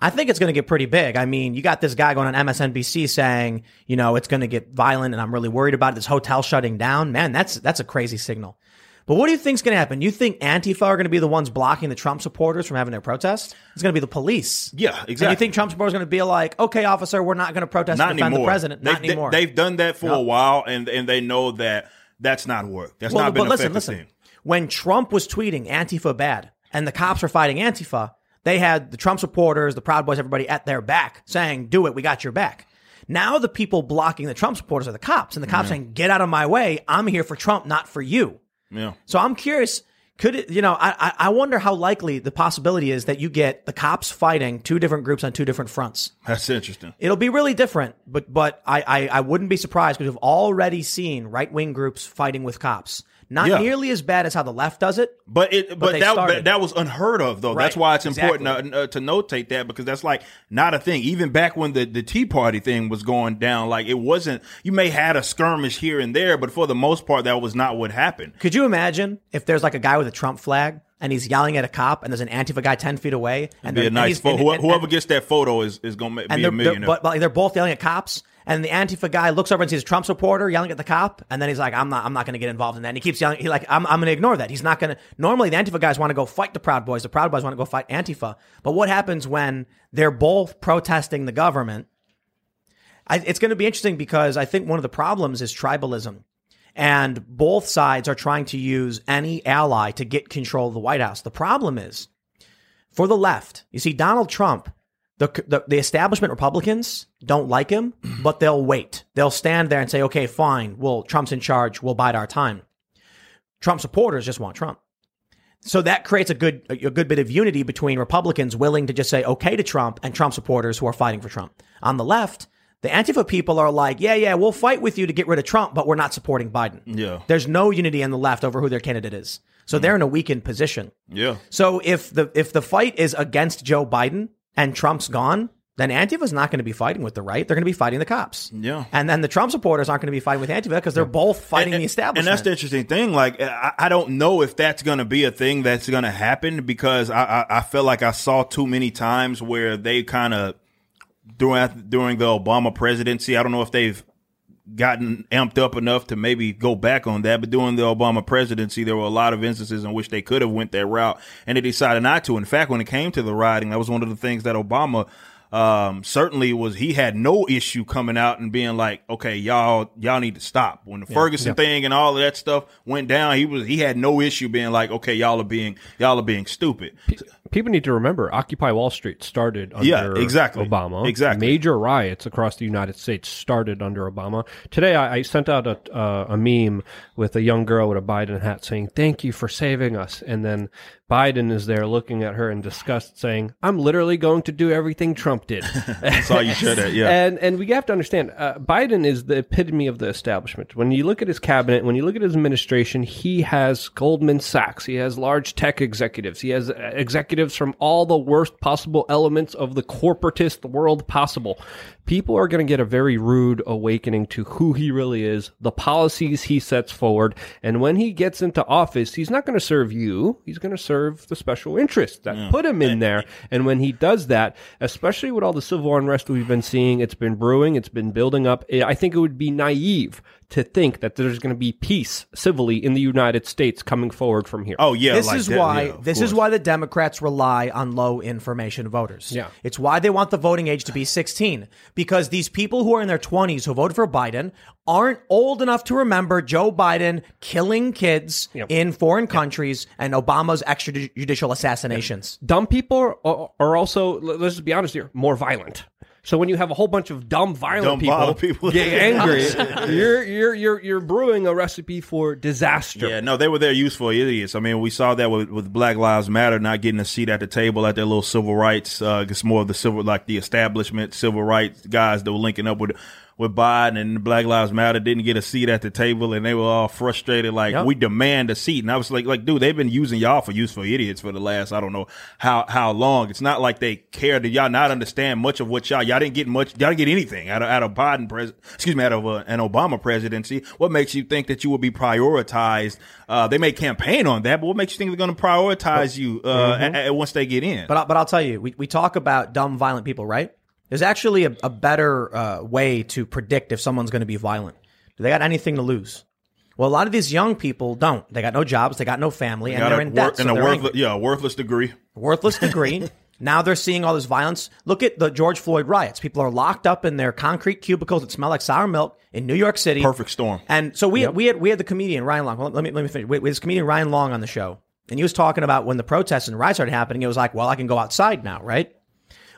I think it's going to get pretty big. I mean, you got this guy going on MSNBC saying, you know, it's going to get violent, and I'm really worried about it. This hotel shutting down. Man, that's that's a crazy signal. But what do you think's going to happen? You think Antifa are going to be the ones blocking the Trump supporters from having their protest? It's going to be the police. Yeah, exactly. And you think Trump supporters are going to be like, okay, officer, we're not going to protest not defend anymore. the president. Not They've- anymore. They, have done that for No. a while, and and they know that that's not work. That's Well, not been but listen, effective listen. thing. When Trump was tweeting Antifa bad and the cops were fighting Antifa, they had the Trump supporters, the Proud Boys, everybody at their back saying, do it, we got your back. Now the people blocking the Trump supporters are the cops, and the cops saying, get out of my way. I'm here for Trump, not for you. Yeah. So I'm curious. Could it, you know, I, I I wonder how likely the possibility is that you get the cops fighting two different groups on two different fronts. That's interesting. It'll be really different, but but I I, I wouldn't be surprised because we've already seen right wing groups fighting with cops. Not Yeah. nearly as bad as how the left does it. But it, but, they that, started. that was unheard of, though. That's why it's exactly. important uh, to notate that because that's like not a thing. Even back when the, the Tea Party thing was going down, like it wasn't. You may have had a skirmish here and there, but for the most part, that was not what happened. Could you imagine if there's like a guy with a Trump flag and he's yelling at a cop and there's an Antifa guy ten feet away and Be they're- a nice photo. and- and- Whoever gets that photo is is going to be a they're millionaire. but, but they're both yelling at cops and the Antifa guy looks over and sees a Trump supporter yelling at the cop and then he's like I'm not I'm not going to get involved in that. And he keeps yelling he like I'm I'm going to ignore that. He's not going to normally the Antifa guys want to go fight the Proud Boys. The Proud Boys want to go fight Antifa. But what happens when they're both protesting the government? I, it's going to be interesting because I think one of the problems is tribalism. And both sides are trying to use any ally to get control of the White House. The problem is for the left. You see, Donald Trump, the, the, the establishment Republicans don't like him, but they'll wait. They'll stand there and say, okay, fine. Well, Trump's in charge. We'll bide our time. Trump supporters just want Trump. So that creates a good, a good bit of unity between Republicans willing to just say okay to Trump and Trump supporters who are fighting for Trump. On the left, The Antifa people are like, yeah, yeah, we'll fight with you to get rid of Trump, but we're not supporting Biden. Yeah. There's no unity on the left over who their candidate is. So mm. they're in a weakened position. Yeah. So if the if the fight is against Joe Biden and Trump's gone, then Antifa's not going to be fighting with the right. They're going to be fighting the cops. Yeah. And then the Trump supporters aren't going to be fighting with Antifa because they're both fighting the establishment. And that's the interesting thing. Like, uh, I, I don't know if that's going to be a thing that's going to happen because I, I, I feel like I saw too many times where they kind of during during the Obama presidency. I don't know if they've gotten amped up enough to maybe go back on that. But during the Obama presidency, there were a lot of instances in which they could have went that route and they decided not to. In fact, when it came to the rioting, that was one of the things that Obama um, certainly was he had no issue coming out and being like, okay, y'all, y'all need to stop. When the Ferguson thing and all of that stuff went down, he was, he had no issue being like, okay, y'all are being, y'all are being stupid. People need to remember Occupy Wall Street started under Yeah, exactly. Obama. Exactly. Major riots across the United States started under Obama. Today, I, I sent out a, uh, a meme with a young girl with a Biden hat saying, Thank you for saving us. And then Biden is there looking at her in disgust saying, I'm literally going to do everything Trump did. That's all you should have. Yeah. And and we have to understand, uh, Biden is the epitome of the establishment. When you look at his cabinet, when you look at his administration, he has Goldman Sachs, he has large tech executives, he has uh, executives from all the worst possible elements of the corporatist world possible. People are going to get a very rude awakening to who he really is, the policies he sets forward, and when he gets into office, he's not going to serve you. He's going to serve the special interests that put him in there. And when he does that, especially with all the civil unrest we've been seeing, it's been brewing, it's been building up. I think it would be naive to think that there's going to be peace civilly in the United States coming forward from here. oh yeah. this like is that, why yeah, of this is why the Democrats rely on low information voters. Yeah. It's why they want the voting age to be 16 because these people who are in their 20s who voted for Biden aren't old enough to remember Joe Biden killing kids Yep. in foreign countries and Obama's extrajudicial assassinations. dumb people are, are also let's just be honest here more violent so when you have a whole bunch of dumb violent Dumb, people, people. get angry you're you're you're you're brewing a recipe for disaster Yeah, no, they were there useful idiots. I mean, we saw that with, with Black Lives Matter not getting a seat at the table at their little civil rights. Uh, it's more of the civil, like the establishment civil rights guys that were linking up with with Biden and Black Lives Matter didn't get a seat at the table, and they were all frustrated. Like, Yep. we demand a seat, and I was like, like, dude, they've been using y'all for useful idiots for the last I don't know how how long. It's not like they care. Did y'all not understand much of what y'all y'all didn't get much? Y'all didn't get anything out of out of Biden pres excuse me out of uh, an Obama presidency. What makes you think that you will be prioritized? Uh, they may campaign on that, but what makes you think they're going to prioritize you uh, a- a- once they get in? But, but I'll tell you, we, we talk about dumb, violent people, right? There's actually a, a better uh, way to predict if someone's going to be violent. Do they got anything to lose? Well, a lot of these young people don't. They got no jobs, they got no family, and they're in wor- debt. so and a worthless, yeah, a worthless degree. worthless degree. now they're seeing all this violence. Look at the George Floyd riots. People are locked up in their concrete cubicles that smell like sour milk in New York City. Perfect storm. And so we we had we had the comedian Ryan Long. Well, let me let me finish. We, we had this comedian Ryan Long on the show, and he was talking about when the protests and riots started happening. It was like, well, I can go outside now, right?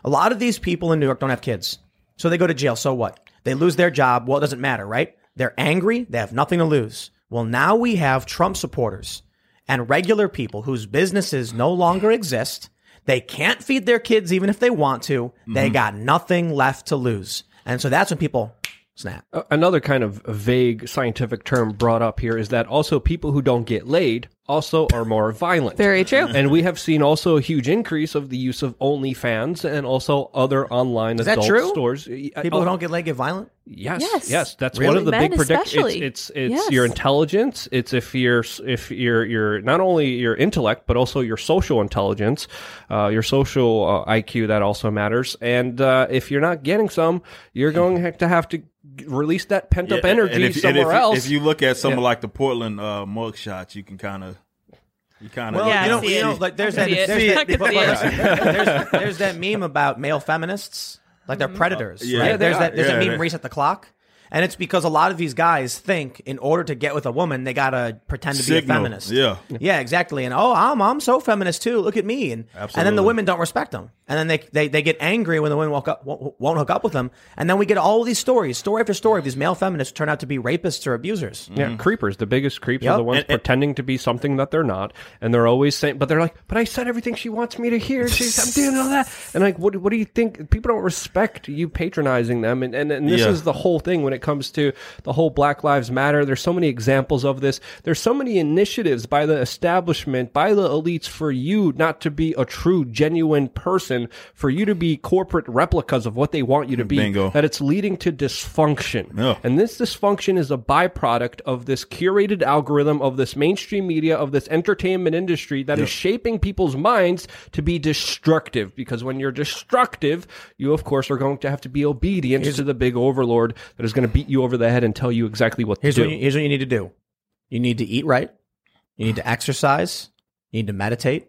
A lot of these people in New York don't have kids, so they go to jail. So what? They lose their job. Well, it doesn't matter, right? They're angry. They have nothing to lose. Well, now we have Trump supporters and regular people whose businesses no longer exist. They can't feed their kids even if they want to. They mm-hmm. got nothing left to lose. And so that's when people snap. Another kind of vague scientific term brought up here is that also people who don't get laid also are more violent. Very true. And we have seen also a huge increase of the use of OnlyFans and also other online Is that adult true? stores. People who don't get laid get violent. Yes, Yes. yes, that's Really? one of the Men big predictions. especially. It's it's, it's Yes. your intelligence. It's if you're if you're you're not only your intellect but also your social intelligence, uh, your social uh, IQ that also matters. And uh, if you're not getting some, you're going to have to have to g- release that pent up Yeah, energy and if, and somewhere if, else. If you look at some Yeah. of like the Portland uh, mug shots, you can kind of, you kind of, Well, Yeah, you know, you know, like there's that, can see it. there's, that, can but see it. listen, there's, there's that meme about male feminists, like they're mm-hmm. predators. Yeah. right? Yeah, there's are. that there's Yeah, a meme they- reset the clock. And it's because a lot of these guys think in order to get with a woman, they gotta pretend to be a feminist. Yeah. yeah, exactly. And oh, I'm I'm so feminist too. Look at me. And and then the women don't respect them. And then they, they, they get angry when the women walk up, won't, won't hook up with them. And then we get all these stories, story after story of these male feminists turn out to be rapists or abusers. Yeah, mm-hmm. creepers. The biggest creeps Yep. are the ones And- and- pretending to be something that they're not, and they're always saying, but they're like, "But I said everything she wants me to hear. She's, I'm doing all that." And like, what? What do you think? People don't respect you patronizing them, and and, and this Yeah. is the whole thing when it comes to the whole Black Lives Matter. There's so many examples of this. There's so many initiatives by the establishment, by the elites, for you not to be a true, genuine person, for you to be corporate replicas of what they want you to be. Bingo. That it's leading to dysfunction. Yeah. And this dysfunction is a byproduct of this curated algorithm of this mainstream media, of this entertainment industry that is shaping people's minds to be destructive. Because when you're destructive, you of course are going to have to be obedient to the big overlord that is going to beat you over the head and tell you exactly what Here's to what, do. you, here's what you need to do. You need to eat right. You need to exercise. You need to meditate.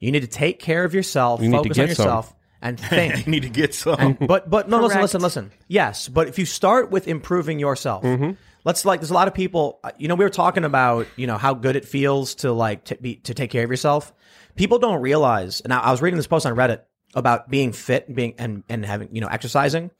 You need to take care of yourself. You need to focus get on some. yourself and think. you need to get some. And, but but no, listen, Correct. listen, listen. Yes, but if you start with improving yourself, Mm-hmm. let's like. There's a lot of people. uh, You know, we were talking about you know how good it feels to like to be to take care of yourself. People don't realize. And I, I was reading this post on Reddit about being fit and being and and having you know exercising.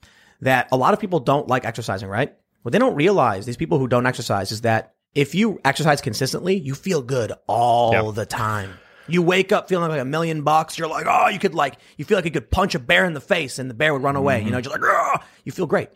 That a lot of people don't like exercising, right? What they don't realize, these people who don't exercise, is that if you exercise consistently, you feel good all the time. You wake up feeling like a million bucks. You're like, oh, you could like, you feel like you could punch a bear in the face and the bear would run away. You know, mm-hmm. you're like, oh, you feel great.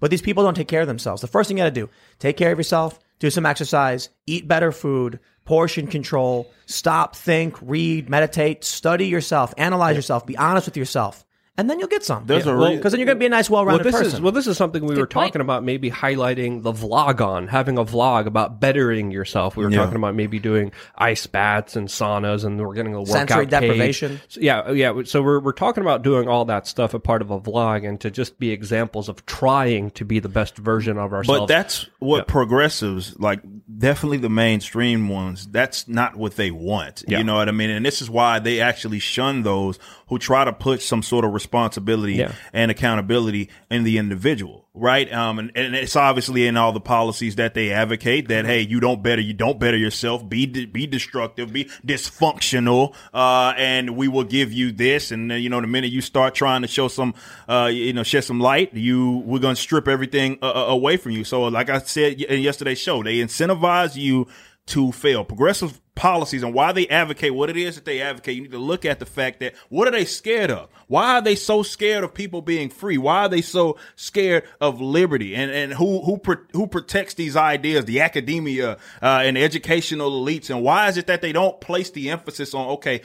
But these people don't take care of themselves. The first thing you got to do, take care of yourself, do some exercise, eat better food, portion control, stop, think, read, meditate, study yourself, analyze yourself, be honest with yourself, and then you'll get some. There's a re- because then you're going to be a nice, Well, well-rounded this person. is well, this is something we were point. talking about. Maybe highlighting the vlog on having a vlog about bettering yourself. We were Yeah. talking about maybe doing ice baths and saunas, and we're getting a workout Sensory cage. deprivation. So, yeah, yeah. So we're we're talking about doing all that stuff a part of a vlog, and to just be examples of trying to be the best version of ourselves. But that's what progressives like. Definitely the mainstream ones. That's not what they want. Yeah. You know what I mean? And this is why they actually shun those who try to put some sort of responsibility Yeah. and accountability in the individual, right? Um, and, and it's obviously in all the policies that they advocate that hey, you don't better, you don't better yourself, be de- be destructive, be dysfunctional, uh, and we will give you this. And uh, you know, the minute you start trying to show some, uh, you know, shed some light, you we're gonna strip everything uh, uh, away from you. So, like I said in yesterday's show, they incentivize you to fail. Progressive policies and why they advocate what it is that they advocate. You need to look at the fact that what are they scared of? Why are they so scared of people being free? Why are they so scared of liberty? And and who who pro- who protects these ideas? The academia uh, and educational elites. And why is it that they don't place the emphasis on okay?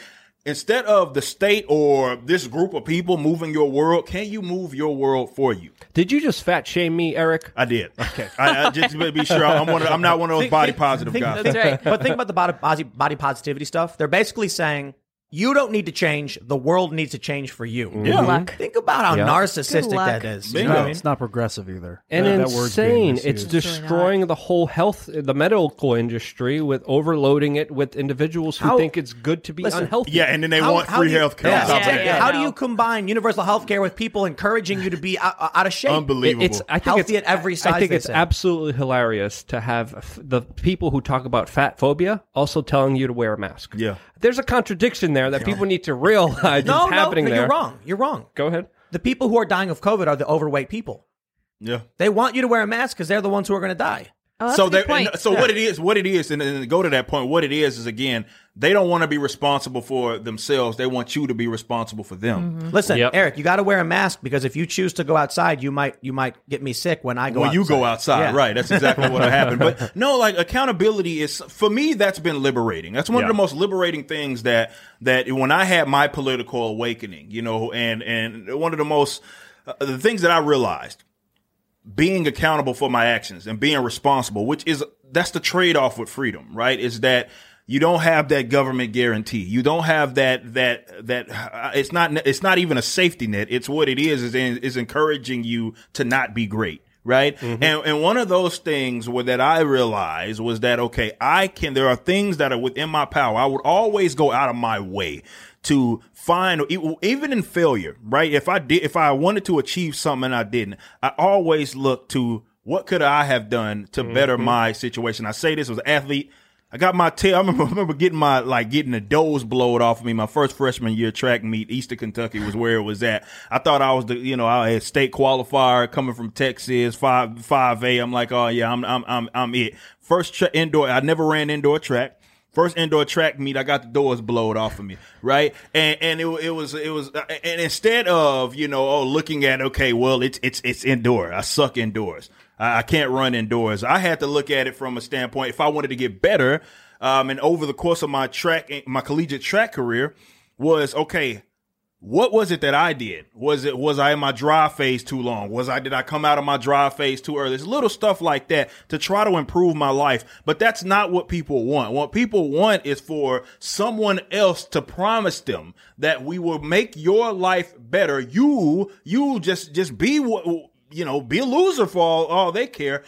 Instead of the state or this group of people moving your world, can you move your world for you? Did you just fat shame me, Eric? I did. Okay. I, I just to be sure I'm one of, I'm not one of those Think- body positive think- guys. That's right. but think about the body, body, body positivity stuff. They're basically saying you don't need to change. The world needs to change for you. Yeah. Mm-hmm. luck. Think about how Yeah. narcissistic Good luck. that is. You know what I No, mean? it's not progressive either. and That- that word's being insane. It's misused. really destroying the whole health, the medical industry with overloading it with individuals who How- think it's good to be Listen, unhealthy. Yeah, and then they How- want how free do you- health care. Yeah, on top of yeah, that. yeah. How do you combine universal health care with people encouraging you to be out, out of shape? Unbelievable. It's I think Healthy it's, at every size, I think they it's say. absolutely hilarious to have f- the people who talk about fat phobia also telling you to wear a mask. Yeah. There's a contradiction there that people need to realize no, is no, happening no, there. you're wrong. You're wrong. Go ahead. The people who are dying of COVID are the overweight people. Yeah. They want you to wear a mask because they're the ones who are going to die. Oh, that's so a good they, point. and so what it is, what it is, and, and go to that point, what it is is again, they don't want to be responsible for themselves. They want you to be responsible for them. Mm-hmm. Listen, Yep. Eric, you got to wear a mask because if you choose to go outside, you might you might get me sick when I go. When you go outside, Yeah. right? That's exactly what happened. But no, like accountability is for me. That's been liberating. That's one Yeah. of the most liberating things that that when I had my political awakening, you know, and and one of the most uh, the things that I realized being accountable for my actions and being responsible, which is that's the trade off with freedom, right? Is that you don't have that government guarantee. You don't have that that that uh, it's not it's not even a safety net. It's what it is is is encouraging you to not be great. Right. And and one of those things where that I realized was that okay, I can there are things that are within my power. I would always go out of my way to find even in failure, right? If I did if I wanted to achieve something and I didn't, I always look to what could I have done to better mm-hmm. my situation. I say this as an athlete, I got my tail. I remember, I remember getting my like getting the doors blowed off of me. My first freshman year track meet, Eastern Kentucky was where it was at. I thought I was the you know I had state qualifier coming from Texas five five A. I'm like oh yeah I'm I'm I'm I'm it. First tra- indoor. I never ran indoor track. First indoor track meet, I got the doors blowed off of me, right? And and it, it was it was uh, and instead of you know oh looking at okay well it's it's it's indoor. I suck indoors. I, I can't run indoors. I had to look at it from a standpoint if I wanted to get better. Um, and over the course of my track, my collegiate track career, was okay. What was it that I did? Was it was I in my dry phase too long? Was I did I come out of my dry phase too early? It's little stuff like that to try to improve my life. But that's not what people want. What people want is for someone else to promise them that we will make your life better. You you just just be what you know, be a loser for all, all they care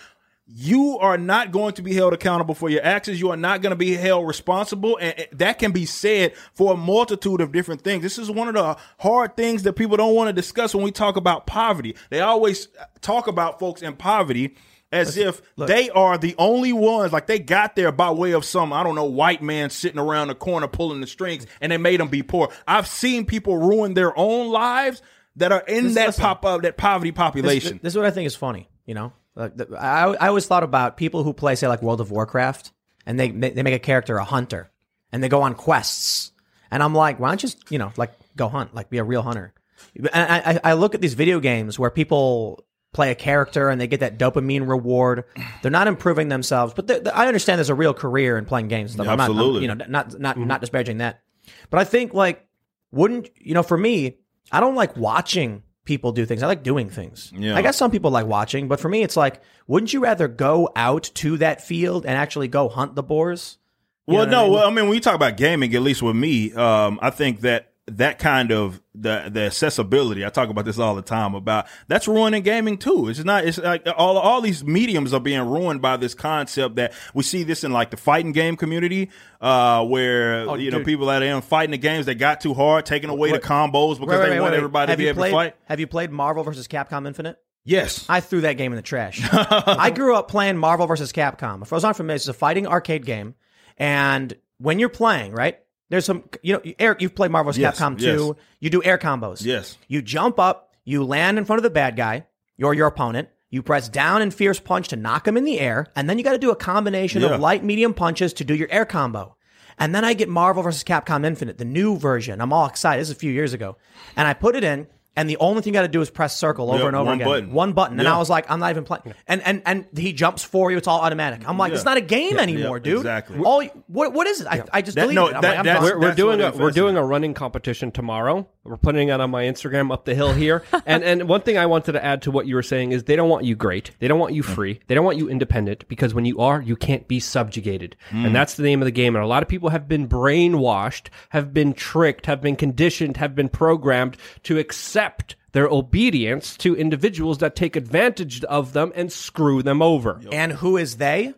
you are not going to be held accountable for your actions. You are not going to be held responsible. And that can be said for a multitude of different things. This is one of the hard things that people don't want to discuss when we talk about poverty. They always talk about folks in poverty as if look. they are the only ones, like they got there by way of some, I don't know, white man sitting around the corner pulling the strings and they made them be poor. I've seen people ruin their own lives that are in this, that pop up, that poverty population. This, this is what I think is funny, you know? Like the, I, I always thought about people who play, say, like World of Warcraft, and they they make a character a hunter, and they go on quests, and I'm like, why don't you just you know like go hunt, like be a real hunter? And I, I look at these video games where people play a character and they get that dopamine reward. They're not improving themselves, but they're, they're, I understand there's a real career in playing games. And stuff. Yeah, absolutely, I'm not, I'm, you know, not not mm-hmm. not disparaging that, but I think like wouldn't you know for me, I don't like watching people do things. I like doing things. Yeah. I guess some people like watching, but for me, it's like, wouldn't you rather go out to that field and actually go hunt the boars? You well, no. I mean? Well, I mean, when you talk about gaming, at least with me, um, I think that that kind of the the accessibility. I talk about this all the time about that's ruining gaming too. It's not. It's like all all these mediums are being ruined by this concept that we see this in like the fighting game community, uh, where oh, you know people that are in fighting the games they got too hard, taking away the combos because wait, wait, they want everybody have to be able played, to fight. Have you played Marvel versus Capcom Infinite? Yes. I threw that game in the trash. I grew up playing Marvel versus Capcom. If I was not familiar, it's a fighting arcade game. And when you're playing, right? There's some, you know, Eric, you've played Marvel's yes, Capcom 2. Yes. You do air combos. Yes. You jump up, you land in front of the bad guy, or your opponent. You press down and fierce punch to knock him in the air, and then you got to do a combination yeah. of light, medium punches to do your air combo. And then I get Marvel vs. Capcom Infinite, the new version. I'm all excited. This is a few years ago. And I put it in, and the only thing you got to do is press circle over yep, and over one again. Button. One button. And I was like, I'm not even playing. And and and he jumps for you. It's all automatic. I'm like, yeah. it's not a game yeah, anymore, yeah, dude. Exactly. All what what is it? I, I just that, deleted no, it. That, like, we're, we're doing a we're doing a running competition tomorrow. We're putting it on my Instagram up the hill here. and and one thing I wanted to add to what you were saying is they don't want you great. They don't want you free. They don't want you independent because when you are, you can't be subjugated. Mm. And that's the name of the game. And a lot of people have been brainwashed, have been tricked, have been conditioned, have been programmed to accept their obedience to individuals that take advantage of them and screw them over. And who is they?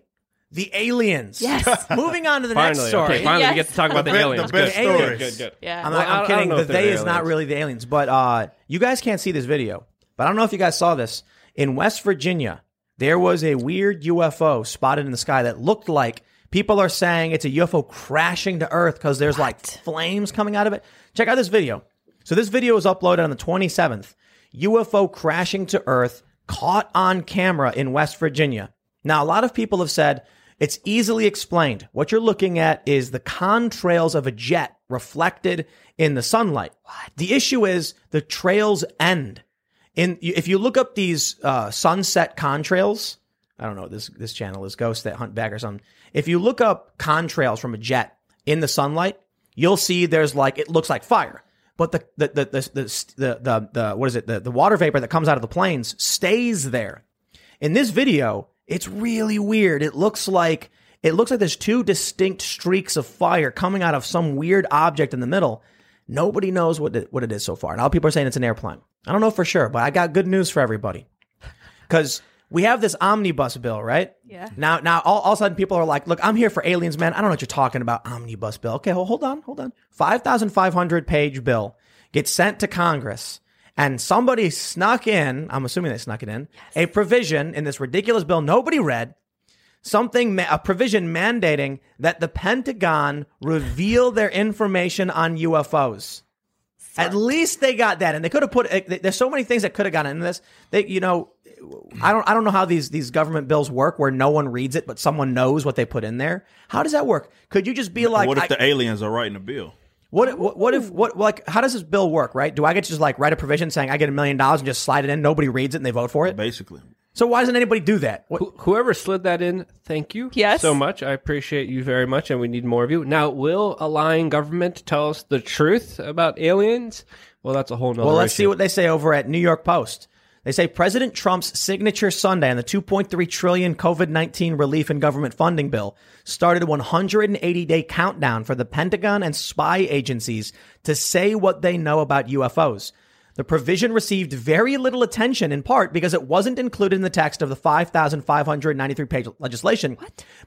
The aliens. Yes. Moving on to the next story. okay, finally we get to talk about the, The aliens. the best good. story. Good, good, good. Yeah. I'm, Well, I- I I'm kidding. The they're they is not really the aliens, but uh, you guys can't see this video. But I don't know if you guys saw this. In West Virginia, there was a weird UFO spotted in the sky that looked like people are saying it's a UFO crashing to Earth because there's like flames coming out of it. Check out this video. So this video was uploaded on the 27th. UFO crashing to Earth caught on camera in West Virginia. Now, a lot of people have said it's easily explained. What you're looking at is the contrails of a jet reflected in the sunlight. The issue is the trails end. In if you look up these uh, sunset contrails, I don't know this this channel is Ghosts that hunt back or something. If you look up contrails from a jet in the sunlight, you'll see there's like it looks like fire but the the the the the, the, the what is it the, the water vapor that comes out of the planes stays there. In this video, it's really weird. It looks like it looks like there's two distinct streaks of fire coming out of some weird object in the middle. Nobody knows what it, what it is so far. And all people are saying it's an airplane. I don't know for sure, but I got good news for everybody. Because we have this omnibus bill, right? Yeah. Now, now, all, all of a sudden, people are like, "Look, I'm here for aliens, man. I don't know what you're talking about, omnibus bill." Okay, well, hold on, hold on. Five thousand five hundred page bill gets sent to Congress, and somebody snuck in. I'm assuming they snuck it in a provision in this ridiculous bill nobody read, something ma- a provision mandating that the Pentagon reveal their information on UFOs. At least they got that, and they could have put. eh, There's so many things that could have gotten into this. They, you know, I don't, I don't know how these these government bills work, where no one reads it, but someone knows what they put in there. How does that work? Could you just be like, what if I- the aliens are writing the bill? what, what what if what like how does this bill work? Right? Do I get to just like write a provision saying I get a million dollars and just slide it in? Nobody reads it and they vote for it. Basically, So why doesn't anybody do that? Wh- Whoever slid that in, thank you Yes. so much. I appreciate you very much, and we need more of you. Now, will a lying government tell us the truth about aliens? Well, that's a whole nother Well, let's see issue. what they say over at New York Post. They say President Trump's signature Sunday on the 2.3 trillion COVID-19 relief and government funding bill started a 180-day countdown for the Pentagon and spy agencies to say what they know about UFOs. The provision received very little attention in part because it wasn't included in the text of the 5,593 page legislation,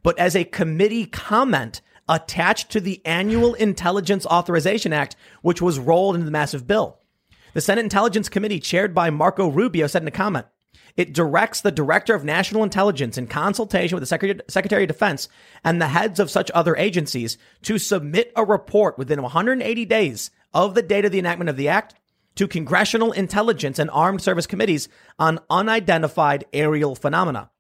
but as a committee comment attached to the annual Intelligence Authorization Act, which was rolled into the massive bill. The Senate Intelligence Committee, chaired by Marco Rubio, said in a comment, it directs the Director of National Intelligence in consultation with the Secretary, of Defense and the heads of such other agencies to submit a report within 180 days of the date of the enactment of the act to congressional intelligence and armed service committees on unidentified aerial phenomena.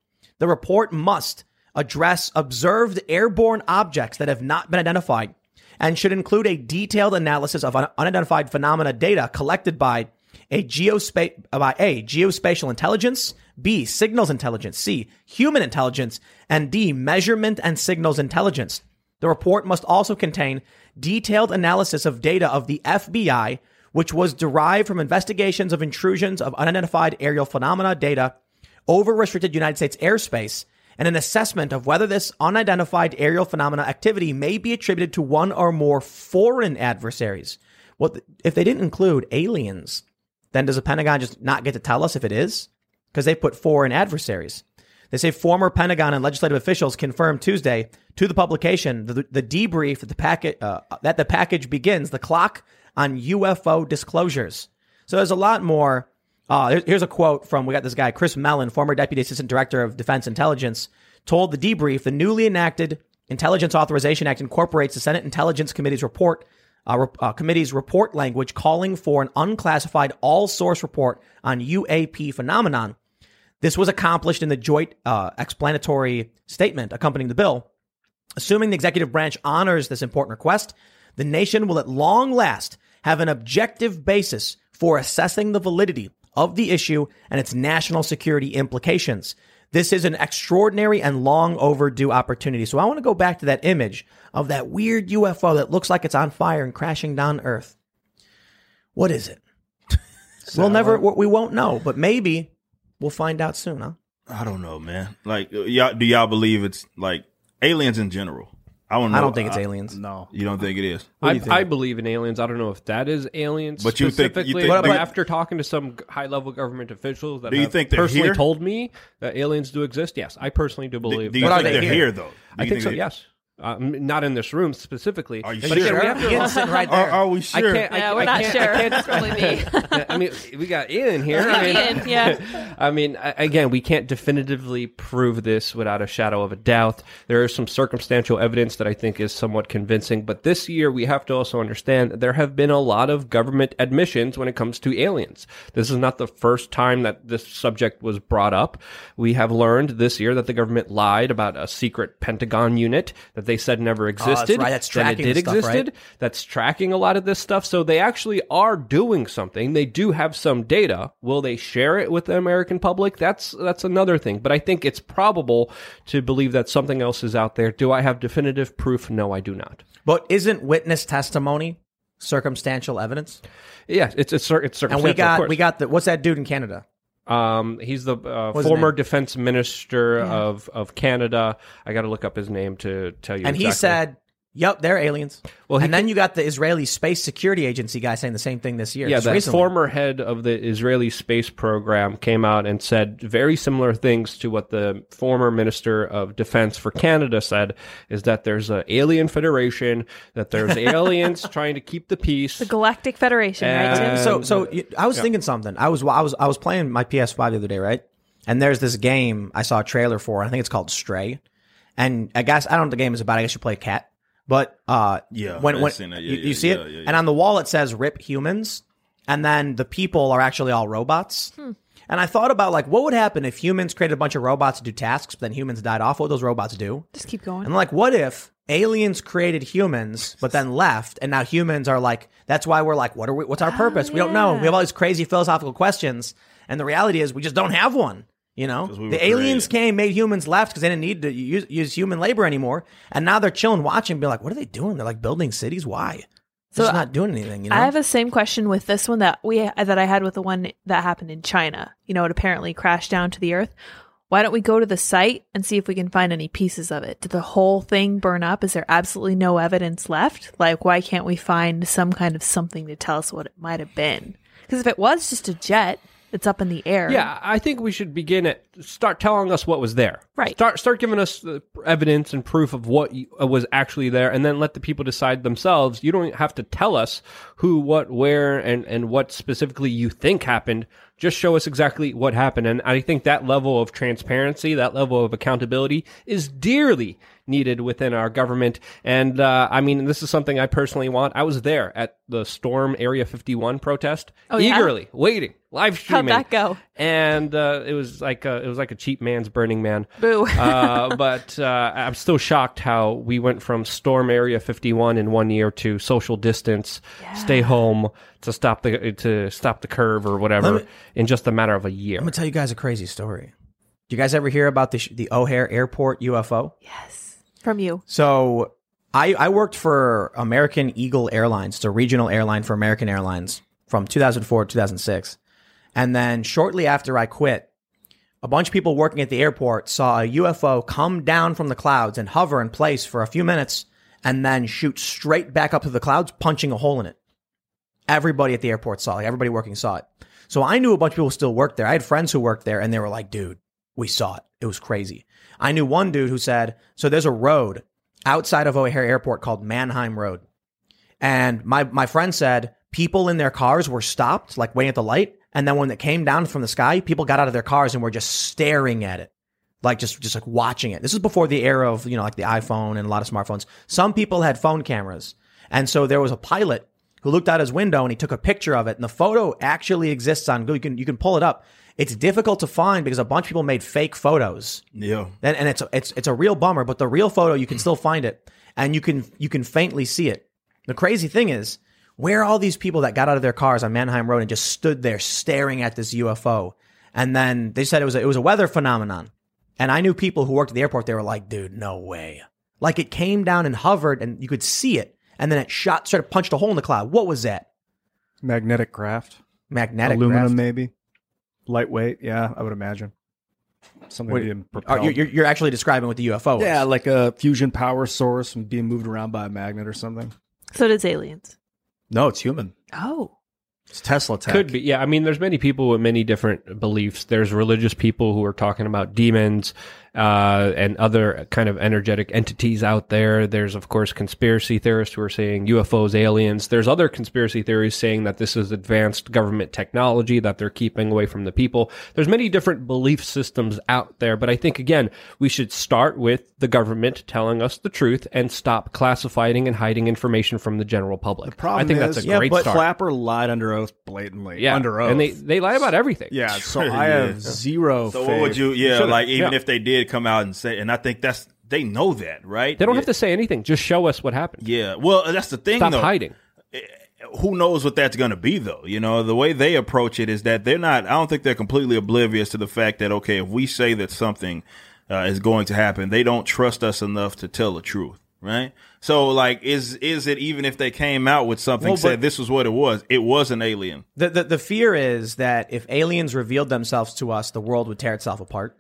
The report must address observed airborne objects that have not been identified and should include a detailed analysis of un- unidentified phenomena data collected by a geospa- by A, geospatial intelligence, B, signals intelligence, C, human intelligence, and D, measurement and signals intelligence. The report must also contain detailed analysis of data of the FBI, which was derived from investigations of intrusions of unidentified aerial phenomena data over restricted United States airspace and an assessment of whether this unidentified aerial phenomena activity may be attributed to one or more foreign adversaries. What if they didn't include aliens? Then does the Pentagon just not get to tell us if it is? Because they put foreign adversaries. They say former Pentagon and legislative officials confirmed Tuesday to the publication the, the debrief that the packet uh, that the package begins the clock on UFO disclosures. So there's a lot more. Uh, here's a quote from we got this guy Chris Mellon, former deputy assistant director of defense intelligence, told the debrief the newly enacted Intelligence Authorization Act incorporates the Senate Intelligence Committee's report uh, uh, committee's report language calling for an unclassified all source report on UAP phenomenon. This was accomplished in the joint uh, explanatory statement accompanying the bill. Assuming the executive branch honors this important request, the nation will at long last have an objective basis for assessing the validity of the issue and its national security implications. This is an extraordinary and long overdue opportunity. So I want to go back to that image of that weird UFO that looks like it's on fire and crashing down Earth. What is it? we'll never, we won't know, but maybe we'll find out soon, huh? I don't know, man. Like, y'all, do y'all believe it's like aliens in general? I don't know. I don't think it's aliens. No. You don't think it is? I, I believe in aliens. I don't know if that is aliens But you think- you specifically. think- but but- after talking to some high level government officials that Do you have think they're personally here? told me that aliens do exist, yes, I personally do Do, believe. do you that. are think they they're here? here, though? Do I you think so. they- Yes, uh, not in this room specifically. Are you but sure? again, we have to right there. Are, are we I sure? can't. I, Yeah, I we're not can't, sure. I can't, probably me. I mean, we got Ian here. I mean, Ian, yeah. I mean, again, we can't definitively prove this without a shadow of a doubt. There is some circumstantial evidence that I think is somewhat convincing, but this year we have to also understand that there have been a lot of government admissions when it comes to aliens. This is not the first time that this subject was brought up. We have learned this year that the government lied about a secret Pentagon unit that they said never existed. Oh, that's right. That's tracking it did stuff, existed right? that's tracking a lot of this stuff. So they actually are doing something. They do have some data. Will they share it with the American public? That's that's another thing. But I think it's probable to believe that something else is out there. Do I have definitive proof? No, I do not. But isn't witness testimony circumstantial evidence? Yeah, it's it's, it's And we got we got the what's that dude in Canada? Um, he's the uh, former defense minister of of Canada. I got to look up his name to tell you. And he said, "Yep, they're aliens." Well, he and then you got the Israeli Space Security Agency guy saying the same thing this year. Yeah, the recently. former head of the Israeli space program came out and said very similar things to what the former minister of defense for Canada said is that there's an alien federation, that there's aliens trying to keep the peace. The Galactic Federation, right, Tim? So, so I was thinking something. I was I was I was playing my PS5 the other day, right? And there's this game I saw a trailer for. I think it's called Stray. And I guess I don't know what the game is about. I guess you play a cat. But uh, Yeah, when when seen that. you, Yeah, you see yeah, it, yeah, yeah. and on the wall it says "Rip humans," and then the people are actually all robots. And I thought about like what would happen if humans created a bunch of robots to do tasks, but then humans died off. What would those robots do? Just keep going. And like, what if aliens created humans, but then left, and now humans are like, that's why we're like, what are we? What's our purpose? We don't know. We have all these crazy philosophical questions, and the reality is we just don't have one. You know, we the aliens created. came, made humans left because they didn't need to use, use human labor anymore, and now they're chilling, watching, be like, what are they doing? They're like building cities. Why? They're So just not doing anything. You know, I have the same question with this one that we that I had with the one that happened in China. You know, it apparently crashed down to the earth. Why don't we go to the site and see if we can find any pieces of it? Did the whole thing burn up? Is there absolutely no evidence left? Like, why can't we find some kind of something to tell us what it might have been? Because if it was just a jet, it's up in the air. Yeah, I think we should begin at start telling us what was there. Right. Start start giving us the evidence and proof of what uh, was actually there, and then let the people decide themselves. You don't have to tell us who, what, where, and and what specifically you think happened. Just show us exactly what happened, and I think that level of transparency, that level of accountability, is dearly needed within our government. And uh, I mean, this is something I personally want. I was there at the Storm Area 51 protest, Oh, yeah? eagerly waiting, live streaming. How'd streaming that go? and uh, it was like a, it was like a cheap man's Burning Man. Boo. uh, but uh, I'm still shocked how we went from Storm Area 51 in one year to social distance, stay home to stop the to stop the curve or whatever me- in just a matter of a year. I'm gonna tell you guys a crazy story. Do you guys ever hear about the the O'Hare Airport UFO? yes. From you. So I, I worked for American Eagle Airlines, it's a regional airline for American Airlines from 2004 to 2006. And then shortly after I quit, a bunch of people working at the airport saw a UFO come down from the clouds and hover in place for a few minutes and then shoot straight back up to the clouds, punching a hole in it. Everybody at the airport saw it. Everybody working saw it. So I knew a bunch of people still worked there. I had friends who worked there and they were like, dude, we saw it. It was crazy. I knew one dude who said, so there's a road outside of O'Hare Airport called Mannheim Road. And my, my friend said people in their cars were stopped, like waiting at the light. And then when it came down from the sky, people got out of their cars and were just staring at it. Like just, just like watching it. This is before the era of, you know, like the iPhone and a lot of smartphones. Some people had phone cameras. And so there was a pilot who looked out his window and he took a picture of it. And the photo actually exists on Google. You can, you can pull it up. It's difficult to find because a bunch of people made fake photos Yeah. and, and it's it's it's a real bummer. But the real photo, you can still find it, and you can you can faintly see it. The crazy thing is, where are all these people that got out of their cars on Mannheim Road and just stood there staring at this UFO? And then they said it was a, it was a weather phenomenon. And I knew people who worked at the airport. They were like, "Dude, no way!" Like it came down and hovered, and you could see it, and then it shot, sort of punched a hole in the cloud. What was that? Magnetic craft, Magnetic aluminum, craft? maybe lightweight. Yeah, I would imagine something What- being propelled. you're, you're you're actually describing what the UFO was. yeah, like a fusion power source being moved around by a magnet or something. So does aliens. No, it's human. Oh. It's Tesla tech. Could be, yeah. I mean, there's many people with many different beliefs. There's religious people who are talking about demons uh, and other kind of energetic entities out there. There's, of course, conspiracy theorists who are saying UFOs, aliens. There's other conspiracy theories saying that this is advanced government technology that they're keeping away from the people. There's many different belief systems out there, but I think again we should start with the government telling us the truth and stop classifying and hiding information from the general public. Problem I think is, that's a yeah, great but start. Clapper lied under oath blatantly. yeah, under oath. and they they lie about everything. yeah, so I Yeah. have zero. So faith. what would you? Yeah, like even yeah. if they did come out and say, and I think that's they know that, right? They don't yeah. have to say anything. Just show us what happened. Yeah. Well, that's the thing. Stop though. hiding. who knows what that's going to be though you know the way they approach it is that they're not i don't think they're completely oblivious to the fact that okay if we say that something uh, is going to happen they don't trust us enough to tell the truth right so like is is it even if they came out with something Well, said this was what it was it was an alien The, the the fear is that if aliens revealed themselves to us, the world would tear itself apart.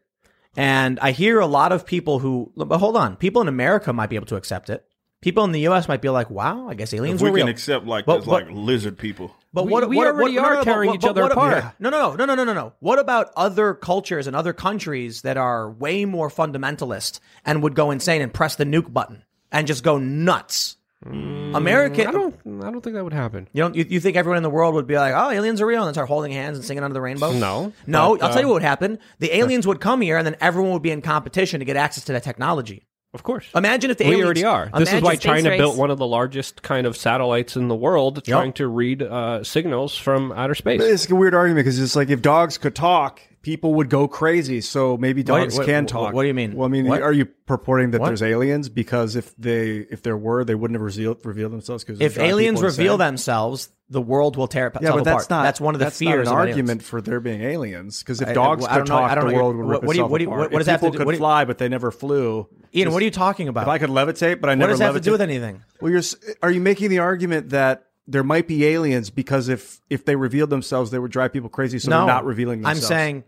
And I hear a lot of people who, but hold on, people in America might be able to accept it. People in the U.S. might be like, "Wow, I guess aliens if we were real." can accept like But- there's like lizard people But We- what we what, already what, no, are no, no, tearing but- each but other what- apart. yeah. No, no, no, no, no, no, no. What about other cultures and other countries that are way more fundamentalist and would go insane and press the nuke button and just go nuts? America, Mm, I don't. I don't think that would happen. You don't. You, you think everyone in the world would be like, "Oh, aliens are real," and start holding hands and singing under the rainbow? No, no. but, I'll tell you uh, what would happen. The aliens would come here, and then everyone would be in competition to get access to that technology. Of course. Imagine if the we aliens, already are. This is why China race. built one of the largest kind of satellites in the world, trying to read uh, signals from outer space. It's a weird argument because it's like if dogs could talk, people would go crazy. So maybe dogs what- can what- talk. what do you mean? Well, I mean, What? are you purporting that What? there's aliens? Because if they if there were, they wouldn't have revealed revealed themselves. Because If aliens reveal themselves, the world will tear yeah, itself but that's not that's one of the that's fears. not an of aliens. argument for there being aliens. Because if I- dogs I could know- I talk, the know. world would rip what itself what apart. what does if that have to people do- could what fly, but they never flew. Ian, what are you talking about? If I could levitate, but I what never does that have to do with anything? Well, you're are you making the argument that there might be aliens because if if they revealed themselves, they would drive people crazy, so no, they're not revealing I'm saying, what-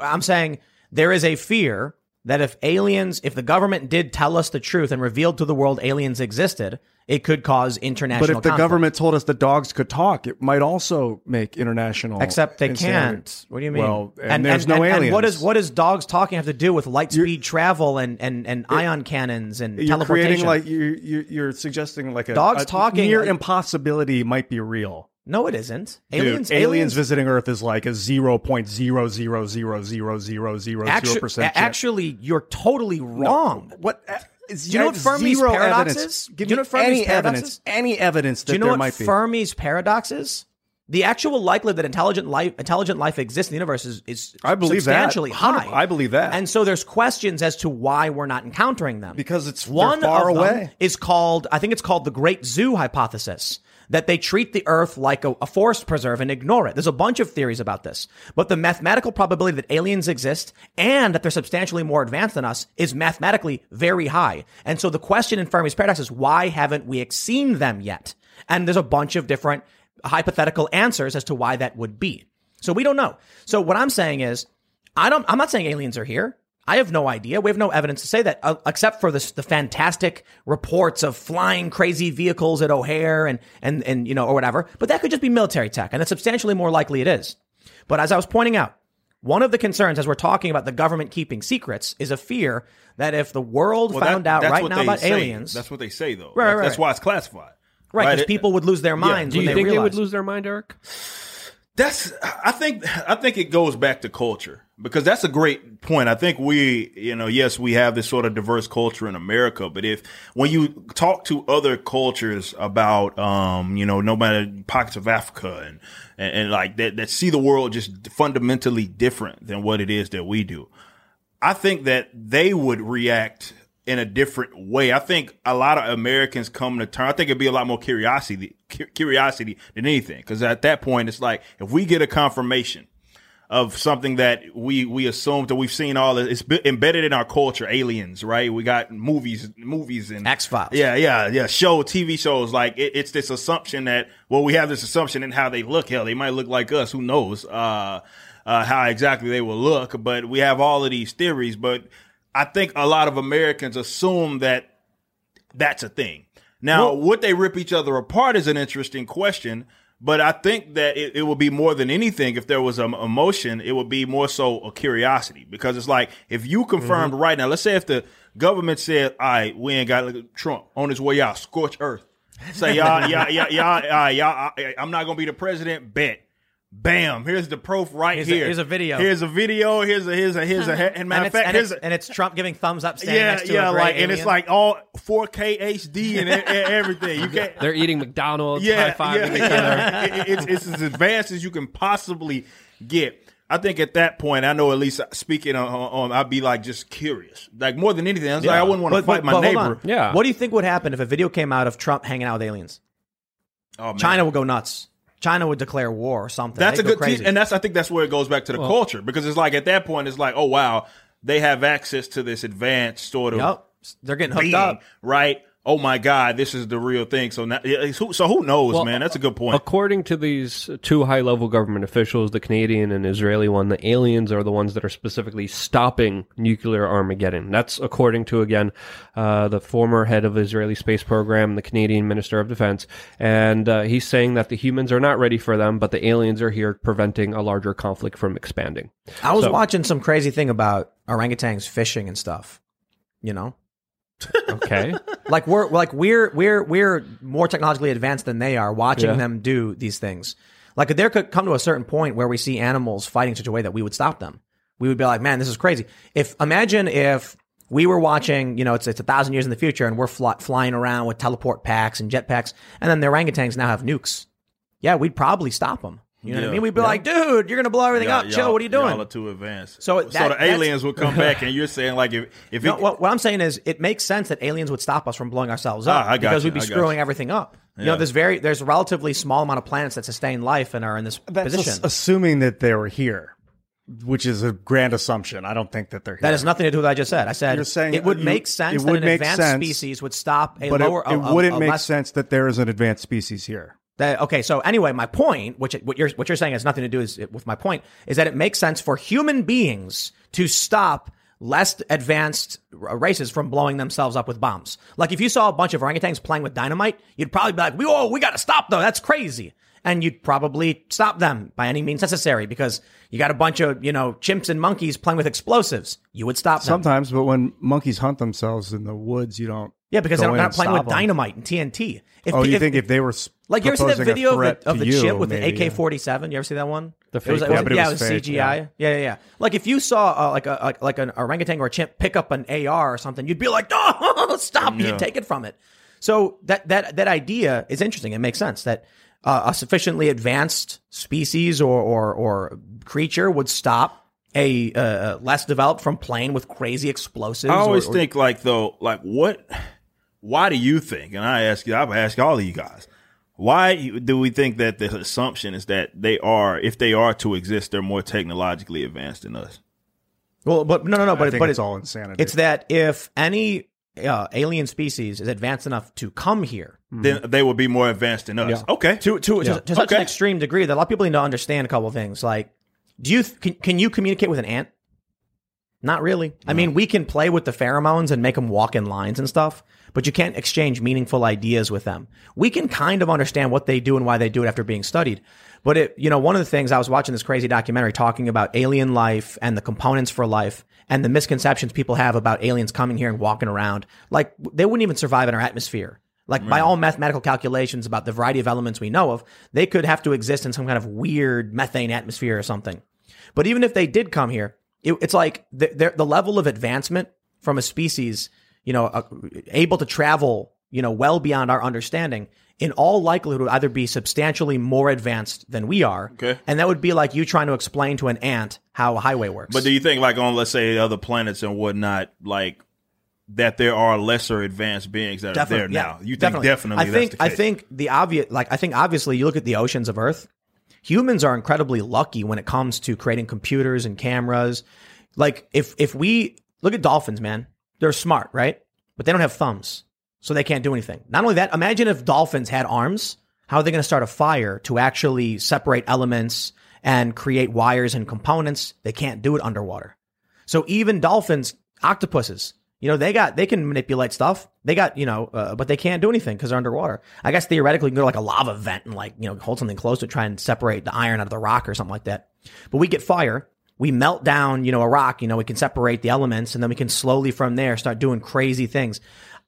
I'm saying there is a fear that if aliens, if the government did tell us the truth and revealed to the world aliens existed, it could cause international. But if the government told us the dogs could talk, it might also make international. Except they insanity. can't. What do you mean? Well, and, there's no and, aliens. And what is what does dogs talking have to do with light speed travel and, and, and ion cannons and you're teleportation? creating like you're, you're you're suggesting like a Dogs a talking, near like- impossibility might be real. No, it isn't. Dude, Aliens, aliens, visiting Earth is like a zero point zero zero zero zero zero zero zero percent. actually, you're totally wrong. what? uh, Do you know what Fermi's paradox evidence. is? Give Do you me know what Fermi's any paradox evidence? is? Any evidence that Do you know there what might be? Fermi's paradox is? The actual likelihood that intelligent life, intelligent life exists in the universe is, is I believe that. substantially high. I believe that. And so there's questions as to why we're not encountering them. Because it's- one far of them away. is called, I think it's called the Great Zoo hypothesis. That they treat the Earth like a, a forest preserve and ignore it. There's a bunch of theories about this, but the mathematical probability that aliens exist and that they're substantially more advanced than us is mathematically very high. And so the question in Fermi's paradox is why haven't we seen them yet? And there's a bunch of different hypothetical answers as to why that would be. So we don't know. So what I'm saying is, I don't. I'm not saying aliens are here. I have no idea. We have no evidence to say that, uh, except for this, the fantastic reports of flying crazy vehicles at O'Hare and and and you know or whatever. But that could just be military tech, and it's substantially more likely it is. But as I was pointing out, one of the concerns as we're talking about the government keeping secrets is a fear that if the world Well, that- found out right now about say. aliens, That's what they say, though. Right, That's- right, That's right. why it's classified. right, because It- people would lose their minds. Do when you they think they would lose their mind, Eric? That's I think I think it goes back to culture because that's a great point. I think we, you know, yes, we have this sort of diverse culture in America, but if when you talk to other cultures about, um, you know, no matter pockets of Africa and and, and like that that see the world just fundamentally different than what it is that we do, I think that they would react in a different way. I think a lot of Americans come to terms. I think it'd be a lot more curiosity, curiosity than anything. Because at that point, it's like if we get a confirmation of something that we we assume that we've seen all this, it's embedded in our culture. Aliens, right? We got movies, movies and X-Files. Yeah, yeah, yeah. Show TV shows like it, it's this assumption that well, we have this assumption in how they look. Hell, they might look like us. Who knows? Uh, uh, how exactly they will look, but we have all of these theories. But I think a lot of Americans assume that that's a thing. Now, would they rip each other apart is an interesting question, but I think that it, it would be more than anything if there was an emotion, it would be more so a curiosity because it's like if you confirmed right now, let's say if the government said, "All right, we ain't got Trump on his way out, scorch earth." Say y'all, y'all, y'all, y'all, uh, y'all, I, I'm not gonna be the president. Bet. Bam! Here's the proof right Here's a- here. here's a video. Here's a video. Here's a here's a here's a. And matter and of it's, fact, and, here's it's, a, and it's Trump giving thumbs up, standing yeah, next to yeah, a gray like, and it's like all 4K HD and e- everything. You can't. They're eating McDonald's, yeah, high fiving yeah, each other. yeah. It- it's, it's as advanced as you can possibly get. I think at that point, I know at least speaking on, on I'd be like just curious, like more than anything. I was like, I wouldn't want to fight my hold neighbor. Yeah. What do you think would happen if a video came out of Trump hanging out with aliens? Oh, man. China would go nuts. China would declare war or something. That's They'd a go good, crazy. and that's I think that's where it goes back to the culture because it's like at that point, it's like, oh wow, they have access to this advanced sort of Yep. They're getting hooked being, up. right? Oh my God, this is the real thing. So now, who- so who knows, Well, man? That's a good point. According to these two high level government officials, the Canadian and Israeli one, the aliens are the ones that are specifically stopping nuclear Armageddon. That's according to, again, uh, the former head of the Israeli space program, the Canadian Minister of Defense. And uh, he's saying that the humans are not ready for them, but the aliens are here preventing a larger conflict from expanding. I was So- watching some crazy thing about orangutans fishing and stuff. You know, Okay. like we're like we're we're we're more technologically advanced than they are. Watching Yeah. them do these things, like there could come to a certain point where we see animals fighting such a way that we would stop them. We would be like, man, this is crazy. If imagine if we were watching, you know, it's it's a thousand years in the future, and we're fly, flying around with teleport packs and jetpacks, and then the orangutans now have nukes. Yeah, we'd probably stop them. You know what I mean? We'd be like, dude, you're gonna blow everything Y'all- up. Chill. y'all- What are you doing? Y'all are too advanced. So so the aliens would come back, and you're saying like if if No, it, what, what I'm saying is, it makes sense that aliens would stop us from blowing ourselves up Ah, because you, we'd be I screwing you. everything up. You know, there's very there's a relatively small amount of planets that sustain life and are in this That's position. ass- assuming that they were here, which is a grand assumption. I don't think that they're here. that has nothing to do with what I just said. I said You're saying it would you- make sense it that would an make advanced sense, species would stop a but it, lower. it a- a- wouldn't a make less- sense that there is an advanced species here. That, okay, so anyway, my point, which what you're what you're saying has nothing to do is, with my point, is that it makes sense for human beings to stop less advanced races from blowing themselves up with bombs. Like if you saw a bunch of orangutans playing with dynamite, you'd probably be like, "Whoa, we oh, got to stop though. That's crazy." And you'd probably stop them by any means necessary because you got a bunch of you know chimps and monkeys playing with explosives. You would stop them. Sometimes, but when monkeys hunt themselves in the woods, you don't. yeah, because they're not playing with stop 'em. dynamite and TNT. If, Oh, you if- think if they were like you ever see that video of threat the, of the you, chip with maybe, the. AK forty seven? You ever see that one? The fake it was- one. Yeah, but it yeah, was it was fake, CGI. yeah. Yeah. yeah, yeah, Like if you saw uh, like a like, like an orangutan or a chimp pick up an AR or something, you'd be like, "Oh, stop!" Yeah. You'd take it from it. So that that that idea is interesting. It makes sense that uh, a sufficiently advanced species or or, or creature would stop a uh, less developed from playing with crazy explosives. I always or, or- think like though, like what? Why do you think? And I ask you, I've asked all of you guys. Why do we think that the assumption is that they are, if they are to exist, they're more technologically advanced than us? well, but no, no, no. But but it's it- all insanity. It's that if any uh, alien species is advanced enough to come here Then they will be more advanced than us. Yeah. Okay. to to, to, to such an extreme degree that a lot of people need to understand a couple of things. Like, do you th- can, can you communicate with an ant? Not really. I mean, we can play with the pheromones and make them walk in lines and stuff, but you can't exchange meaningful ideas with them. We can kind of understand what they do and why they do it after being studied. But it, you know, one of the things I was watching this crazy documentary talking about alien life and the components for life and the misconceptions people have about aliens coming here and walking around. Like they wouldn't even survive in our atmosphere. Like by all mathematical calculations about the variety of elements we know of, they could have to exist in some kind of weird methane atmosphere or something. But even if they did come here, it, it's like the, the, level of advancement from a species, you know, uh, able to travel, you know, well beyond our understanding, in all likelihood would either be substantially more advanced than we are, Okay. and that would be like you trying to explain to an ant how a highway works. But do you think, like on let's say other planets and whatnot, like that there are lesser advanced beings that are there now? You think definitely? I think I think the obvious, like I think obviously, you look at the oceans of Earth. Humans are incredibly lucky when it comes to creating computers and cameras. Like if if we look at dolphins, man, they're smart, right? But they don't have thumbs, so they can't do anything. Not only that, imagine if dolphins had arms. How are they going to start a fire to actually separate elements and create wires and components? They can't do it underwater. So even dolphins, octopuses, you know, they got they can manipulate stuff. They got you know, uh, but they can't do anything because they're underwater. I guess theoretically, you can go to like a lava vent and like you know hold something close to try and separate the iron out of the rock or something like that. But we get fire. We melt down, you know, a rock. You know, we can separate the elements, and then we can slowly from there start doing crazy things.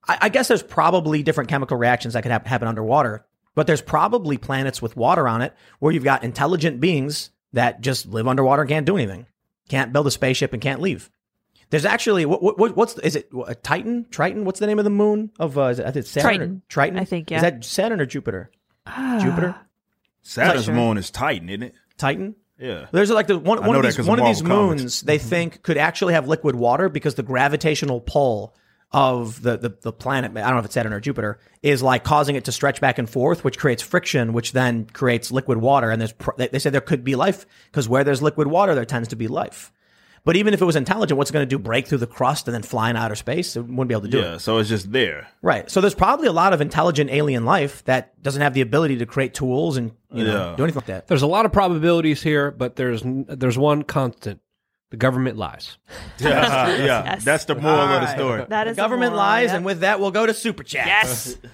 I, I guess there's probably different chemical reactions that could hap- happen underwater, but there's probably planets with water on it where you've got intelligent beings that just live underwater and can't do anything, can't build a spaceship and can't leave. There's actually what, what what's is it a Titan? Triton? What's the name of the moon of uh, is it, I think Saturn? or- Triton. Triton. I think, yeah. Is that Saturn or Jupiter? Jupiter. Saturn's Sure. moon is Titan, isn't it? Titan. Yeah. There's like the one, one of that these 'cause one of of these Marvel comics. moons they think could actually have liquid water because the gravitational pull of the, the the planet I don't know if it's Saturn or Jupiter is like causing it to stretch back and forth which creates friction which then creates liquid water and there's pr- they they say there could be life because where there's liquid water there tends to be life. But even if it was intelligent, what's it going to do? Break through the crust and then fly in outer space? It wouldn't be able to do it. Yeah. So it's just there. Right. So there's probably a lot of intelligent alien life that doesn't have the ability to create tools and you know Yeah. do anything like that. There's a lot of probabilities here, but there's there's one constant: the government lies. Yeah. yeah. Yes. That's the moral of the story. That The government the moral, lies, yep. and with that, we'll go to super chat. yes.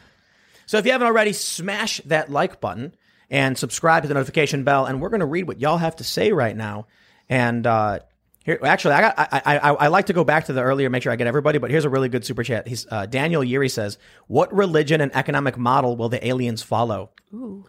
So if you haven't already, smash that like button and subscribe to the notification bell. And we're going to read what y'all have to say right now. And uh, here, actually, I got I, I I I like to go back to the earlier, make sure I get everybody. But here's a really good super chat. He's uh, Daniel Yuri says, "What religion and economic model will the aliens follow?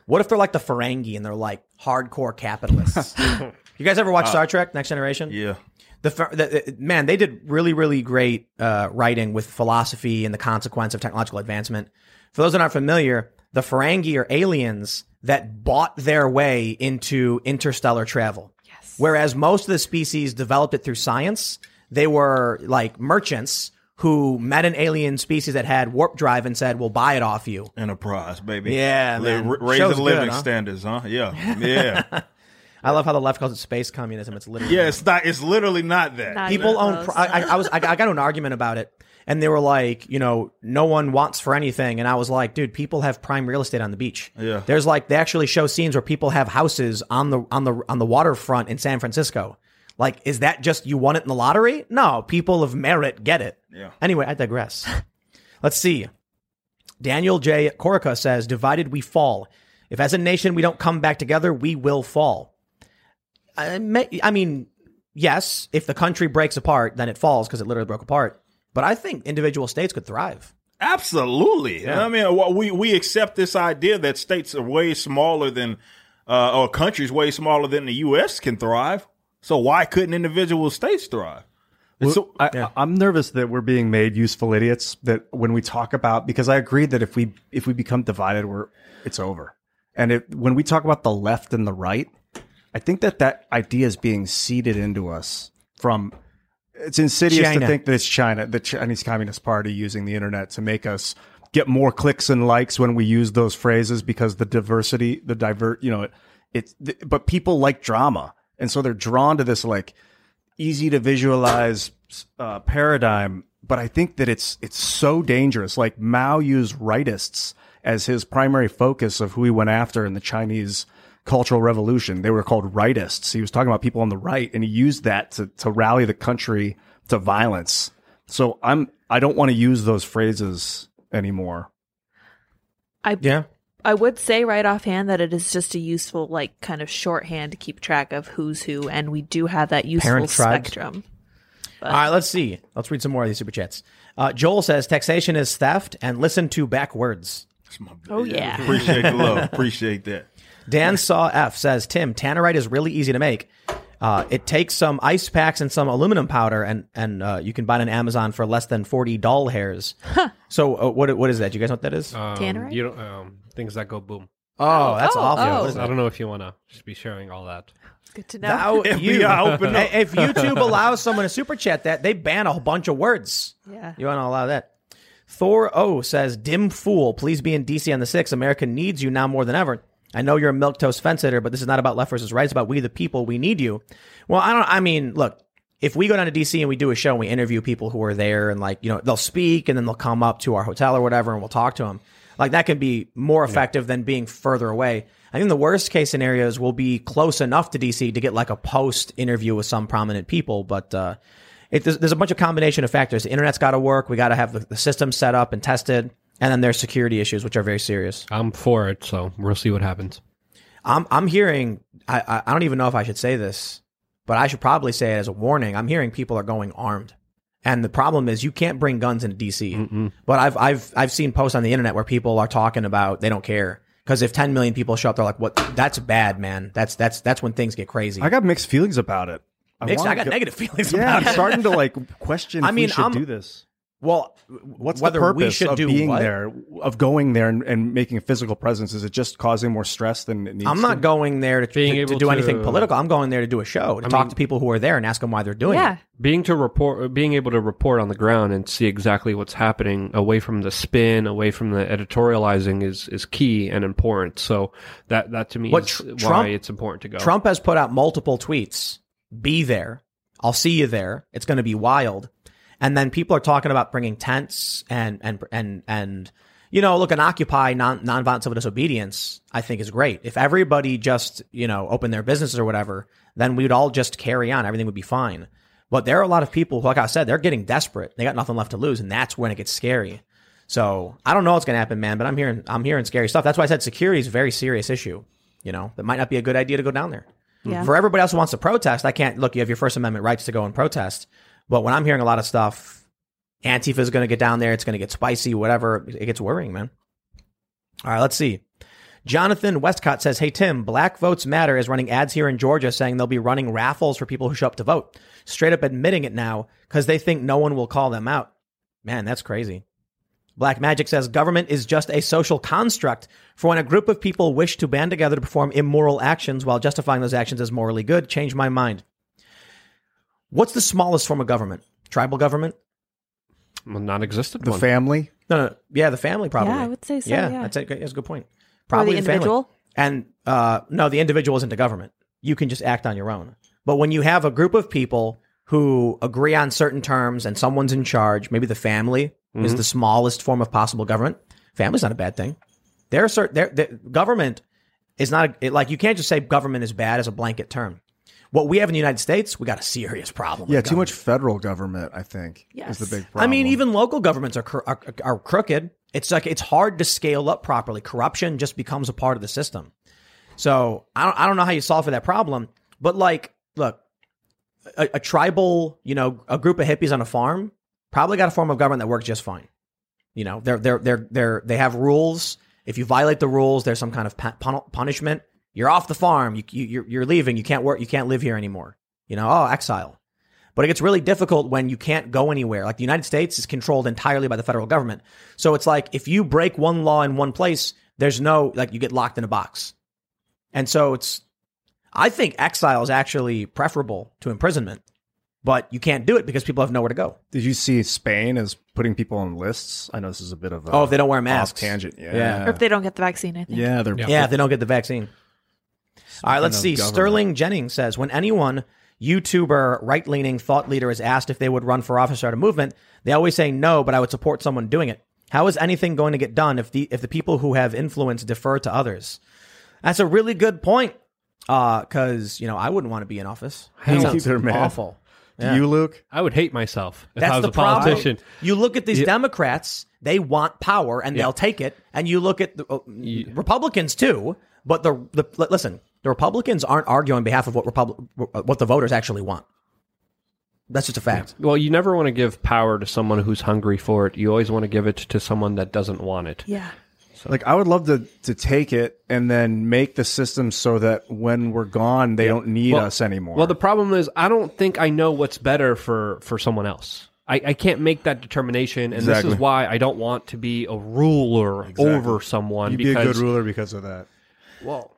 What if they're like the Ferengi and they're like hardcore capitalists? you guys ever watch Star Trek: Next Generation? Yeah. the, the, the man they did really really great uh, writing with philosophy and the consequence of technological advancement. For those that aren't familiar, the Ferengi are aliens that bought their way into interstellar travel. Yes. Whereas most of the species developed it through science, they were like merchants who met an alien species that had warp drive and said, "We'll buy it off you." Enterprise, baby. Yeah, Li- man. ra- Show's living good, huh? standards, huh? Yeah, yeah, I love how the left calls it space communism. It's literally yeah. It's not. It's literally not that. Not people even own. close. Pro- I, I, I was. I got I got into an argument about it, and they were like, you know, no one wants for anything, and I was like, dude, people have prime real estate on the beach. Yeah. There's like they actually show scenes where people have houses on the on the on the waterfront in San Francisco. Like, is that just you won it in the lottery? No, people of merit get it. Yeah. Anyway, I digress. Let's see. Daniel J. Corica says, "Divided we fall. If as a nation we don't come back together, we will fall." I, may, I mean, yes, if the country breaks apart, then it falls because it literally broke apart. But I think individual states could thrive. Absolutely. I mean, well, we we accept this idea that states are way smaller than, uh, or countries way smaller than the U.S. can thrive. So why couldn't individual states thrive? Well, so, I, I'm nervous that we're being made useful idiots. That when we talk about, because I agree that if we if we become divided, we're it's over. And if when we talk about the left and the right, I think that that idea is being seeded into us from. It's insidious China. to think that it's China, the Chinese Communist Party, using the internet to make us get more clicks and likes when we use those phrases because the diversity, the divert, you know, it, it's. But people like drama, and so they're drawn to this like easy to visualize uh, paradigm, but I think that it's it's so dangerous. Like Mao used rightists as his primary focus of who he went after in the Chinese Cultural Revolution. They were called rightists. He was talking about people on the right, and he used that to to rally the country to violence. So I'm I don't want to use those phrases anymore. I Yeah. I would say right offhand that it is just a useful like kind of shorthand to keep track of who's who, and we do have that useful Parent tribes. spectrum. All right, let's see. Let's read some more of these super chats. Uh, Joel says taxation is theft and listen to backwards. Oh yeah. appreciate the love. Appreciate that. Dan Saw F says, Tim, tannerite is really easy to make. Uh, it takes some ice packs and some aluminum powder, and and uh, you can buy it on Amazon for less than forty doll hairs. So uh, what what is that? Do you guys know what that is? Um, Tannerite? You don't, um, things that go boom. oh, that's oh, awful. oh. I don't know if you want to just be sharing all that. Good to know. Thou- you, open up. If YouTube allows someone to super chat that, they ban a whole bunch of words. Yeah. You want to allow that? Thor O says, "Tim Pool, please be in DC on the 6th. America needs you now more than ever. I know you're a milk toast fence sitter, but this is not about left versus right. It's about we the people. We need you. Well, I don't. I mean, look, if we go down to DC and we do a show and we interview people who are there and like you know they'll speak and then they'll come up to our hotel or whatever and we'll talk to them. Like that can be more effective than being further away. I think the worst case scenarios will be close enough to DC to get like a post interview with some prominent people, but uh, it, there's, there's a bunch of combination of factors. The internet's got to work. We got to have the, the system set up and tested, and then there's security issues, which are very serious. I'm for it, so we'll see what happens. I'm I'm hearing. I I, I don't even know if I should say this, but I should probably say it as a warning. I'm hearing people are going armed, and the problem is you can't bring guns into DC. But I've I've I've seen posts on the internet where people are talking about they don't care because if 10 million people show up, they're like, "What? That's bad, man. That's that's that's when things get crazy." I got mixed feelings about it. Mixed- I got go- negative feelings Yeah, about I'm it. starting to like question. I if mean, we should I'm- do this. Well, What's whether the purpose we should of do being what? there, of going there and, and making a physical presence? Is it just causing more stress than it needs? To be? I'm not to? going there to, Being to, to able do anything political. I'm going there to do a show, to talk mean- to people who are there and ask them why they're doing yeah. it. Being to report, being able to report on the ground and see exactly what's happening, away from the spin, away from the editorializing, is is key and important. So that that to me What is Tr- why Trump- it's important to go. Trump has put out multiple tweets. Be there. I'll see you there. It's going to be wild. And then people are talking about bringing tents and and and and you know, look, an Occupy non nonviolent civil disobedience. I think is great. If everybody just you know opened their businesses or whatever, then we'd all just carry on. Everything would be fine. But there are a lot of people, who, like I said, they're getting desperate. They got nothing left to lose, and that's when it gets scary. So I don't know what's going to happen, man. But I'm hearing I'm hearing scary stuff. That's why I said security is a very serious issue. You know, that might not be a good idea to go down there. Yeah. For everybody else who wants to protest, I can't look. You have your First Amendment rights to go and protest, but when I'm hearing a lot of stuff, Antifa is going to get down there. It's going to get spicy. Whatever. It gets worrying, man. All right, let's see. Jonathan Westcott says, Hey, Tim, Black Votes Matter is running ads here in Georgia saying they'll be running raffles for people who show up to vote. Straight up admitting it now because they think no one will call them out. Man, that's crazy. Black Magic says government is just a social construct for when a group of people wish to band together to perform immoral actions while justifying those actions as morally good. Change my mind. What's the smallest form of government? Tribal government? Well, non-existent The one. family. No, no. Yeah, the family probably. Yeah, I would say so, Yeah, yeah. that's a, that's a good point. Or Probably the family. individual? And uh, no, the individual isn't a government. You can just act on your own. But when you have a group of people who agree on certain terms and someone's in charge, maybe the family is the smallest form of possible government. Family's not a bad thing. There are certain there, there government is not a, it, like you can't just say government is bad as a blanket term. What we have in the United States, we got a serious problem. Yeah, too government. much federal government. I think Yes. is the big problem. I mean, even local governments are, cr- are are crooked. It's like it's hard to scale up properly. Corruption just becomes a part of the system. So I don't I don't know how you solve for that problem. But like, look, a, a tribal, you know, a group of hippies on a farm probably got a form of government that works just fine. You know, they're they're they're they're they have rules. If you violate the rules, there's some kind of pun- punishment. You're off the farm. You, you you're, you're leaving. You can't work. You can't live here anymore. You know, oh, exile. But it gets really difficult when you can't go anywhere. Like the United States is controlled entirely by the federal government. So it's like if you break one law in one place, there's no, like you get locked in a box. And so it's, I think exile is actually preferable to imprisonment, but you can't do it because people have nowhere to go. did you see Spain is putting people on lists? I know this is a bit of a Oh, if they don't wear off masks. tangent. Yeah, Yeah. Or if they don't get the vaccine, I think. yeah, they're Yeah, if they don't get the vaccine. All right, let's see. government. Sterling Jennings says when anyone YouTuber, right leaning thought leader is asked if they would run for office or start a movement, they always say no, but I would support someone doing it. How is anything going to get done if the if the people who have influence defer to others? That's a really good point. Because you know I wouldn't want to be in office. That Hell sounds either, man. awful. Do you, Luke? I would hate myself if That's I was the a politician. problem. You look at these Yeah. Democrats; they want power and they'll take it. And you look at the uh, Republicans too. But the the listen, the Republicans aren't arguing on behalf of what Republic what the voters actually want. That's just a fact. Well, you never want to give power to someone who's hungry for it. You always want to give it to someone that doesn't want it. Yeah. Like I would love to to take it and then make the system so that when we're gone, they don't need Well- us anymore. Well, the problem is I don't think I know what's better for for someone else. I, I can't make that determination, and Exactly. this is why I don't want to be a ruler over someone. You'd be a good ruler because of that. well,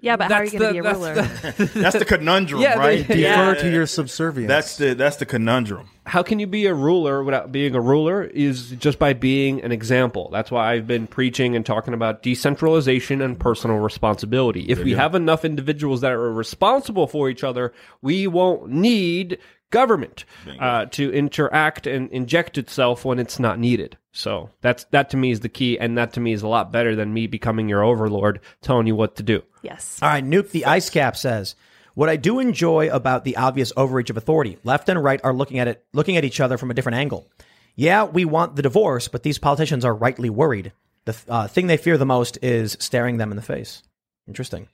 Yeah, but how are you going to be a that's ruler? the- That's the conundrum, Yeah, right? they- Defer to your subservience. That's the that's the conundrum. how can you be a ruler without being a ruler is just by being an example that's why i've been preaching and talking about decentralization and personal responsibility if we have enough individuals that are responsible for each other we won't need government uh, to interact and inject itself when it's not needed so that's that to me is the key and that to me is a lot better than me becoming your overlord telling you what to do yes. All right, Nuke the Ice Cap says, "What I do enjoy about the obvious overreach of authority, left and right are looking at it, looking at each other from a different angle. Yeah, we want the divorce, but these politicians are rightly worried. The uh, thing they fear the most is staring them in the face. Interesting."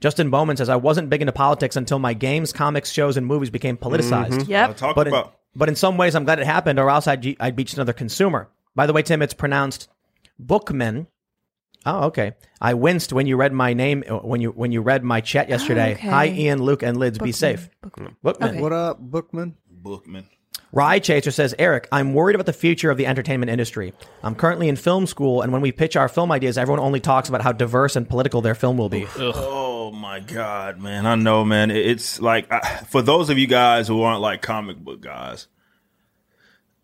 Justin Bowman says, "I wasn't big into politics until my games, comics, shows, and movies became politicized. Mm-hmm. Yep. I'll talk But in, about but in some ways, I'm glad it happened, or else I'd, I'd be just another consumer. By the way, Tim, it's pronounced Bookman. Oh, okay. I winced when you read my name uh, when you when you read my chat yesterday. Oh, okay. Hi, Ian, Luke, and Lids. Be safe. Bookman. Okay. what up, Bookman? Bookman. Rye Chaser says, Eric, I'm worried about the future of the entertainment industry. I'm currently in film school, and when we pitch our film ideas, everyone only talks about how diverse and political their film will be. Oh my god, man! I know, man. It's like I, for those of you guys who aren't like comic book guys,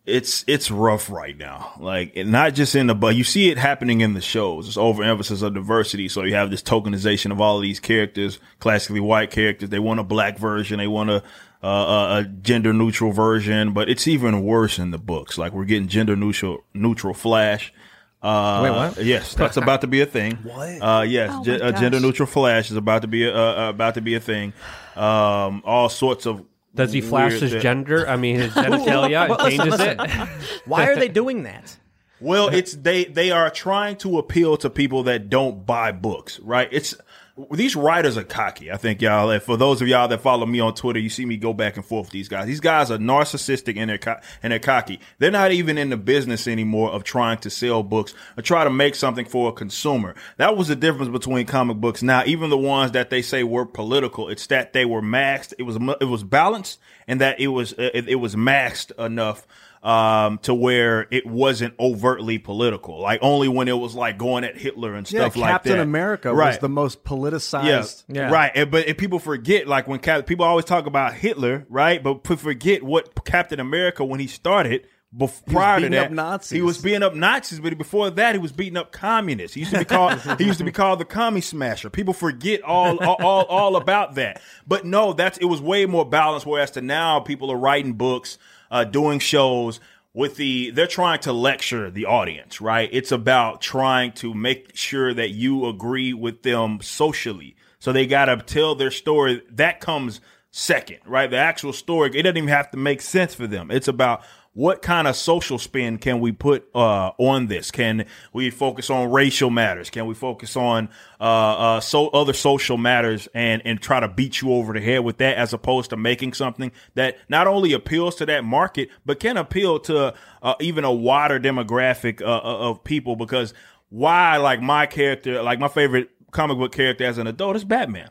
it's it's rough right now. Like not just in the but you see it happening in the shows. It's overemphasis of diversity. So you have this tokenization of all of these characters, classically white characters. They want a black version. They want a uh, a, a gender neutral version. But it's even worse in the books. Like we're getting gender neutral neutral Flash. Uh, Wait, what? Yes, that's about to be a thing. What? Uh, yes, Oh ge- my a gender neutral Flash is about to be a, uh, uh, about to be a thing. Um, all sorts of does he flash his thi- gender i mean his genitalia and Well, listen, changes listen. it Why are they doing that? Well, it's they they are trying to appeal to people that don't buy books, right? It's these writers are cocky. I think y'all. For those of y'all that follow me on Twitter, you see me go back and forth with these guys. These guys are narcissistic and they're co- and they're cocky. They're not even in the business anymore of trying to sell books or try to make something for a consumer. That was the difference between comic books. Now, even the ones that they say were political, it's that they were masked. It was it was balanced and that it was uh, it, it was masked enough um, to where it wasn't overtly political. Like only when it was like going at Hitler and Yeah, stuff like Captain that. Captain America right. was the most politicized. Yeah, Yeah. right. And, but and people forget, like when Cap- people always talk about Hitler, right? But forget what Captain America when he started. Bef- prior to beating that, up Nazis. he was beating up Nazis, but before that, he was beating up communists. He used to be called he used to be called the commie smasher. People forget all, all all all about that. But no, that's it was way more balanced. Whereas to now, people are writing books, uh, doing shows with the they're trying to lecture the audience, right? It's about trying to make sure that you agree with them socially. So they got to tell their story. That comes second, right? The actual story, it doesn't even have to make sense for them. It's about what kind of social spin can we put uh, on this? Can we focus on racial matters? Can we focus on uh, uh, so other social matters and and try to beat you over the head with that, as opposed to making something that not only appeals to that market but can appeal to uh, even a wider demographic uh, uh, of people? Because why, like my character, like my favorite comic book character as an adult is Batman.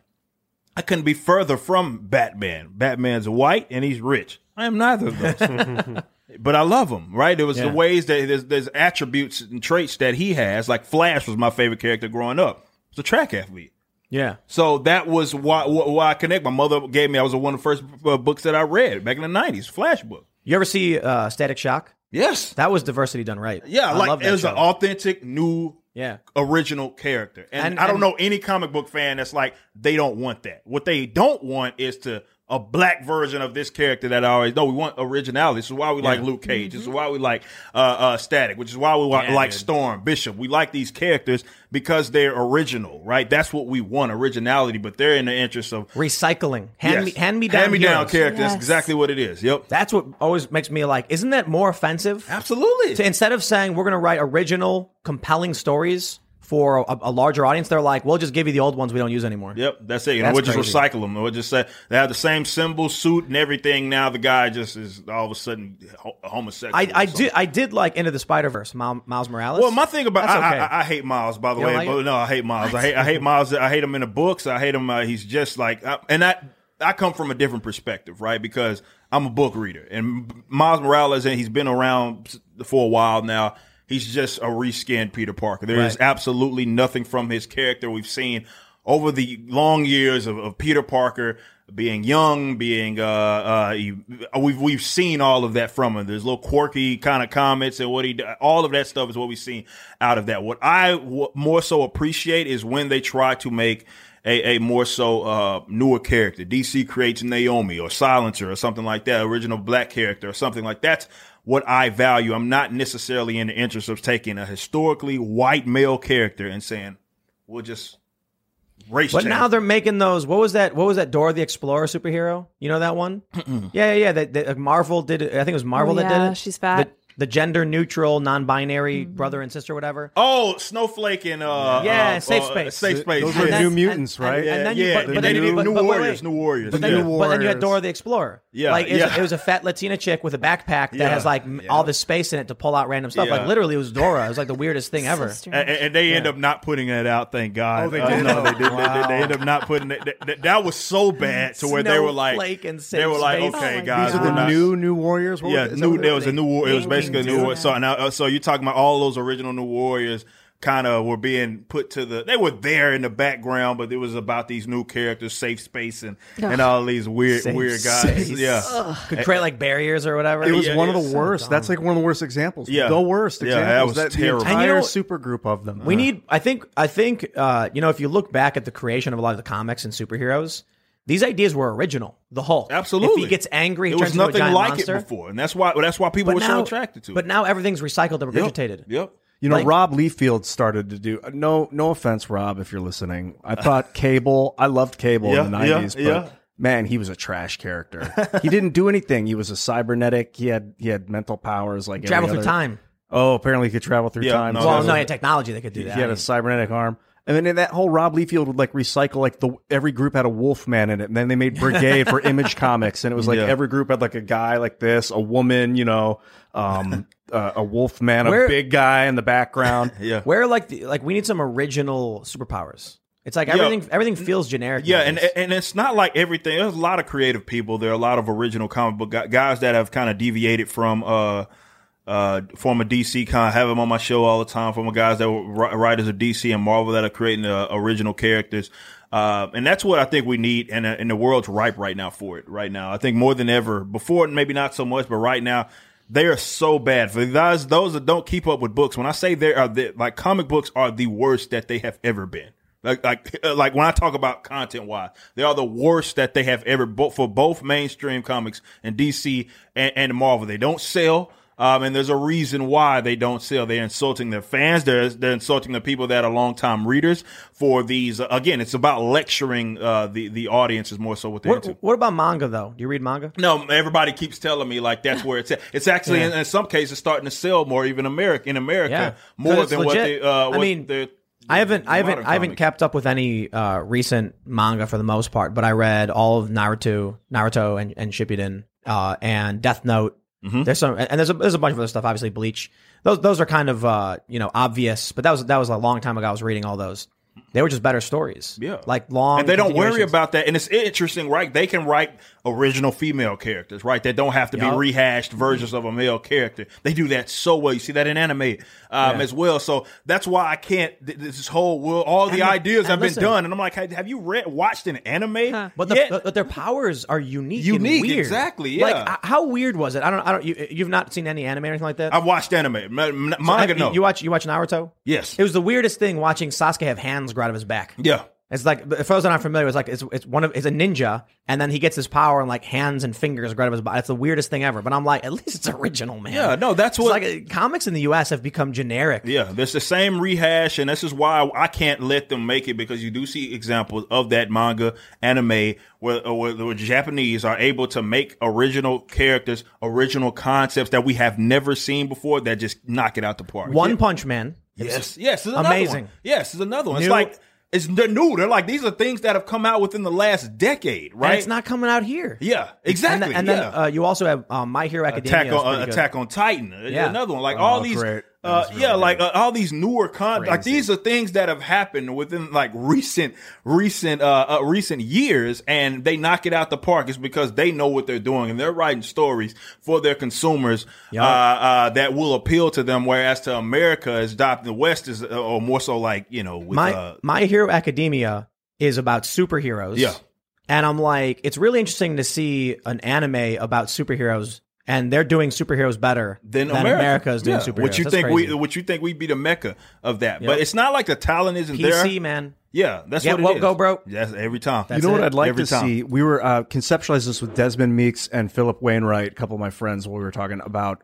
I couldn't be further from Batman. Batman's white and he's rich. I am neither of those. but I love him, right? There was the ways that there's, there's attributes and traits that he has. Like Flash was my favorite character growing up. He's a track athlete. Yeah. So that was why, why I connect. My mother gave me, I was one of the first uh, books that I read back in the 90s, Flash book. You ever see uh, Static Shock? Yes. That was diversity done right. Yeah, I like love it was show. an authentic, new Yeah. original character. And, And- I don't and- know any comic book fan that's like they don't want that. What they don't want is to a black version of this character that I always know. We want originality. This is why we like Luke Cage. This is why we like uh, uh, Static. Which is why we wa- Yeah, like dude. Storm, Bishop. We like these characters because they're original, right? That's what we want, originality. But they're in the interest of Recycling. Hand me hand me down. hand me down heroes. character. That's Yes. exactly what it is. Yep, That's what always makes me like, isn't that more offensive? absolutely. To instead of saying we're going to write original, compelling stories for a, a larger audience, they're like, we'll just give you the old ones we don't use anymore. Yep, that's it. You know, That's we'll just recycle them. We'll just say they have the same symbol, suit, and everything. Now the guy just is all of a sudden homosexual. I, I did I did like Into the Spider Verse, Miles, Morales. Well, my thing about I, okay. I, I hate Miles. By the You way, like but no, I hate Miles. I hate I hate Miles. I hate him in the books. I hate him. Uh, he's just like, and I I come from a different perspective, right? Because I'm a book reader, and Miles Morales, and he's been around for a while now. He's just a reskinned Peter Parker. There is Right. absolutely nothing from his character we've seen over the long years of, of Peter Parker being young, being uh, uh, we've we've seen all of that from him. There's little quirky kind of comments and what he, all of that stuff is what we've seen out of that. What I w- more so appreciate is when they try to make a, a more so uh, newer character. DC creates Naomi or Silencer or something like that, original black character or something like that's what I value. I'm not necessarily in the interest of taking a historically white male character and saying we'll just race. But change. now they're making those. What was that? What was that? Dora the Explorer superhero? You know that one? yeah, yeah, yeah. That, that Marvel did it. I think it was Marvel Oh, that did it. she's fat. The, the gender neutral, non-binary Mm-hmm. brother and sister, whatever. Oh, Snowflake and uh, Yeah, uh, Safe uh, Space. Safe Space. Those yeah. are And new mutants, and- right? and- and then you- yeah, but- but and then they you- did but- New but wait, Warriors, wait. New Warriors. But then, yeah. you, but then you had Dora the Explorer. Yeah, like it was, yeah. it was a fat Latina chick with a backpack that Yeah, has like yeah. all this space in it to pull out random stuff. Yeah. Like literally, it was Dora. It was like the weirdest thing So ever. and, and they end up not putting that out. Thank God. Oh, they Uh, did? no, they did. They, did. Wow. they end up not putting it. That, that, that was so bad to where they were like, and they were like, Space. okay, Oh guys, These are the not- new new warriors. What- Yeah, is new. There was a new war. It was basically a new war. So now, uh, so you're talking about all those original new warriors. Kind of were being put to the. They were there in the background, but it was about these new characters, safe space, and and all these weird, Safe weird guys. space. Yeah, Could create like barriers or whatever. It was Yeah, one of the so worst. That's like one of the worst examples. Yeah. the worst Yeah, that was that terrible. The And you entire know- super group of them. We need. I think. I think. Uh, you know, if you look back at the creation of a lot of the comics and superheroes, these ideas were original. The Hulk, absolutely. If he gets angry, he there was turns into a nothing giant like monster. it before, and that's why that's why people were so attracted to. It. But now everything's recycled and Yep. regurgitated. Yep. You know, Like- Rob Liefeld started to do. No, no offense, Rob, if you're listening. I thought Cable. I loved Cable Yeah, in the yeah, '90s, but yeah. man, he was a trash character. he didn't do anything. He was a cybernetic. He had he had mental powers like Travel through other- time. Oh, apparently he could travel through Yeah, time. no, Well, no, yeah, technology that could do he that. He had a cybernetic arm. And then in that whole Rob Liefeld would like recycle like the every group had a Wolfman in it, and then they made Brigade for Image Comics, and it was like Yeah. every group had like a guy like this, a woman, you know, um, uh, a Wolfman, a Where- big guy in the background. Yeah. Where like the, like we need some original superpowers. It's like Yeah. everything everything feels generic. Yeah, and nowadays. and it's not like everything. There's a lot of creative people. There are a lot of original comic book gu- guys that have kind of deviated from uh uh former DC kind of have them on my show all the time. Former guys that were ri- writers of DC and Marvel that are creating uh, original characters. Uh, and that's what I think we need, and, uh, and the world's ripe right now for it. Right now, I think more than ever before, maybe not so much, but right now, they are so bad. For those those that don't keep up with books, when I say they are the, like comic books are the worst that they have ever been. Like like uh, like when I talk about content wise, they are the worst that they have ever both for both mainstream comics and DC and, and Marvel. They don't sell. Um, and there's a reason why they don't sell. They're insulting their fans. They're, they're insulting the people that are longtime readers for these. again, it's about lecturing uh, the the audience is more so what they're into. what, what about manga though? Do you read manga? No, everybody keeps telling me like that's where it's at. It's actually in, in some cases starting to sell more, even America in America, Yeah. more than what they. Uh, I what mean, the- I haven't, I haven't, I haven't kept up with any uh, recent manga for the most part, but I read all of Naruto, Naruto, and, and Shippuden, uh, and Death Note. Mm-hmm. There's some, and there's a, there's a bunch of other stuff. Obviously, Bleach. Those those are kind of uh, you know obvious, but that was that was a long time ago. I was reading all those. They were just better stories. Yeah. like long. and they don't worry about that. And it's interesting, right? They can write original female characters, right? That don't have to Yup. be rehashed versions of a male character. They do that so well. You see that in anime um, as well. So that's why I can't. This whole world, all the And- ideas and have listen- been done, and I'm like, have you read, watched an anime? But, the, yet? but their powers are unique. Unique, and weird. exactly, Like, yeah. h- how weird was it? I don't. I don't. You, you've not seen any anime or anything like that. I've watched anime, Ma- ma- So manga. have- no, You watch. You watch Naruto. yes, It was the weirdest thing watching Sasuke have hands grow out of his back. yeah. It's like if those that aren't familiar, it's like it's it's one of it's a ninja, and then he gets his power and like hands and fingers grow out of his body. It's the weirdest thing ever. But I'm like, at least it's original, man. Yeah, no, that's It's what- like uh, comics in the U.S. have become generic. Yeah, there's the same rehash, and this is why I can't let them make it because you do see examples of that manga, anime, where, uh, where the Japanese are able to make original characters, original concepts that we have never seen before that just knock it out the park. One Punch Man. Yes, yes, it's amazing. One. Yes, it's another one. It's like it's they're new. They're like these are things that have come out within the last decade, And right? it's not coming out here. Yeah, And, exactly. and yeah. then uh, you also have um, My Hero Academia. Attack on uh. Attack on Titan. Uh, Yeah. Another one. Like Oh, all these great. Uh, really yeah, like uh, all these newer con like these are things that have happened within like recent recent uh, uh recent years and they knock it out the park. It's because they know what they're doing and they're writing stories for their consumers uh, uh that will appeal to them whereas to America is adopting the West is uh, or more so like, you know, with My uh My Hero Academia is about superheroes. Yeah. And I'm like, it's really interesting to see an anime about superheroes, and they're doing superheroes better than than America. America is doing Yeah. superheroes. What you That's think crazy. we what you think we'd be the mecca of that. Yep. But it's not like the talent isn't there. PC man. Yeah, that's Get what it woke, is. go broke. Yes, every time. That's you know what. I'd like Every to time. see? We were uh, conceptualizing this with Desmond Meeks and Philip Wainwright, a couple of my friends, while we were talking about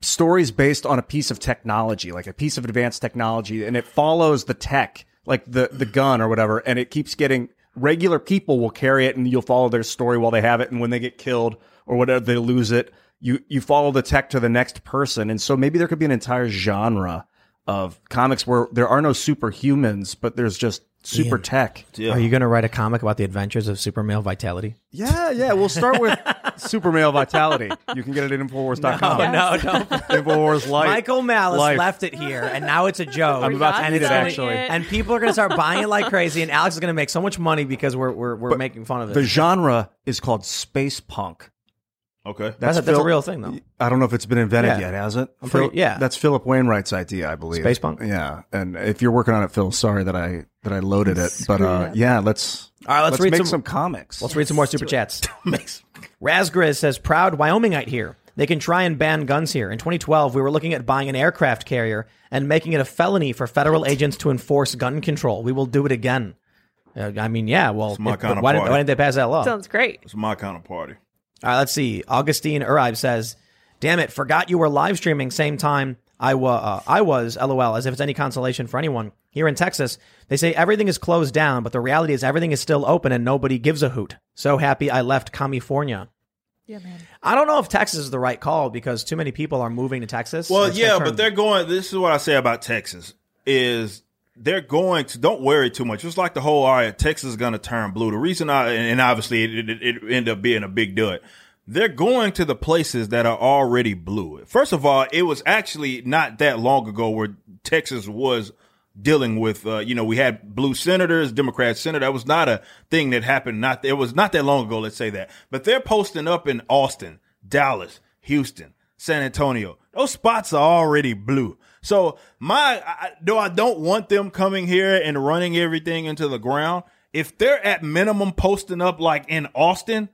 stories based on a piece of technology, like a piece of advanced technology, and it follows the tech, like the the gun or whatever, and it keeps getting regular people will carry it, and you'll follow their story while they have it, and when they get killed or whatever, they lose it. You you follow the tech to the next person, and so maybe there could be an entire genre of comics where there are no superhumans, but there's just super tech. Yeah. Are you going to write a comic about the adventures of super male vitality? Yeah, yeah. We'll start with super male vitality. You can get it at Infowars.com. Yes. no, no. Infowars Life. Michael Malice Life. left it here, and now it's a joke. I'm about to and eat it's it, gonna- actually. And people are going to start buying it like crazy, and Alex is going to make so much money because we're we're, we're making fun of it. The genre is called space punk. Okay. that's, a, that's a real thing, though. I don't know if it's been invented Yeah. yet, has it? I'm pretty- Phil- yeah. That's Philip Wainwright's idea, I believe. Space punk? Yeah, and if you're working on it, Phil, sorry that I that I loaded it, but uh, yeah, let's All right, let's read make some- some, comics. Let's read some more super chats. Razgriz says, "Proud Wyomingite here. They can try and ban guns here. In 2012, we were looking at buying an aircraft carrier and making it a felony for federal agents to enforce gun control. We will do it again." Uh, I mean, yeah. Well, my if- kind of why, didn't, why didn't they pass that law? Sounds great. It's my kind of party. All right, let's see. Augustine Uribe says, "Damn it, forgot you were live streaming same time I wa- uh, I was. LOL. As if it's any consolation for anyone here in Texas. They say everything is closed down, but the reality is everything is still open and nobody gives a hoot. So happy I left California. Yeah, man. I don't know if Texas is the right call because too many people are moving to Texas. Well, It's yeah, gonna turn- but they're going. This is what I say about Texas: is they're going to don't worry too much. It's like the whole all right, Texas is going to turn blue. The reason I and obviously it, it, it ended up being a big dud. They're going to the places that are already blue. First of all, it was actually not that long ago where Texas was dealing with, uh, you know, we had blue senators, Democrat senator. That was not a thing that happened. Not, it was not that long ago. Let's say that, but they're posting up in Austin, Dallas, Houston, San Antonio. Those spots are already blue. So my, I, though I don't want them coming here and running everything into the ground, if they're at minimum posting up like in Austin,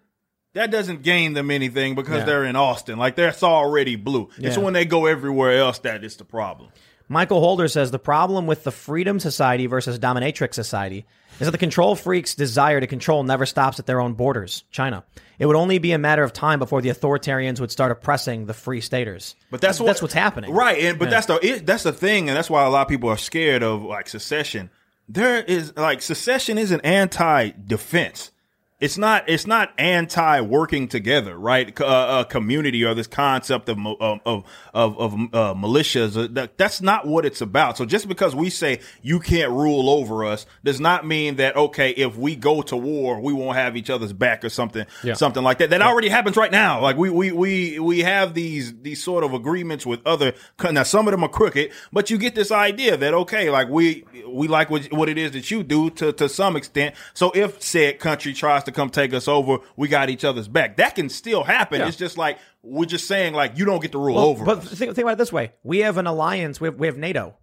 that doesn't gain them anything because Yeah. they're in Austin. Like that's already blue. It's when they go everywhere else that is the problem. Michael Holder says the problem with the freedom society versus dominatrix society is that the control freaks' desire to control never stops at their own borders, China. It would only be a matter of time before the authoritarians would start oppressing the free staters. But that's what, that's what's happening, right? And but that's the it, that's the thing, and that's why a lot of people are scared of like secession. There is like secession is an anti-defense. It's not. It's not anti working together, right? Co- Uh, uh, community or this concept of of of of, uh, militias. uh, That, that's not what it's about. So just because we say you can't rule over us does not mean that okay, if we go to war, we won't have each other's back or something, Yeah. something like that. That already happens right now. Like we we we we have these these sort of agreements with other. Now some of them are crooked, but you get this idea that okay, like we we like what what it is that you do to to some extent. So if said country tries to come take us over, we got each other's back. That can still happen. Yeah. It's just like we're just saying like you don't get to rule Well, over. but us. think, think about it this way: we have an alliance. We have, we have NATO.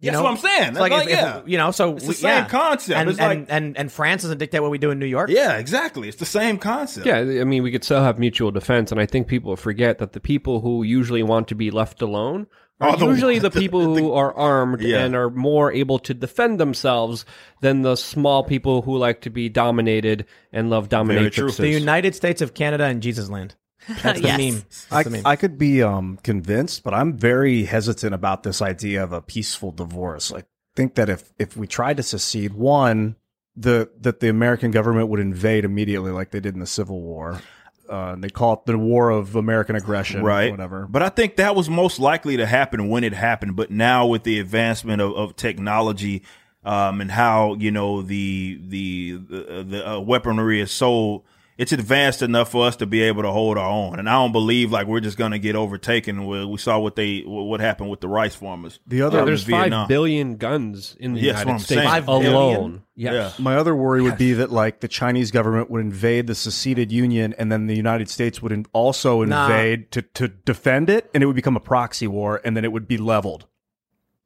You That's know? what I'm saying. It's That's like, if- yeah. if, you know, so It's the we- same yeah. concept. And, It's and, like- and and France doesn't dictate what we do in New York. yeah, exactly. It's the same concept. Yeah, I mean, we could still have mutual defense, and I think people forget that the people who usually want to be left alone are Are the usually ones- the people who are armed Yeah. and are more able to defend themselves than the small people who like to be dominated and love true. dominatrixes. The United States of Canada and Jesus Land. That's the Yes. meme. That's I, the meme. I could be um, convinced, but I'm very hesitant about this idea of a peaceful divorce. I think that if if we tried to secede, one, the that the American government would invade immediately, like they did in the Civil War. Uh, they call it the War of American Aggression, right Whatever. but i think that was most likely to happen when it happened but now with the advancement of, of technology um, and how you know the the the, the uh, weaponry is so it's advanced enough for us to be able to hold our own and i don't believe like we're just going to get overtaken we, we saw what they what happened with the rice farmers The other Yeah, there's five Vietnam. billion guns in the Yeah, that's what United States saying. Five billion? alone. Yes. My other worry would be that like the Chinese government would invade the seceded Union, and then the United States would in- also Nah. invade to to defend it, and it would become a proxy war, and then it would be leveled.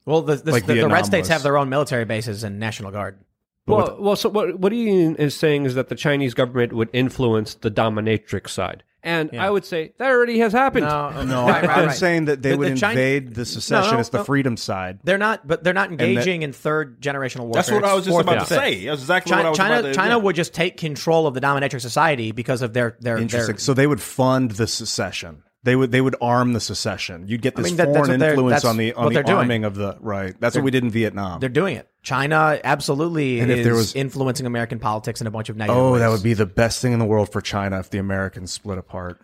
well, the, the, like the, the red states have their own military bases and National Guard. Well, well, so what what Ian is saying is that the Chinese government would influence the dominatrix side, and I would say that already has happened. No, No, right, right, I'm right. saying that they The- would the China- invade the secessionist, no. the freedom side. They're not, but they're not that- engaging in third generational warfare. that's what i was just fourth about and to fifth. say that's exactly China, what i was China, about to China yeah. would just take control of the dominatrix society because of their their Interesting. their. So they would fund the secession. They would they would arm the secession. You'd get this mean, that- foreign influence on the on the they're doing. arming of the right. That's what we did in Vietnam. They're doing it. China absolutely And if is there was- influencing American politics in a bunch of negative Oh, ways. that would be the best thing in the world for China if the Americans split apart.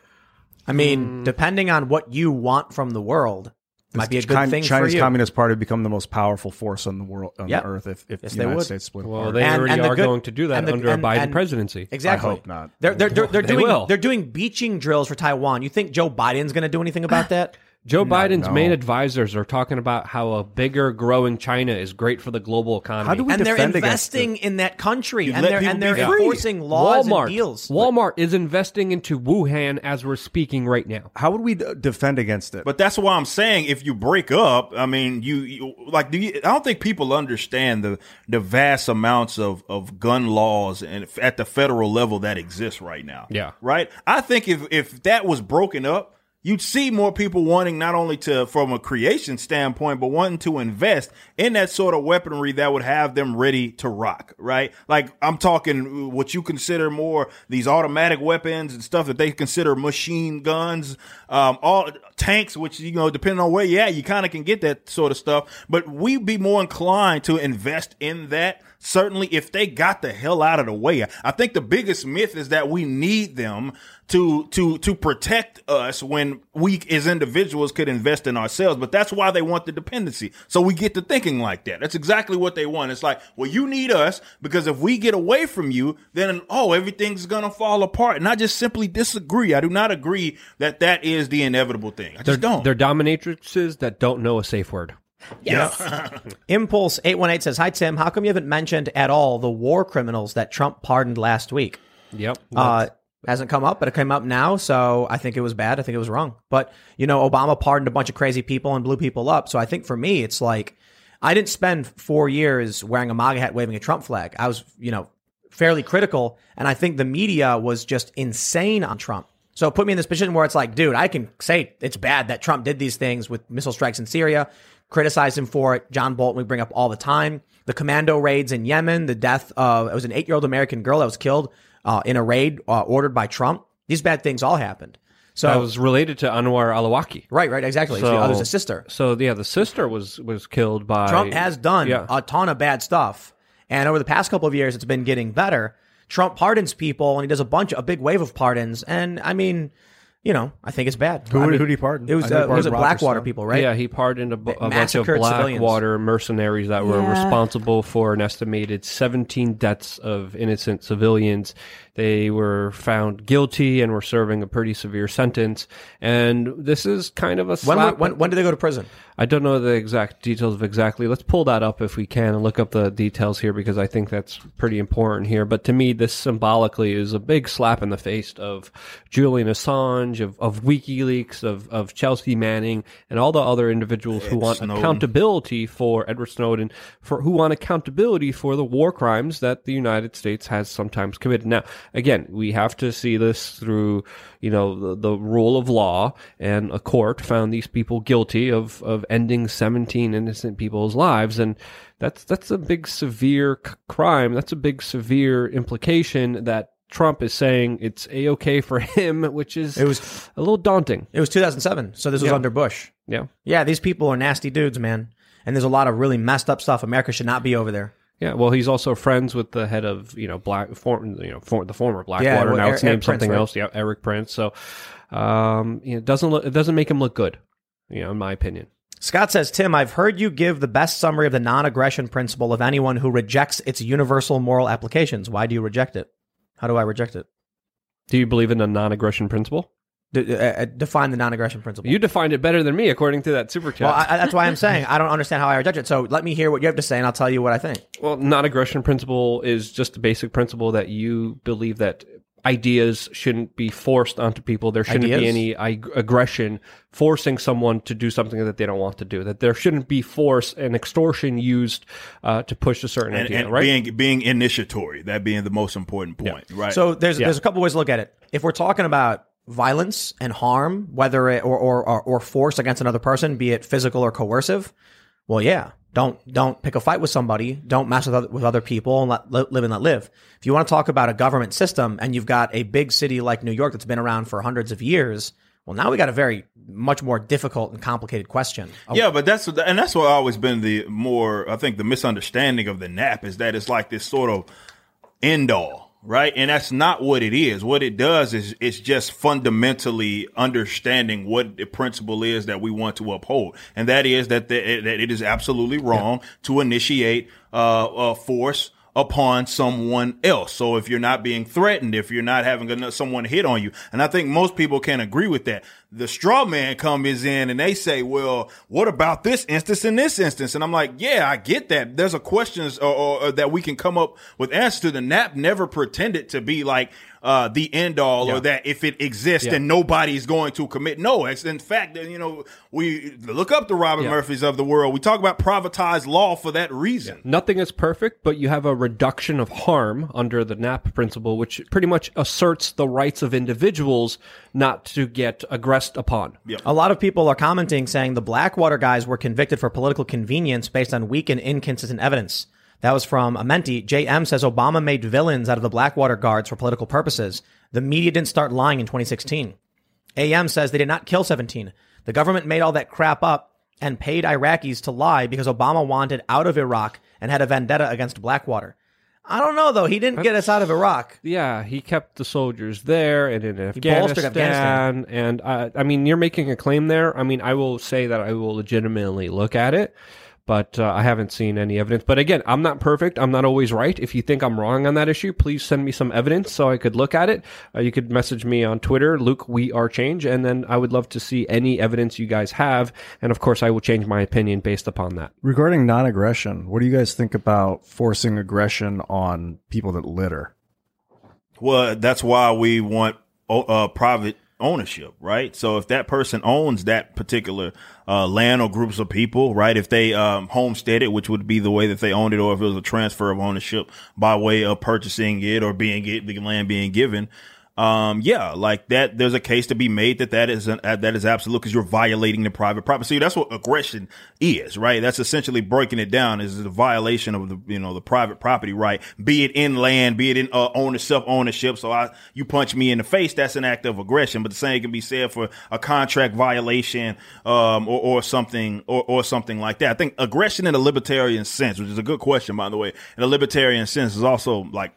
I mean, depending on what you want from the world, might be a good China- thing China's for you. Communist Party become the most powerful force on the world on Yep. the earth if, if Yes, the they United would. States split Well, apart. they And- already and the are good- going to do that and the- under a Biden and- presidency. Exactly. I hope not. They're they're they're, they're They doing will. they're doing beaching drills for Taiwan. You think Joe Biden's going to do anything about that? Joe Biden's no. main advisors are talking about how a bigger, growing China is great for the global economy. How do we and they're investing in that country, You and they're and they're be free. enforcing laws Walmart, and deals. Walmart is investing into Wuhan as we're speaking right now. How would we d- defend against it? But that's why I'm saying if you break up, I mean, you, you like, do you, I don't think people understand the the vast amounts of of gun laws and at the federal level that exist right now. Yeah. right. I think if if that was broken up. You'd see more people wanting not only to, from a creation standpoint, but wanting to invest in that sort of weaponry that would have them ready to rock, right? Like I'm talking what you consider more these automatic weapons and stuff that they consider machine guns, um, all tanks, which you know, depending on where at, you kind of can get that sort of stuff. But we'd be more inclined to invest in that. Certainly, if they got the hell out of the way, I think the biggest myth is that we need them to to to protect us when we as individuals could invest in ourselves. But that's why they want the dependency. So we get to thinking like that. That's exactly what they want. It's like, well, you need us because if we get away from you, then oh, everything's gonna fall apart. And I just simply disagree. I do not agree that that is the inevitable thing. I They're, just don't. they're dominatrixes that don't know a safe word. Impulse eight one eight says, "Hi Tim, how come you haven't mentioned at all the war criminals that Trump pardoned last week?" Yep. Uh, hasn't come up, but it came up now, so I think it was bad. I think it was wrong. But you know, Obama pardoned a bunch of crazy people and blew people up. So I think for me, it's like I didn't spend four years wearing a MAGA hat, waving a Trump flag. I was, you know, fairly critical, and I think the media was just insane on Trump. So it put me in this position where it's like, dude, I can say it's bad that Trump did these things with missile strikes in Syria, criticize him for it. John Bolton we bring up all the time. The commando raids in Yemen, the death of it was an eight year old American girl that was killed uh, in a raid uh, ordered by Trump. These bad things all happened. So That was related to Anwar al-Awlaki. right, right, exactly. So, there's a sister. So yeah, the sister was was killed by Trump has done Yeah. a ton of bad stuff, and over the past couple of years, it's been getting better. Trump pardons people, and he does a bunch, a big wave of pardons, and I mean, you know, I think it's bad. Who I would- mean, who'd he pardon? It was I uh, was it pardoned Roger Blackwater Stone. people, right? Yeah, he pardoned a, bunch of massacred civilians. Blackwater mercenaries that were Yeah. responsible for an estimated 17 deaths of innocent civilians. They were found guilty and were serving a pretty severe sentence. And this is kind of a When, slap. when when did they go to prison? I don't know the exact details of exactly. Let's pull that up if we can and look up the details here because I think that's pretty important here. But to me, this symbolically is a big slap in the face of Julian Assange, of, of WikiLeaks, of, of Chelsea Manning, and all the other individuals who want Snowden. accountability for Edward Snowden, for who want accountability for the war crimes that the United States has sometimes committed. Now, again, we have to see this through, you know, the, the rule of law, and a court found these people guilty of of ending 17 innocent people's lives, and that's that's a big severe c- crime. That's a big severe implication that. Trump is saying it's a okay for him, which is It was a little daunting. it was 2007, so this was Yeah. under Bush. Yeah, Yeah, these people are nasty dudes, man, and there's a lot of really messed up stuff. America should not be over there. Yeah, well, he's also friends with the head of you know black, for, you know, for, the former Blackwater. well, now Eric- it's named Erik Prince, something right? else. Yeah, Erik Prince. So, um, you know, it doesn't look, it doesn't make him look good. You know, in my opinion. Scott says, Tim, I've heard you give the best summary of the non aggression principle of anyone who rejects its universal moral applications. Why do you reject it? How do I reject it? Do you believe in the non-aggression principle? D- uh, uh, define the non aggression principle. You defined it better than me, according to that super chat. well, I, I- that's why I'm saying I don't understand how I judge it. So let me hear what you have to say, and I'll tell you what I think. Well, non-aggression principle is just a basic principle that you believe that ideas shouldn't be forced onto people. There shouldn't be any ag- aggression forcing someone to do something that they don't want to do. That there shouldn't be force and extortion used uh, to push a certain and, idea, and right? being being initiatory, that being the most important point, right? So there's Yeah. there's a couple ways to look at it. If we're talking about violence and harm, whether it or, or or or force against another person, be it physical or coercive, well, yeah, don't don't pick a fight with somebody. Don't mess with other, with other people and let li- live and let live. If you want to talk about a government system and you've got a big city like New York that's been around for hundreds of years, well, now we got a very much more difficult and complicated question. Oh. Yeah, but that's and that's what always been the more I think the misunderstanding of the nap is that it's like this sort of end all, right? And that's not what it is. What it does is it's just fundamentally understanding what the principle is that we want to uphold, and that is that the, that it is absolutely wrong to initiate uh, uh, force upon someone else. So if you're not being threatened, if you're not having someone hit on you, and I think most people can agree with that. The straw man comes in and they say, well, what about this instance and this instance? And I'm like, yeah, I get that. There's a questions or, or, or that we can come up with answers to. The NAP never pretended to be like, uh, the end all or that if it exists then nobody's going to commit. No, it's in fact, you know, we look up the Robert Murphys of the world. We talk about privatized law for that reason. Nothing is perfect, but you have a reduction of harm under the NAP principle, which pretty much asserts the rights of individuals not to get aggressed upon. A lot of people are commenting saying the Blackwater guys were convicted for political convenience based on weak and inconsistent evidence. That was from Amenti. JM says Obama made villains out of the Blackwater guards for political purposes. The media didn't start lying in 2016. AM says they did not kill 17. The government made all that crap up and paid Iraqis to lie because Obama wanted out of Iraq and had a vendetta against Blackwater. I don't know though. He didn't get us out of Iraq. Yeah, he kept the soldiers there and in Afghanistan. Afghanistan. And uh, I mean, you're making a claim there. I mean, I will say that I will legitimately look at it, but uh, I haven't seen any evidence. But again, I'm not perfect. I'm not always right. If you think I'm wrong on that issue, please send me some evidence so I could look at it. Uh, you could message me on Twitter, Luke We Are Change, and then I would love to see any evidence you guys have. And of course, I will change my opinion based upon that. Regarding non-aggression, what do you guys think about forcing aggression on people that litter? Well, that's why we want o- uh, private ownership, right? So if that person owns that particular uh, land or groups of people, right? If they um, it, which would be the way that they owned it, or if it was a transfer of ownership by way of purchasing it or being it, the land being given. Um, yeah, like that, there's a case to be made that that is an, uh, that is absolute because you're violating the private property. That's what aggression is, right? That's essentially breaking it down is the violation of the, you know, the private property right, be it in land, be it in, uh, owner, self ownership. So I, you punch me in the face, that's an act of aggression, but the same can be said for a contract violation, um, or, or something, or, or something like that. I think aggression in a libertarian sense, which is a good question, by the way, in a libertarian sense is also like,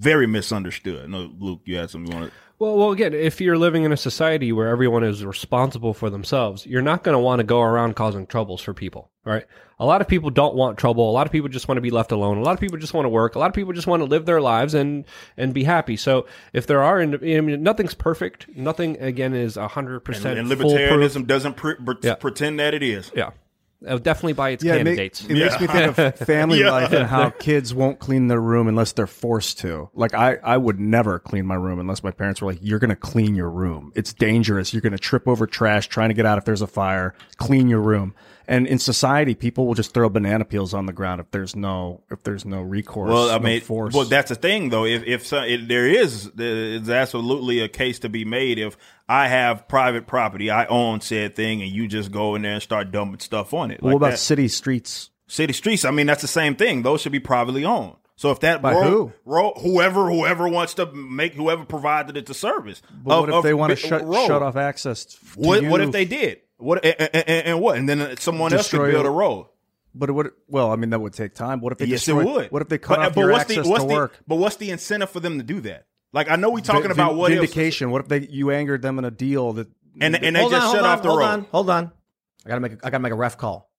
very misunderstood. No, Luke, you had something you wanted. Well, well, again, if you're living in a society where everyone is responsible for themselves, you're not going to want to go around causing troubles for people, right? A lot of people don't want trouble. A lot of people just want to be left alone. A lot of people just want to work. A lot of people just want to live their lives and and be happy. So if there are, I mean, nothing's perfect. Nothing again is hundred percent. and libertarianism doesn't pre- pre- Yeah. pretend that it is. yeah, Uh, definitely by its Yeah, it, ma- candidates. it makes me think of family Yeah. life and how kids won't clean their room unless they're forced to. Like I, I would never clean my room unless my parents were like, "You're going to clean your room. It's dangerous. You're going to trip over trash trying to get out if there's a fire. Clean your room." And in society, people will just throw banana peels on the ground if there's no if there's no recourse. Well, I no mean, force. well, that's the thing, though. If if so, it, there is, there's absolutely a case to be made. If I have private property, I own said thing, and you just go in there and start dumping stuff on it. what like about that. city streets? city streets? I mean, that's the same thing. Those should be privately owned. So if that By road, who? road- whoever whoever wants to make whoever provided it to service. But of- what if of they want to shut road. shut off access? To What what if they did? What and, and, and what? And then someone else could build it. a road. But it would well, I mean, that would take time. What if they yes, destroy, it would. What if they cut but, off but your what's access the, what's to the, work? But what's the incentive for them to do that? Like I know we talking Vin- about what if vindication. What if they you angered them in a deal that and and they hold just on, shut hold on, off the hold road. on, hold on. I gotta make. A, I gotta make a ref call.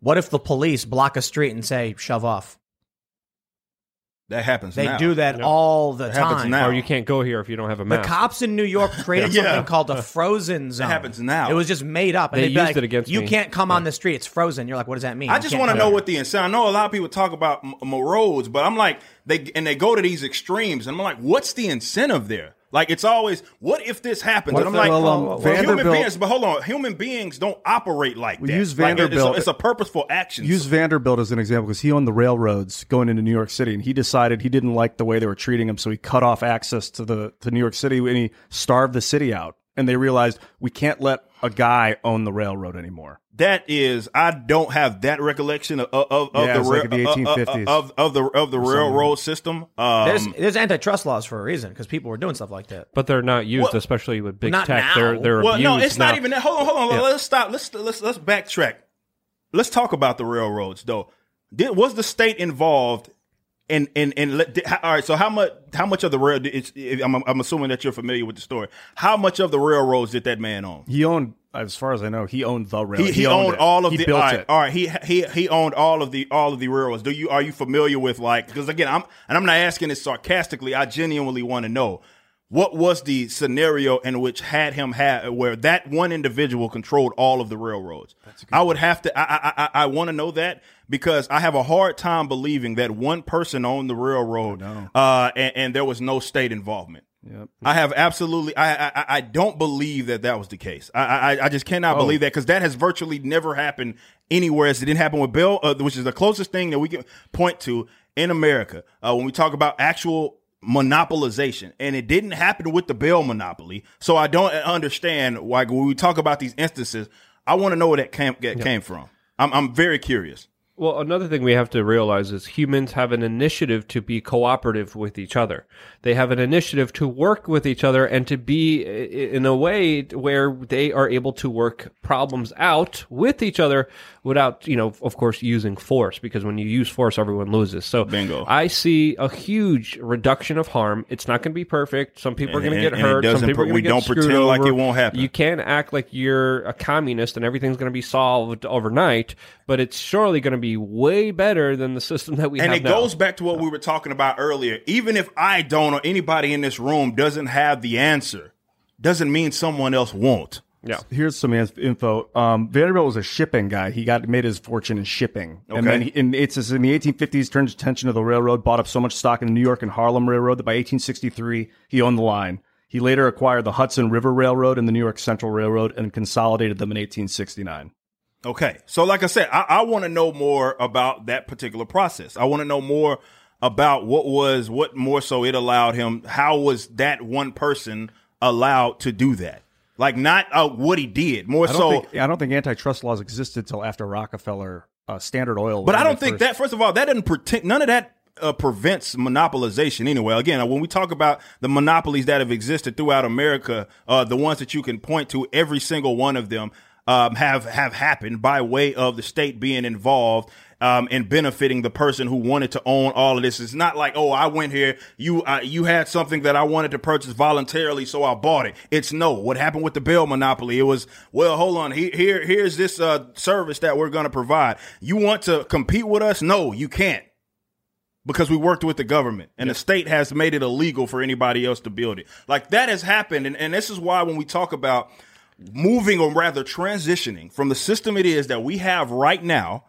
What if the police block a street and say shove off? That happens. They now. do that all the That time. now. or you can't go here if you don't have a map. The map. cops in New York created Yeah. something called a frozen zone. happens now. It was just made up. And They they'd be used like, it against You me. can't come on the street. It's frozen. You're like, what does that mean? I You just can't want to come know what the incentive. I know a lot of people talk about m- m- roads, but I'm like they and they go to these extremes, and I'm like, what's the incentive there? Like it's always, what if this happens? What and I'm like, well, um, well, human beings, but hold on, human beings don't operate like We that. use Like, it's a- Vanderbilt- it's, a, purposeful action. use Vanderbilt as an example because he owned the railroads going into New York City, and he decided he didn't like the way they were treating him, so he cut off access to the to New York City, and he starved the city out. And they realized we can't let a guy own the railroad anymore. that is, I don't have that recollection of of, of Yeah, the it's like the uh, uh, 1850s. of of the of the railroad system. Um, There's, there's antitrust laws for a reason because people were doing stuff like that. but they're not used, Well- especially with big Not tech. now. They're they're well, no, abused it's not even that. Hold on, hold on. Yeah. Let's stop. Let's let's let's backtrack. Let's talk about the railroads, though. Did, was the state involved? In in in let- all right. So how much how much of the rail? It's, I'm I'm assuming that you're familiar with the story. How much of the railroads did that man own? He owned, as far as I know, he owned the railroad. He, he, owned, it. all of he the. built all right, it. all right. He he he owned all of the all of the railroads. Do you are you familiar with like? Because again, I'm and I'm not asking this sarcastically. I genuinely want to know what was the scenario in which had him had where that one individual controlled all of the railroads. I would have to. I I I, I want to know that because I have a hard time believing that one person owned the railroad, uh, and, and there was no state involvement. Yep. I have absolutely. I, I I don't believe that that was the case. I I, I just cannot believe that because that has virtually never happened anywhere. As It didn't happen with Bill, uh, which is the closest thing that we can point to in America uh, when we talk about actual monopolization, and it didn't happen with the Bell monopoly. So I don't understand why when we talk about these instances. I want to know where that came that came from. I'm I'm very curious. Well, another thing we have to realize is humans have an initiative to be cooperative with each other. They have an initiative to work with each other and to be in a way where they are able to work problems out with each other without, you know, of course, using force because when you use force, everyone loses. So Bingo. I see a huge reduction of harm. It's not going to be perfect. Some people are going to get and hurt. Some people are going we to get don't screwed pretend like it won't happen. You can't act like you're a communist and everything's going to be solved overnight, but it's surely going to be way better than the system that we and have it now. goes back to what we were talking about earlier. Even if I don't or anybody in this room doesn't have the answer, doesn't mean someone else won't. yeah. Here's some info. Um, Vanderbilt was a shipping guy. He got made his fortune in shipping, okay. and then he, in, it's in the 1850s turned his attention to the railroad, bought up so much stock in the New York and Harlem Railroad that by 1863 he owned the line. He later acquired the Hudson River Railroad and the New York Central Railroad and consolidated them in 1869. Okay. So, like I said, I, I want to know more about that particular process. I want to know more about what was, what more so it allowed him. How was that one person allowed to do that? Like, not uh, what he did, more I so. think, I don't think antitrust laws existed till after Rockefeller, uh, Standard Oil. But I don't think first- that. First of all, that doesn't pretend. None of that uh, prevents monopolization anyway. Again, when we talk about the monopolies that have existed throughout America, uh, the ones that you can point to, every single one of them um, have have happened by way of the state being involved. Um, and benefiting the person who wanted to own all of this. It's not like, oh, I went here, you uh, you had something that I wanted to purchase voluntarily, so I bought it. It's no. What happened with the Bell monopoly? It was, well, hold on, he, here here's this uh, service that we're going to provide. You want to compete with us? No, you can't because we worked with the government and the state has made it illegal for anybody else to build it. Like that has happened. And, and this is why when we talk about moving or rather transitioning from the system it is that we have right now,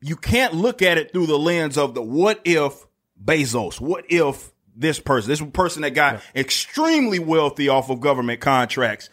you can't look at it through the lens of the what if Bezos, what if this person, this person that got extremely wealthy off of government contracts.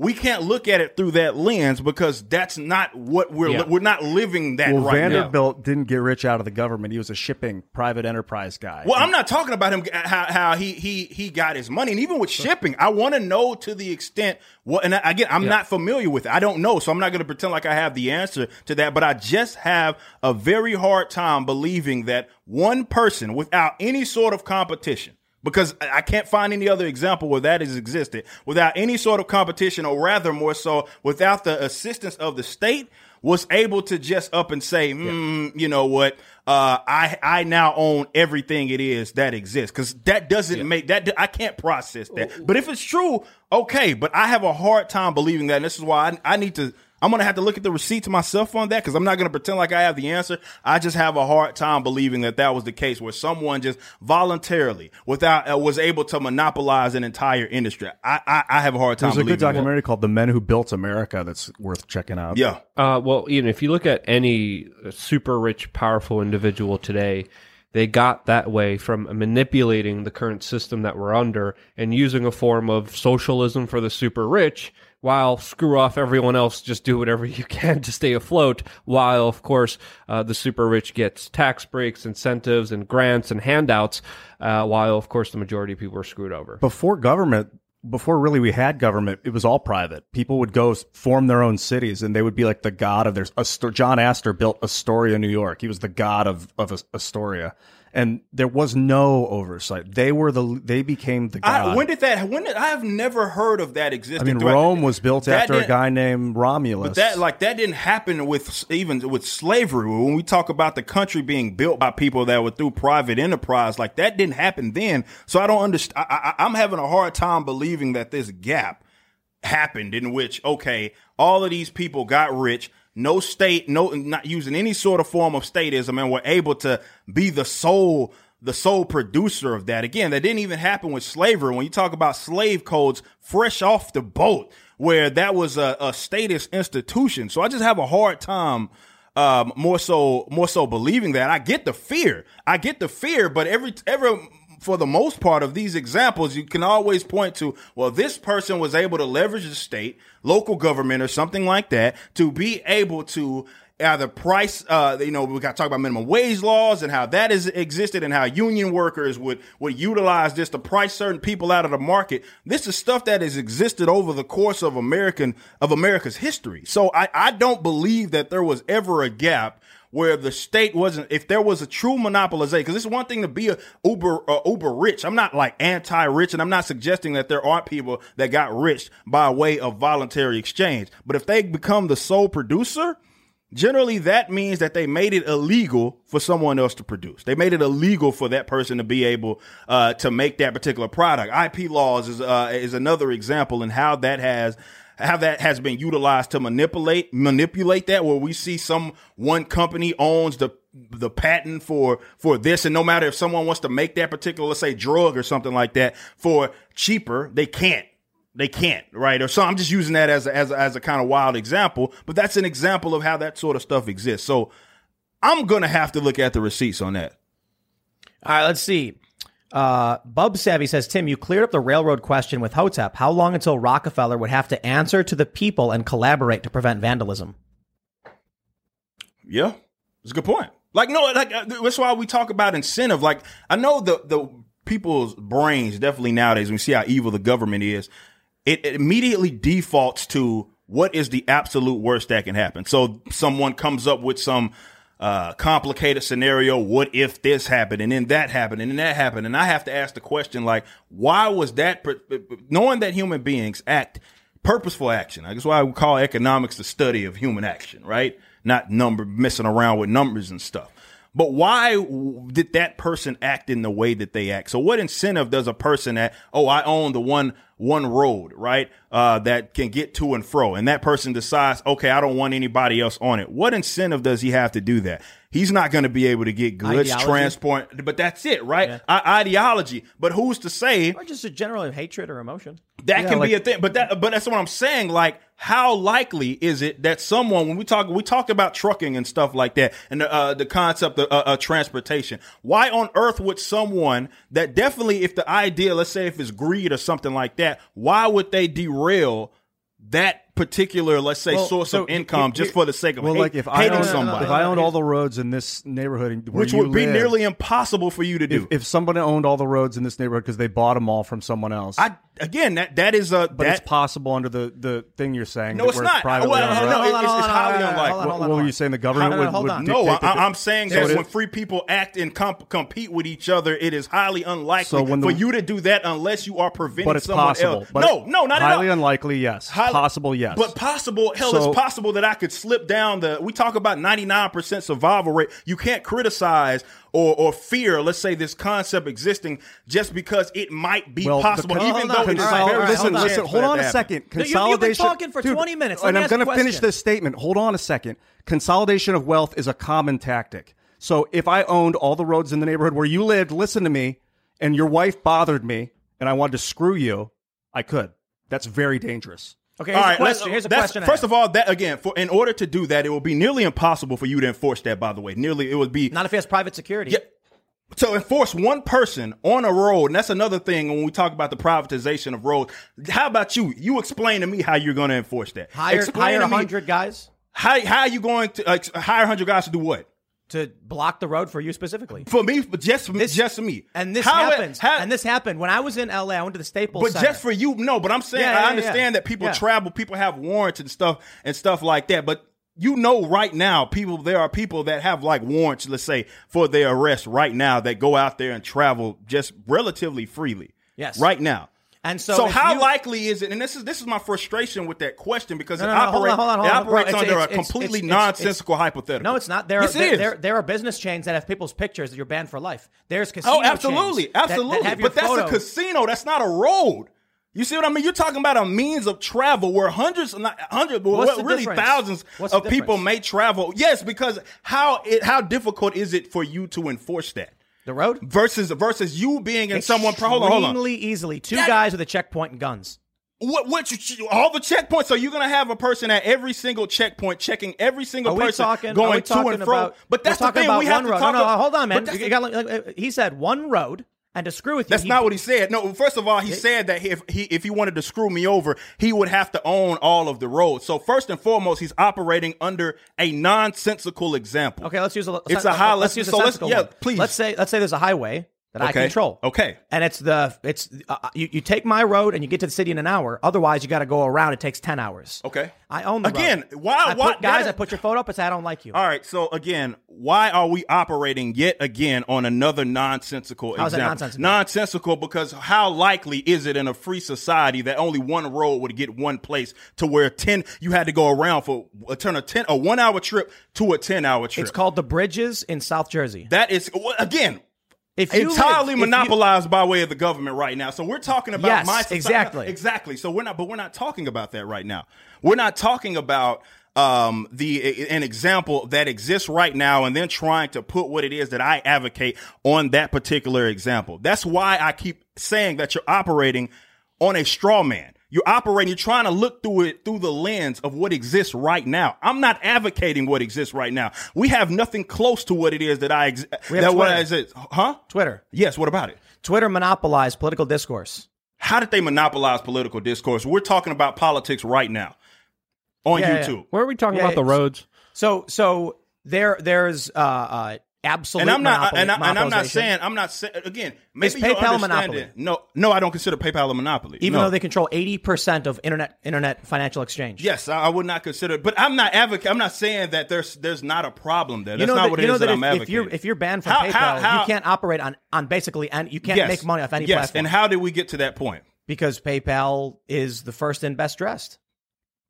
We can't look at it through that lens because that's not what we're Yeah. we're not living that Well, right now. Vanderbilt didn't get rich out of the government. He was a shipping private enterprise guy. Well, I'm not talking about him uh, how, how he he he got his money, and even with shipping, I want to know to the extent what. And again, I'm not familiar with it. I don't know, so I'm not going to pretend like I have the answer to that. But I just have a very hard time believing that one person, without any sort of competition, because I can't find any other example where that has existed, without any sort of competition, or rather, more so, without the assistance of the state, was able to just up and say, mm, you know what, uh, I I now own everything it is that exists because that doesn't make that I can't process that. But if it's true, okay. But I have a hard time believing that. And this is why I, I need to. I'm gonna have to look at the receipts myself on that because I'm not gonna pretend like I have the answer. I just have a hard time believing that that was the case where someone just voluntarily, without, uh, was able to monopolize an entire industry. I I, I have a hard time. There's a good believing that. documentary called "The Men Who Built America" that's worth checking out. Yeah. Uh, well, Ian, if you look at any super rich, powerful individual today, they got that way from manipulating the current system that we're under and using a form of socialism for the super rich while screw off everyone else, just do whatever you can to stay afloat. While, of course, uh, the super rich gets tax breaks, incentives, and grants and handouts, uh, while, of course, the majority of people are screwed over. Before government, before really we had government, it was all private. People would go form their own cities, and they would be like the god of their. John Astor built Astoria, New York. He was the god of of Astoria, and there was no oversight. They were the. They became the god. I, when did that? When did I have never heard of that existing. I mean, throughout- Rome was built That after a guy named Romulus. But that like that didn't happen with even with slavery. When we talk about the country being built by people that were through private enterprise, like that didn't happen then. So I don't understand. I, I, I'm having a hard time believing that this gap happened in which okay, all of these people got rich. No state, no, not using any sort of form of statism, and were able to be the sole the sole producer of that. Again, that didn't even happen with slavery. When you talk about slave codes fresh off the boat, where that was a, a statist institution. So I just have a hard time um, more so more so believing that. I get the fear. I get the fear, but every every for the most part of these examples, you can always point to, well, this person was able to leverage the state, local government, or something like that to be able to either price, uh, you know, we got to talk about minimum wage laws and how that has existed and how union workers would, would utilize this to price certain people out of the market. This is stuff that has existed over the course of American, of America's history. So I, I don't believe that there was ever a gap where the state wasn't if there was a true monopolization because it's one thing to be a uber uh, uber rich. I'm not like anti-rich and i'm not suggesting that there aren't people that got rich by way of voluntary exchange. But if they become the sole producer generally that means that they made it illegal for someone else to produce. They made it illegal for that person to be able uh, to make that particular product. Ip laws is uh, is another example in how that has how that has been utilized to manipulate manipulate that where we see some one company owns the the patent for for this and no matter if someone wants to make that particular let's say drug or something like that for cheaper they can't. They can't right? Or so i'm just using that as a, as a, as a kind of wild example but that's an example of how that sort of stuff exists. So i'm gonna have to look at the receipts on that. All right, let's see. Uh, Bub Savvy says, Tim, you cleared up the railroad question with Hotep. How long until Rockefeller would have to answer to the people and collaborate to prevent vandalism? Yeah, it's a good point. Like no, like uh, that's why we talk about incentive. Like I know the the people's brains definitely nowadays when we see how evil the government is, it, it immediately defaults to what is the absolute worst that can happen. So someone comes up with some uh, complicated scenario. What if this happened and then that happened and then that happened? And I have to ask the question like, why was that? Knowing that human beings act purposeful action. That's why we call economics the study of human action, right? Not number messing around with numbers and stuff. But why did that person act in the way that they act? So what incentive does a person that, oh, I own the one, one road, right? Uh, that can get to and fro. And that person decides, okay, I don't want anybody else on it. What incentive does he have to do that? He's not going to be able to get goods, Ideology? transport, but that's it, right? I- ideology. But who's to say Or just a general hatred or emotion? that Yeah, can like- be a thing, but that but that's what I'm saying. Like, how likely is it that someone when we talk we talk about trucking and stuff like that, and the, uh, the concept of uh, uh, transportation? Why on earth would someone that definitely, if the idea, let's say, if it's greed or something like that, why would they derail that particular, let's say, Well, source so of income it- just for the sake of well, hate- like if I owned, somebody, if I owned all the roads in this neighborhood, where which you would be live, nearly impossible for you to do. if, if somebody owned all the roads in this neighborhood because they bought them all from someone else, I again, that that is a but that, it's possible under the, the thing you're saying. No, that it's where not. privately Well, owned no, roads. no, it's- it's highly hold on, unlikely. hold What, hold what were you saying? The government No, no, would, hold would on. No, I, I'm saying So that when free people act and comp- compete with each other, it is highly unlikely So when the- for you to do that unless you are preventing but it's someone possible. else. But no, no, not highly at all. unlikely. Yes, Highly- possible. Yes, But possible, hell, So- it's possible that I could slip down the. We talk about 99% survival rate. You can't criticize or, or fear, let's say, this concept existing just because it might be Well, possible, con- even though on, it is all right, very right, listen, hold listen. Hold on a second. happen. No, you- you've been Consolidation. talking for 20 minutes. Let and I'm going to finish this statement. Hold on a second. Consolidation of wealth is a common tactic. So if I owned all the roads in the neighborhood where you lived, listen to me, and your wife bothered me, and I wanted to screw you, I could. That's very dangerous. Okay, All here's a right, let's. question. Here's a question. First of all, that again, for in order to do that, it will be nearly impossible for you to enforce that. By the way, nearly it would be not if he has private security. Yeah. To enforce one person on a road, and that's another thing when we talk about the privatization of roads. How about you? You explain to me how you're going to enforce that. Hire, explain hire 100 guys How, how are you going to uh, hire 100 guys to do what? To block the road for you specifically. For me, just This- just for me. And this How it- happens. how- and this happened when I was in LA. I went to the Staples But Center. just for you, no. But I'm saying Yeah, yeah, I understand yeah. that people travel, people have warrants and stuff and stuff like that. But you know, right now, people there are people that have like warrants, let's say, for their arrest right now that go out there and travel just relatively freely. Yes. right now. And so so how you- likely is it? And this is this is my frustration with that question because No, it, no, no, hold operates, on, hold on, hold it on, bro. It's- under it's- a completely it's- nonsensical hypothetical. No, it's not. There are yes, it there, there there are business chains that have people's pictures that you're banned for life. There's casino Oh, absolutely, chains that- that absolutely. but that's a casino. That's not a road. You see what I mean? You're talking about a means of travel where hundreds, not hundreds, but What's really difference? thousands What's of people may travel. Yes, because how it, how difficult is it for you to enforce that the road. versus versus you being in someone? Hold on, hold on. Extremely easily. Two That- guys with a checkpoint and guns. What what you, all the checkpoints? So you're gonna have a person at every single checkpoint checking every single Are we person talking? are going we to and fro. about, but that's we're the talking thing about we have one to road. talk no, no, about- hold on, man. but that's You the- got- he said one road, And to screw with you, That's he- not what he said. No, first of all, he said that if he if he wanted to screw me over, he would have to own all of the roads. So first and foremost, he's operating under a nonsensical example. Okay, let's use a. It's a high- Let's let's- use a so let's- yeah, one. please. Let's say let's say there's a highway that I Okay. control. Okay. And it's the it's uh, you, you take my road and you get to the city in an hour. Otherwise, you got to go around. It takes ten hours. Okay. I own the Again, road. why- I why- put, guys? that- I put your photo up. It's I don't like you. All right. So again, why are we operating yet again on another nonsensical How is that example? nonsensical? Nonsensical because how likely is it in a free society that only one road would get one place to where ten you had to go around for a turn a ten a one hour trip to a ten hour trip? It's called the bridges in South Jersey. that is again If entirely live- if you- monopolized by way of the government right now. So we're talking about Yes, my society. exactly. exactly. So we're not, but we're not talking about that right now. We're not talking about um, the an example that exists right now, and then trying to put what it is that I advocate on that particular example. That's why I keep saying that you're operating on a straw man. You're operating, you're trying to look through it through the lens of what exists right now. I'm not advocating what exists right now. We have nothing close to what it is that I ex- We that what Twitter. is it? Huh? Twitter. Yes, what about it? Twitter monopolized political discourse. How did they monopolize political discourse? We're talking about politics right now on Yeah, yeah. YouTube. Where are we talking Yeah, about the roads? So so there there's uh, uh absolute And I'm not monopoly- and, I, and I'm not saying I'm not saying again, maybe you PayPal a monopoly? it. No, no, I don't consider PayPal a monopoly. even No. though they control 80% of internet internet financial exchange. Yes, I, I would not consider it, but I'm not advocate. I'm not saying that there's there's not a problem there. You That's know not that, what it you know is that, that I'm if, if you're if you're banned from How- PayPal, how- how- you can't operate on on basically and you can't yes, make money off any yes. platform. And how did we get to that point? because PayPal is the first and best dressed.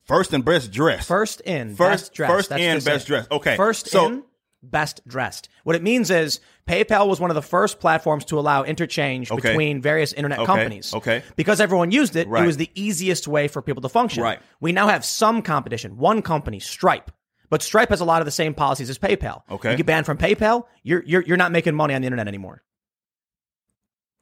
First and best dressed. First in First- best dressed. first That's in best dressed. Okay, First so- in best dressed. What it means is PayPal was one of the first platforms to allow interchange Okay. between various internet Okay, companies. okay. Because everyone used it, Right. it was the easiest way for people to function. Right. We now have some competition. One company, Stripe. But Stripe has a lot of the same policies as PayPal. Okay. You get banned from PayPal, you're you're you're not making money on the internet anymore.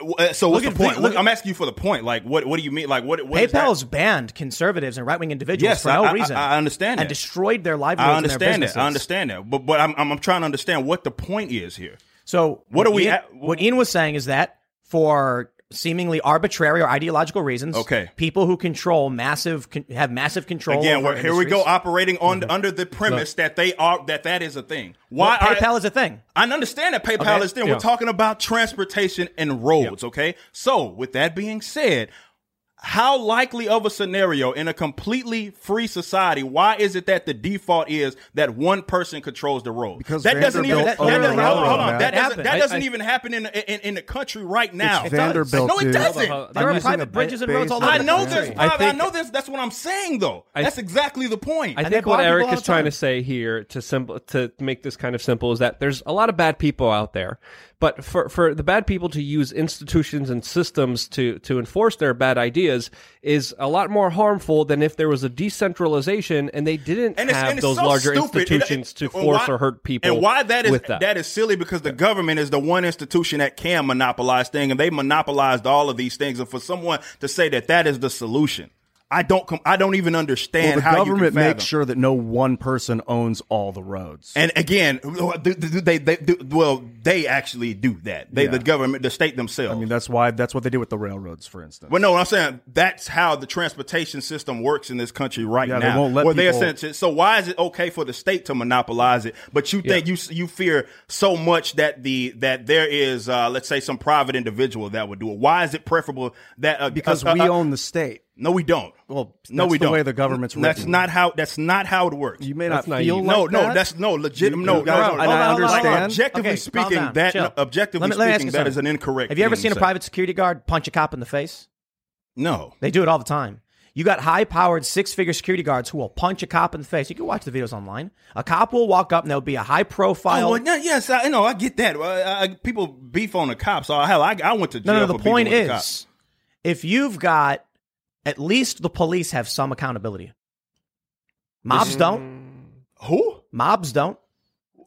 Uh, So what's Look the point? look- I'm asking you for the point. Like, what what do you mean? Like, what? what? PayPal's banned conservatives and right wing individuals Yes, for no I- I- reason. I understand and that. destroyed their livelihoods. I and their understand that. I understand that. But but I'm, I'm I'm trying to understand what the point is here. So What are we Ian, at- what Ian was saying is that for seemingly arbitrary or ideological reasons, Okay. people who control massive con- have massive control. Again, here we go operating on mm-hmm. under the premise that they are that that is a thing. Why Well, are PayPal is a thing. I understand that PayPal Okay. is there. Yeah. We're talking about transportation and roads, okay? So, with that being said, how likely of a scenario in a completely free society, why is it that the default is that one person controls the road? Because that doesn't even Vanderbilt that, doesn't, hold on, hold on. That doesn't, that doesn't I- even happen in, in in the country right now. It's Vanderbilt, No, it doesn't. Hold on, There are private bridges and roads all over I the know country. there's I private. I, know there's that's what I'm saying though. I- that's exactly the point. I they think what people Eric is trying to say here to simple to make this kind of simple is that there's a lot of bad people out there, but for for the bad people to use institutions and systems to to enforce their bad ideas is a lot more harmful than if there was a decentralization and they didn't and have those so larger stupid. Institutions it- to force why- or hurt people. And why that is that. that is silly because the government is the one institution that can monopolize things, and they monopolized all of these things. And for someone to say that that is the solution, I don't com- I don't even Well, understand the how government makes sure that no one person owns all the roads. And again, they, they, they, they- well, they actually do that. They, Yeah. the government, the state themselves. I mean, that's why that's what they did with the railroads, for instance. But no, I'm saying that's how the transportation system works in this country right Yeah, they now. won't let they people- essentially- so why is it okay for the state to monopolize it, but you think you you fear so much that the that there is uh, let's say some private individual that would do it? Why is it preferable that uh, because uh, we uh, own the state. No, we don't. Well, no, we the don't. way the government's That's not how. That's not how it works. You may not naive. feel no, like no, that. that's no legit. You- no, you- no, and no, I no, no, no, understand. Objectively Okay, speaking, that chill. objectively Let me- let me speaking, that is an incorrect. Have you ever seen a say. private security guard punch a cop in the face? No. They do it all the time. You got high powered six figure security guards who will punch a cop in the face. You can watch the videos online. A cop will walk up and there'll be a high profile. Oh, well, yeah, yes, I, know, I get that. Uh, I, people beef on the cops. So hell, I, I went to jail. no, no, for the point with the cops. is if you've got at least the police have some accountability. Mobs don't. who? Mobs don't.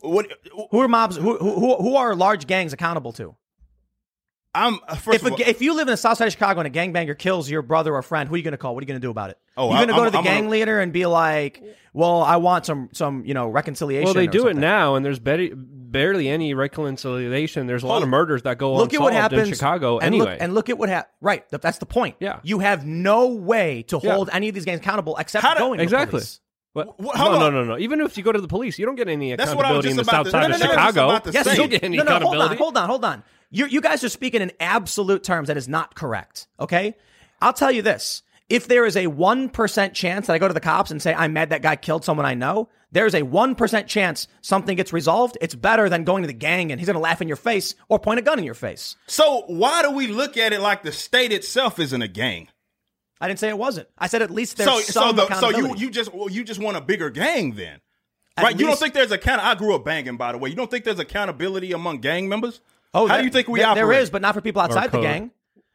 What? Who are mobs? Who, who, who are large gangs accountable to? I'm uh, first If, of a, all, if you live in the south side of Chicago and a gangbanger kills your brother or friend, who are you going to call? What are you going to do about it? Oh, you're going to go to the I'm gang gonna- leader and be like, "Well, I want some some you know reconciliation." well, they or do it now, and there's better barely any reconciliation. There's a lot of murders that go look at what happens in Chicago and anyway. Look, and look at what happened. Right, that's the point. Yeah. you have no way to Yeah. hold any of these gangs accountable except How going to exactly. But, no, no, no, no. Even if you go to the police, you don't get any That's what I was accountability in the south to- side no, of no, Chicago. Yes, say. you don't get any no, no, hold on, accountability. hold on, hold on. You you guys are speaking in absolute terms. That is not correct. Okay, I'll tell you this: if there is a one percent chance that I go to the cops and say I'm mad that guy killed someone I know, there's a one percent chance something gets resolved. It's better than going to the gang and he's going to laugh in your face or point a gun in your face. So why do we look at it like the state itself isn't a gang? I didn't say it wasn't. I said at least there's so some so the, so you you just well, you just want a bigger gang then, At right? You don't think there's account? I grew up banging, by the way. You don't think there's accountability among gang members? Oh, how there- do you think we there- operate? There is, but not for people outside the gang.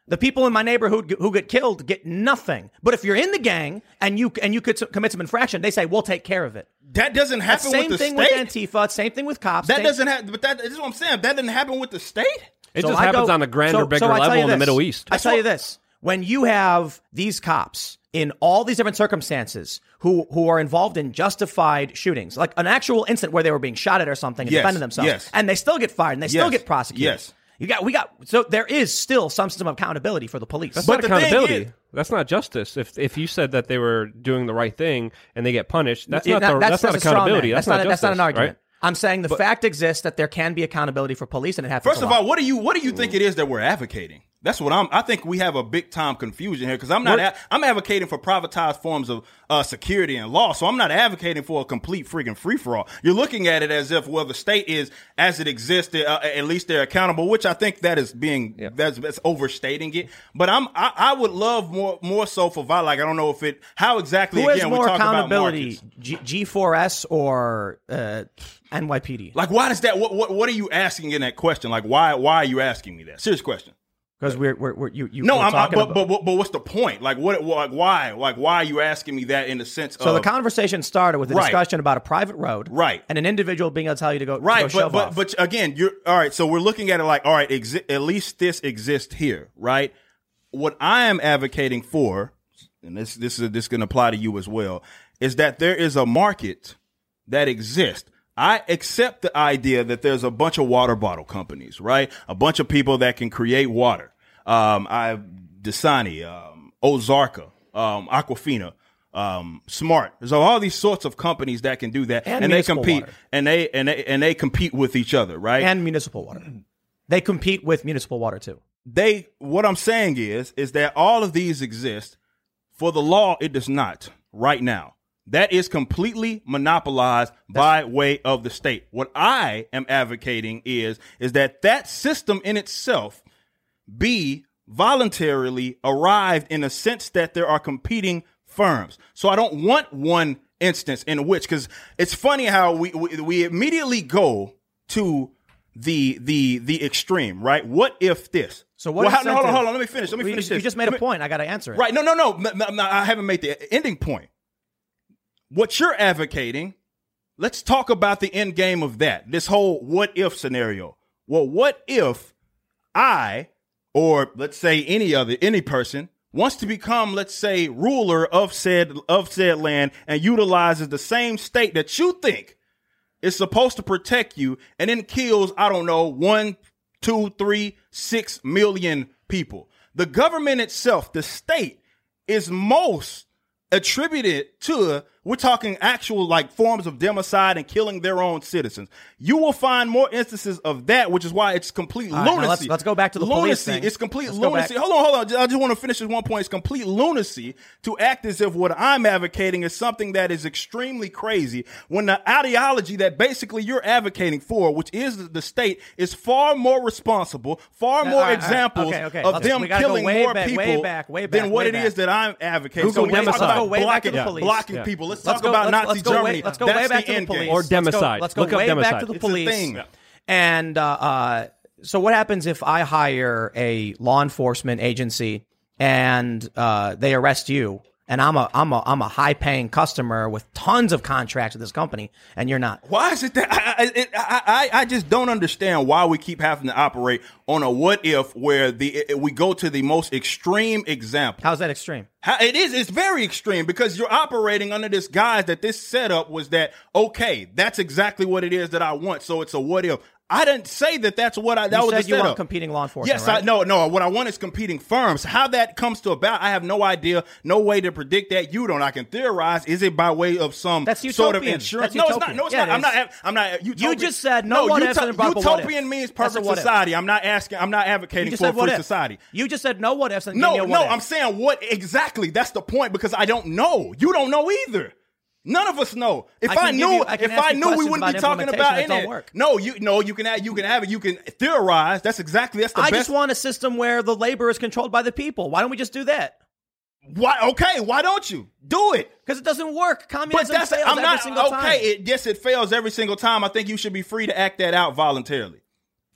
The people in my neighborhood who, who get killed get nothing. But if you're in the gang and you and you could commit some infraction, they say we'll take care of it. that doesn't That's happen same with the thing state. with Antifa. Same thing with cops. that same- doesn't happen. But that is what I'm saying. That didn't happen with the state. It So just I happens go- on a grander, so- bigger so level in the. Middle East. I tell you this: when you have these cops in all these different circumstances who who are involved in justified shootings, like an actual incident where they were being shot at or something and Yes, defending themselves, yes. and they still get fired and they still get prosecuted. yes. You got we got so there is still some system of accountability for the police. That's But not the thing accountability. is- that's not justice. If if you said that they were doing the right thing and they get punished, that's Yeah, not the, that- that's, not a straw man. accountability. That's, That's, not, not, that's not an argument. right? I'm saying the fact exists that there can be accountability for police, and it happens. First a of lot. all, what do you what do you think it is that we're advocating? That's what I'm. I think we have a big time confusion here because I'm not. A, I'm advocating for privatized forms of uh, security and law. So I'm not advocating for a complete freaking free for all. You're looking at it as if well, the state is as it exists. Uh, at least they're accountable, which I think that is being that's, that's overstating it. But I'm. I, I would love more more so for Vi- like I don't know if it how exactly who again has we more talk about accountability, markets. G- G4S or uh, NYPD? Like why does that? What, what what are you asking in that question? Like why why are you asking me that? Serious question. Because we're, we're, we're you you No, I'm, I, but, but but but what's the point? Like what? Like why? Like why are you asking me that in the sense So of the conversation started with a Right. discussion about a private road, Right. And an individual being able to tell you to go, to right? go But but but again, you're all right. So we're looking at it like all right. Exi- at least this exists here, right? What I am advocating for, and this this is this can apply to you as well, is that there is a market that exists. I accept the idea that there's a bunch of water bottle companies, right? A bunch of people that can create water. Um, I Dasani, um, Ozarka, um, Aquafina, um, Smart. There's all these sorts of companies that can do that, And and, they compete, water. and they and they and they compete with each other, right? and municipal water. They compete with municipal water too. they what I'm saying is is that all of these exist for the law it does not right now that is completely monopolized by way of the state what I am advocating is is that that system in itself be voluntarily arrived in a sense that there are competing firms so I don't want one instance in which because it's funny how we, we we immediately go to the the the extreme right what if this So what well, no, hold on, hold on. Let me finish. Let me You finish just- you just made Let a point. I got to answer it. Right. No, no, no. I haven't made the ending point. What you're advocating, let's talk about the end game of that. This whole what if scenario. Well, what if I, or let's say any other, any person, wants to become, let's say, ruler of said of said land and utilizes the same state that you think is supposed to protect you and then kills, I don't know, one, two, three, six million people. The government itself, the state, is most attributed to we're talking actual like forms of democide and killing their own citizens. You will find more instances of that, which is why it's complete right, now lunacy. let's- let's go back to the lunacy. thing. It's complete Let's lunacy. Hold on, hold on. I just want to finish this one point. It's complete lunacy to act as if what I'm advocating is something that is extremely crazy when the ideology that basically you're advocating for, which is the state, is far more responsible, far Yeah, more all right, all right. examples Okay, okay. of Let's- them we gotta go killing more back, people way back, way than back, what way it is back. that I'm advocating. Google so democide. about Let's go way back to blocking, the police. blocking Yeah. people. Let's, Let's talk go- about let's- Nazi let's go way- Germany. let's go That's way back the to the end game. police. Or Let's go- democide. Let's go, Look up way back to the It's a police. thing. And uh, uh, so, what happens if I hire a law enforcement agency and uh, they arrest you and I'm a I'm a I'm a high paying customer with tons of contracts with this company, and you're not. Why is it that I, I, it- I, I I just don't understand why we keep having to operate on a what if where the it- we go to the most extreme example. How's that extreme? How, it is. It's very extreme because you're operating under this guise that this setup was that okay. That's exactly what it is that I want. So it's a what if. I didn't say that. That's what I. That You was said you want competing law enforcement. Yes, right? I no no. What I want is competing firms. How that comes to about, I have no idea. No way to predict that. You don't. I can theorize. Is it by way of some That's sort of utopian. insurance? That's no, it's not. No, it's Yeah, not. it I'm not. I'm not. Utopian. just said no ifs uto- and brought the what Utopian means perfect if. society. I'm not asking. I'm not advocating for a free society. You just said no what ifs No, no, if. I'm saying what exactly. That's the point because I don't know. You don't know either. None of us know. If I I, knew, you- I if I knew, we wouldn't be talking about that don't any. work. No, you no, you can have, you can have it. You can theorize. That's exactly that's the I best. just want a system where the labor is controlled by the people. Why don't we just do that? why? Okay, why don't you do it? Because it doesn't work. But Communism that's fails I'm every not single okay. time. It, yes, it fails every single time. I think you should be free to act that out voluntarily.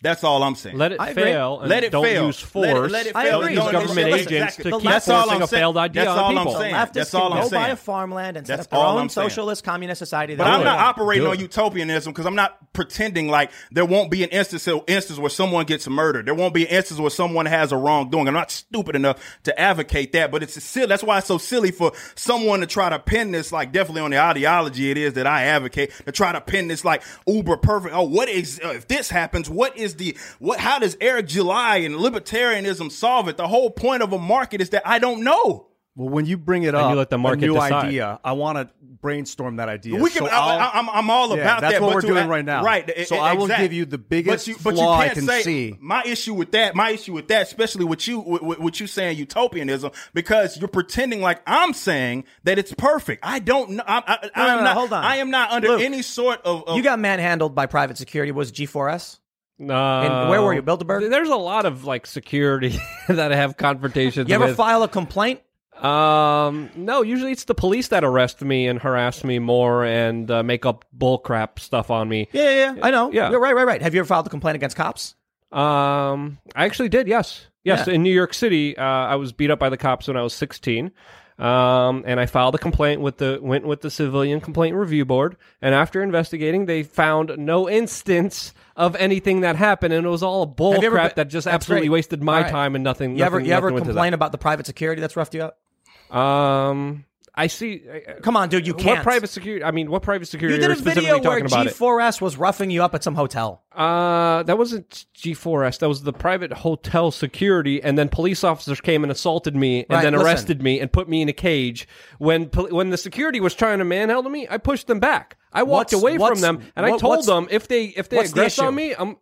That's all I'm saying. Let it I agree. fail and Let it don't fail. use Let it- force. let it I fail. agree. Use Don't- government agents exactly- to The keep That's forcing I'm a failed idea That's on all I'm people. saying. Leftists That's all I'm go buy a farmland and That's set up their all own I'm saying. socialist communist society. But I'm way. not operating on utopianism because I'm not pretending like there won't be an instance instance where someone gets murdered. There won't be an instance where someone has a wrongdoing. I'm not stupid enough to advocate that, but it's silly. That's why it's so silly for someone to try to pin this like definitely on the ideology it is that I advocate to try to pin this like uber perfect. Oh, what is uh, if this happens? What is the what? How does Eric July and libertarianism solve it? The whole point of a market is that I don't know. Well, when you bring it And up, you let the market a new decide. idea, I want to brainstorm that idea. We can. So I, I'll- I, I'm, I'm all Yeah, about that's that. what we're doing act- right now. Right. So e- I will exact- give you the biggest but you, but flaw you I can't can say, see. My issue with that, my issue with that, especially with you, with, with, with you saying utopianism, because you're pretending like I'm saying that it's perfect. I don't know. I, I, No, I no, am no, not. hold on. I am not under Luke, any sort of. of You got manhandled by private security. Was G4S? No. And where were you, Bilderberg? There's a lot of like security that I have confrontations You ever with. file a complaint? Um, no, usually it's the police that arrest me and harass me more and uh, make up bullcrap stuff on me. Yeah, yeah, yeah. I know. Yeah. You're right, right, right. Have you ever filed a complaint against cops? Um, I actually did. Yes, yes. Yeah. In New York City, uh, I was beat up by the cops when I was 16. Um, and I filed a complaint with the went with the Civilian Complaint Review Board, and after investigating, they found no instance of anything that happened, and it was all bull crap been- that just absolutely great. wasted my right. time and nothing. You ever, nothing- you ever to that. complain about the private security that's roughed you up? Um, I see. Come on, dude. You can't. What private security? I mean, what private security You did a video where talking about? it? G4S was roughing you up at some hotel. Uh, that wasn't G4S. That was the private hotel security, and then police officers came and assaulted me, and Right, then listen. arrested me and put me in a cage. When when the security was trying to manhandle me, I pushed them back. I walked What's- away what's- from them, and I told them if they if they what's the on me, I'm.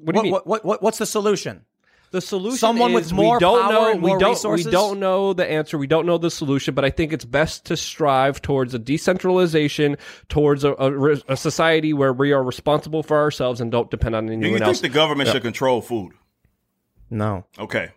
What do you What, mean? what, what, what, what's the solution? The solution Someone is with more we don't power know and we more don't resources? we don't know the answer we don't know the solution but I think it's best to strive towards a decentralization towards a, a, a society where we are responsible for ourselves and don't depend on anyone else. do anyone you else. think the government should control food? No. Okay.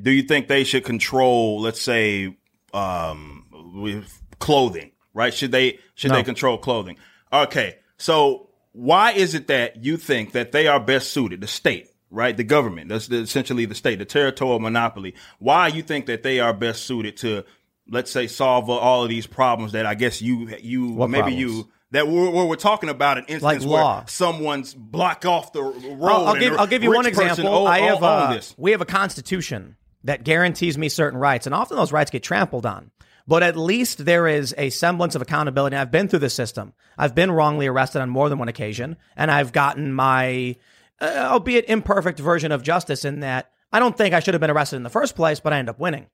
Do you think they should control, let's say, um, with clothing? Right? Should they should No. they control clothing? Okay. So why is it that you think that they are best suited, the state, right, the government, that's the, essentially the state, the territorial monopoly? Why you think that they are best suited to, let's say, solve all of these problems that I guess you you What maybe problems? you. That we're, we're talking about an instance Like where someone's block off the road. I'll, I'll give, I'll give you one example. own- I have oh, a, uh, this. we have a constitution that guarantees me certain rights, and often those rights get trampled on. But at least there is a semblance of accountability. I've been through the system. I've been wrongly arrested on more than one occasion, and I've gotten my, uh, albeit imperfect, version of justice in that I don't think I should have been arrested in the first place, but I end up winning.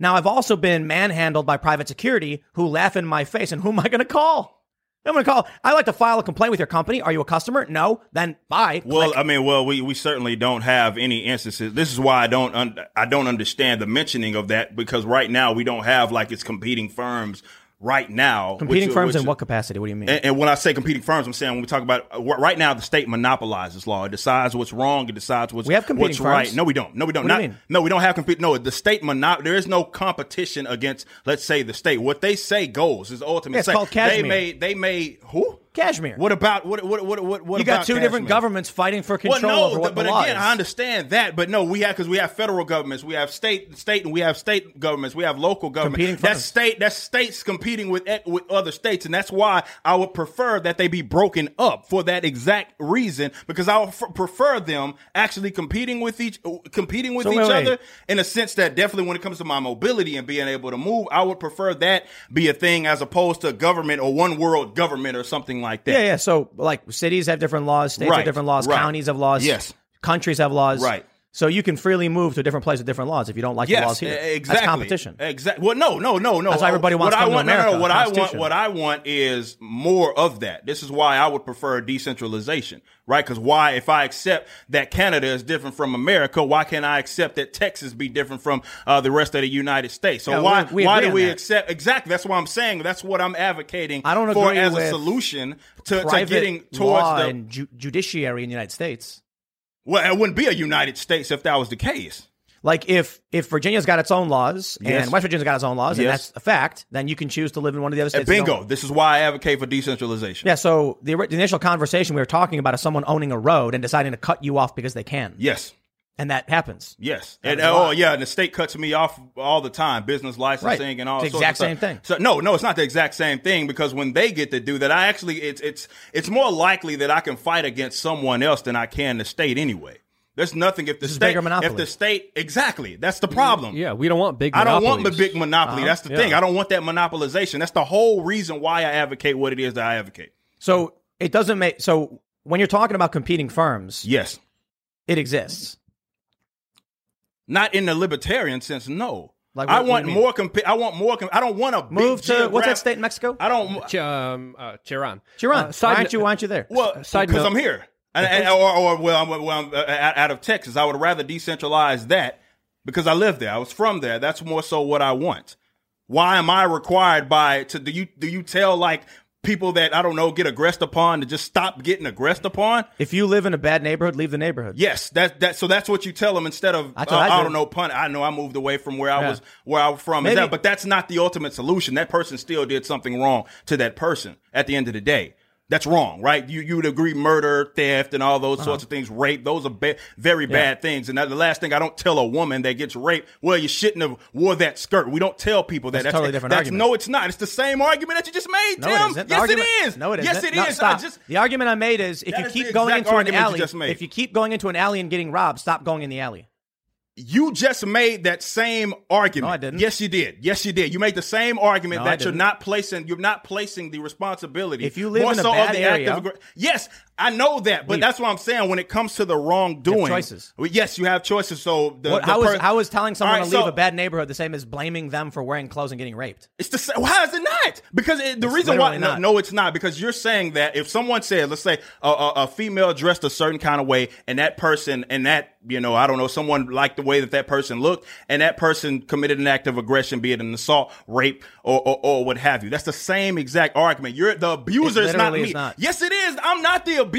Now, I've also been manhandled by private security who laugh in my face, and who am I going to call? I'm going to call. I like to file a complaint with your company. Are you a customer? No. Then bye. Well, Click. I mean, well, we, we certainly don't have any instances. This is why I don't un- I don't understand the mentioning of that because right now we don't have like it's competing firms right now. competing which- firms which- in what capacity? What do you mean? And, and when I say competing firms, I'm saying when we talk about uh, right now, the state monopolizes law. It decides what's wrong. It decides what's We have competing what's right. firms. No, we don't. No, we don't. What do you mean? No, we don't have compete. No, the state monop. There is no competition against, let's say, the state. What they say goes is ultimately. Yeah, it's called They Kashmir. may. They may. Who? Kashmir. What about what what what what? what you got two different Kashmir? governments fighting for control well, no, over what but the again, is. I understand that, but no, we have because we have federal governments, we have state, state, and we have state governments, we have local governments. Competing That's state, that's states competing with e- with other states, and that's why I would prefer that they be broken up for that exact reason, because I would f- prefer them actually competing with each competing with So each wait, wait. other in a sense that definitely when it comes to my mobility and being able to move, I would prefer that be a thing as opposed to government or one world government or something like that. Yeah, yeah. So, like, cities have different laws, states Right, have different laws, right. counties have laws, Yes. countries have laws, Right. So you can freely move to a different place with different laws if you don't like the laws here. exactly. That's competition. Exactly. Well, no, no, no, no. That's why everybody wants what to I want, no, no, America, no. What I want, what I want is more of that. This is why I would prefer decentralization, right? Because why, if I accept that Canada is different from America, why can't I accept that Texas be different from uh, the rest of the United States? So Yeah, why, we- we why do we that. accept? Exactly. That's what I'm saying. That's what I'm advocating. I don't for as a solution to, to getting towards law the. and ju- judiciary in the United States. Well, it wouldn't be a United States if that was the case. Like if if Virginia's got its own laws Yes. and West Virginia's got its own laws, and that's a fact, then you can choose to live in one of the other states. you Bingo. This is why I advocate for decentralization. Yeah. So the, the initial conversation we were talking about is someone owning a road and deciding to cut you off because they can, Yes. And that happens. Yes, That and oh yeah, and the state cuts me off all the time, business licensing Right. and all. It's the sorts of exact same stuff. thing. So no, no, it's not the exact same thing because when they get to do that, I actually it's it's it's more likely that I can fight against someone else than I can the state anyway. There's nothing if the is state monopoly. if the state exactly that's the problem. Yeah, we don't want big. I don't want the big monopoly. Uh-huh. That's the Yeah. thing. I don't want that monopolization. That's the whole reason why I advocate what it is that I advocate. So it doesn't make so when you're talking about competing firms, Yes, it exists. Not in the libertarian sense. No. Like, I what- what want do you mean? more. Comp- I want more. Com- I don't want a big Move to what's that state in Mexico? I don't. Ch- um, uh, Cherán. Cherán. Uh, side why aren't you? Why aren't you there? Well, because I'm here, and, and- or, or well, I'm, well, I'm uh, out out of Texas. I would rather decentralize that because I live there. I was from there. That's more so what I want. Why am I required by to do you do you tell like people that I don't know get aggressed upon to just stop getting aggressed upon? If you live in a bad neighborhood, leave the neighborhood. Yes, that that so that's what you tell them instead of That's uh, I I, do. don't know pun. I know I moved away from where I Yeah. was where I was from, Is Maybe- that, but that's not the ultimate solution. That person still did something wrong to that person at the end of the day. That's wrong, right? You you would agree murder, theft, and all those Uh-huh. sorts of things. Rape, those are ba- very bad things. And the last thing I don't tell a woman that gets raped, well, you shouldn't have wore that skirt. We don't tell people that. That's a totally different that's, argument. No, it's not. It's the same argument that you just made, No, Tim. it isn't. The Yes, argument- it is. No, it isn't. Yes, it is. No, I stop. just the argument I made is if you keep going into an alley, just made. if you keep going into an alley and getting robbed, stop going in the alley. You just made that same argument. No, I didn't. Yes, you did. Yes, you did. You made the same argument No, that you're didn't. placing. You're not placing the responsibility. If you live more in a so bad area- aggr- yes, I know that, but Leave. that's what I'm saying. When it comes to the wrongdoing, choices. Well, yes, you have choices. So the, What, the how is per- how is telling someone right, to leave so- a bad neighborhood the same as blaming them for wearing clothes and getting raped? It's the same. How is it not? Because it, the It's reason why no, not. no, it's not. Because you're saying that if someone said, let's say a, a, a female dressed a certain kind of way, and that person and that you know, I don't know, someone liked the way that that person looked, and that person committed an act of aggression, be it an assault, rape, or or, or what have you. That's the same exact argument. You're the abuser. It It's not me. not. Yes, it is. I'm not the abuser.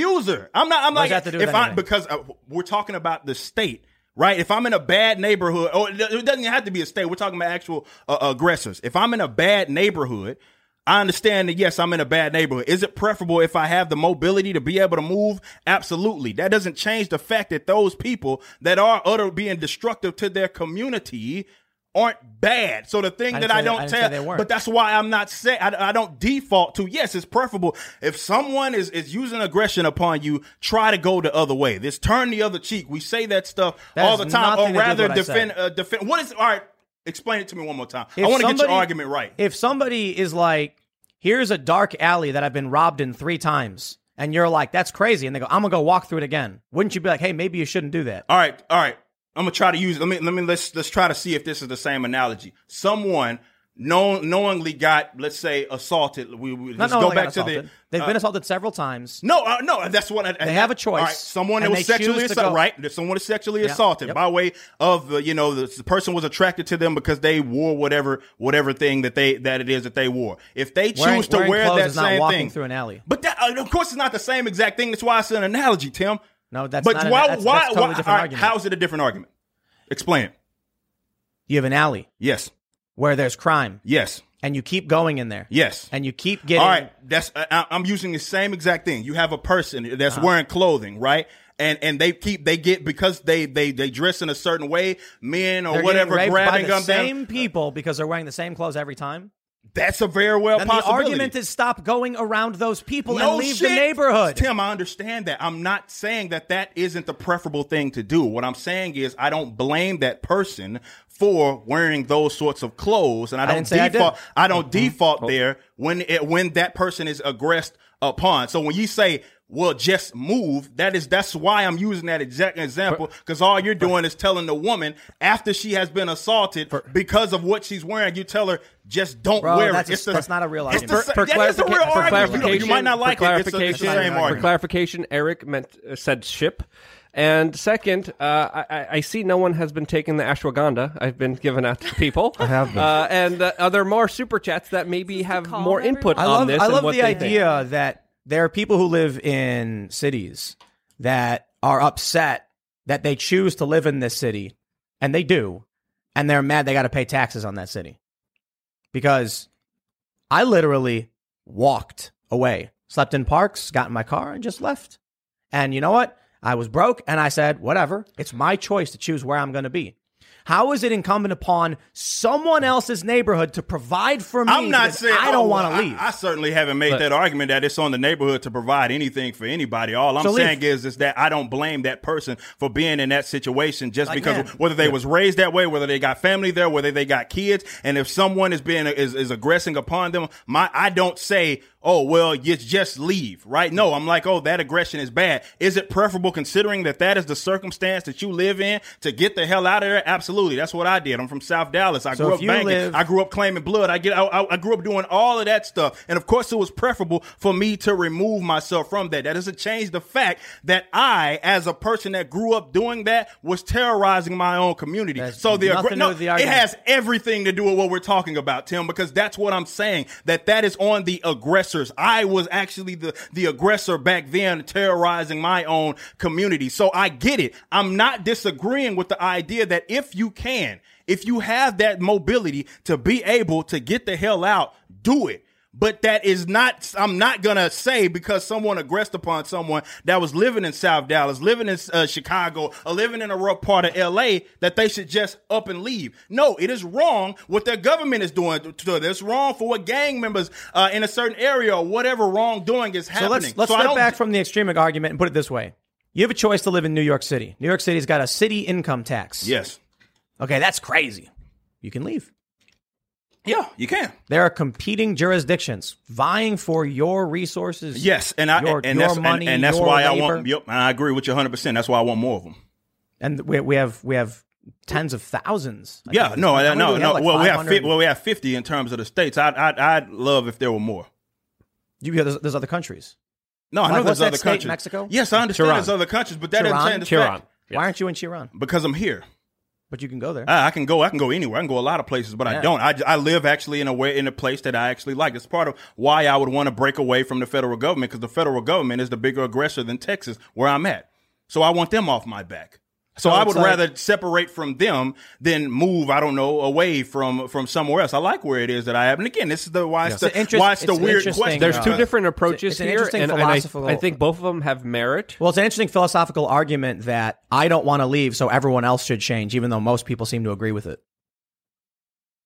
I'm not. I'm What like does that have to do if I anything? because uh, we're talking about the state. Right, if I'm in a bad neighborhood, or it it doesn't have to be a state. We're talking about actual uh, aggressors. If I'm in a bad neighborhood, I understand that yes, I'm in a bad neighborhood. Is it preferable if I have the mobility to be able to move? Absolutely. That doesn't change the fact that those people that are utter being destructive to their community aren't bad. So the thing I that I don't I didn't tell, but that's why I'm not saying I, I don't default to yes, it's preferable if someone is is using aggression upon you, try to go the other way. This turn the other cheek. We say that stuff That all the time, or to with rather defend uh, defend. What is all right? Explain it to me one more time. If I want to get your argument right. If somebody is like, "Here's a dark alley that I've been robbed in three times," and you're like, "That's crazy," and they go, "I'm gonna go walk through it again," wouldn't you be like, "Hey, maybe you shouldn't do that"? All right, all right. I'm gonna try to use. Let me let me let's let's try to see if this is the same analogy. Someone known, knowingly got, let's say, assaulted. We, we let's go back to assaulted. the. They've uh, been assaulted several times. No, uh, no, that's what I, They have a choice, All right, someone that was sexually assaulted, right? Someone is sexually Yeah, assaulted yep. by way of the, you know, the, the person was attracted to them because they wore whatever, whatever thing that they that it is that they wore. If they choose Wearing- to wearing wear that same walking thing through an alley. but that, uh, of course, it's not the same exact thing. That's why it's an analogy, Tim. No, that's but not an- why? that's- why? that's totally why different argument. How is it a different argument? Explain. You have an alley Yes. where there's crime. Yes. and you keep going in there. Yes. And you keep getting All right, that's I, I'm using the same exact thing. You have a person that's Uh-huh. wearing clothing, right? And and they keep they get because they they they dress in a certain way, men or they're whatever, getting raped by grabbing the them same people because they're wearing the same clothes every time. That's a very well And the possibility. argument is stop going around those people no and leave shit. the neighborhood. Tim, I understand that. I'm not saying that that isn't the preferable thing to do. What I'm saying is I don't blame that person for wearing those sorts of clothes, and I don't I default. I, don't Mm-hmm. default Oh. there when it, when that person is aggressed upon. So when you say well, just move. That is that's why I'm using that exact example because all you're doing is telling the woman after she has been assaulted because of what she's wearing. You tell her just don't Bro, wear that's it. a- It's the- that's not a real it's the argument. sa- for, that is a real clarifica- for argument. You clarification, You might not like for it. It's, a, it's the clarification, same for clarification, Eric meant uh, said ship. And second, uh, I, I- I see no one has been taking the ashwagandha. I've been giving out to people. I have been. Uh, and uh, are there more super chats that maybe have calm more input everyone? I on love, this? I and love what the they think? idea that there are people who live in cities that are upset that they choose to live in this city, and they do, and they're mad they got to pay taxes on that city. Because I literally walked away, slept in parks, got in my car, and just left. And you know what? I was broke, and I said, whatever. It's my choice to choose where I'm going to be. How is it incumbent upon someone else's neighborhood to provide for me? I'm not saying I don't oh, want I- to leave. I, certainly haven't made But- that argument that it's on the neighborhood to provide anything for anybody. All I'm So leave. saying is is that I don't blame that person for being in that situation just Like, because man. whether they was raised that way, whether they got family there, whether they got kids, and if someone is being is, is aggressing upon them, my I don't say. Oh well, you just leave, right? No, I'm like, oh, that aggression is bad. Is it preferable, considering that that is the circumstance that you live in, to get the hell out of there? Absolutely, that's what I did. I'm from South Dallas. I So grew up banking. live- I grew up claiming blood. I get. I, I, grew up doing all of that stuff, and of course, it was preferable for me to remove myself from that. That doesn't change the fact that I, as a person that grew up doing that, was terrorizing my own community. That's so the, nothing aggr- no, the it has everything to do with what we're talking about, Tim, because that's what I'm saying. That that is on the aggressors. I was actually the the aggressor back then, terrorizing my own community. So I get it. I'm not disagreeing with the idea that if you can, if you have that mobility to be able to get the hell out, do it. But that is not, I'm not going to say because someone aggressed upon someone that was living in South Dallas, living in uh, Chicago, or living in a rough part of LA that they should just up and leave. No, it is wrong what their government is doing to them. It's wrong for what gang members uh, in a certain area or whatever wrongdoing is So happening. let's let's So step back from the extremic argument and put it this way: you have a choice to live in New York City. New York City's got a city income tax. Yes. Okay, that's crazy. You can leave. Yeah, you can. There are competing jurisdictions vying for your resources. Yes, and I your, and your that's and- money, and, that's your why I want. Yep, I agree with you 100. percent That's why I want more of them. and we, we have we have tens of thousands. I Yeah, no, I, many no, we no. have? Like well, we have 500? fi- well, we have 50 in terms of the states. I'd I'd, I'd love if there were more. You, there's, there's other countries. No, I Like, know what's there's that other state, countries. Mexico? Yes, I understand Cherán. there's other countries, but that doesn't change the Cherán. fact Why aren't you in Cherán? because I'm here. But you can go there. I, I can go. I can go anywhere. I can go a lot of places, but I don't. I, I live actually in a way in a place that I actually like. It's part of why I would want to break away from the federal government because the federal government is the bigger aggressor than Texas, where I'm at. So I want them off my back. So, So I would like- rather separate from them than move. I don't know away from from somewhere else. I like where it is that I have. And again, this is the why it's, It's the, interest- why it's the it's weird interesting, question. There's uh, two different it's approaches an here, interesting and, and I, I think both of them have merit. Well, it's an interesting philosophical argument that I don't want to leave, so everyone else should change, even though most people seem to agree with it.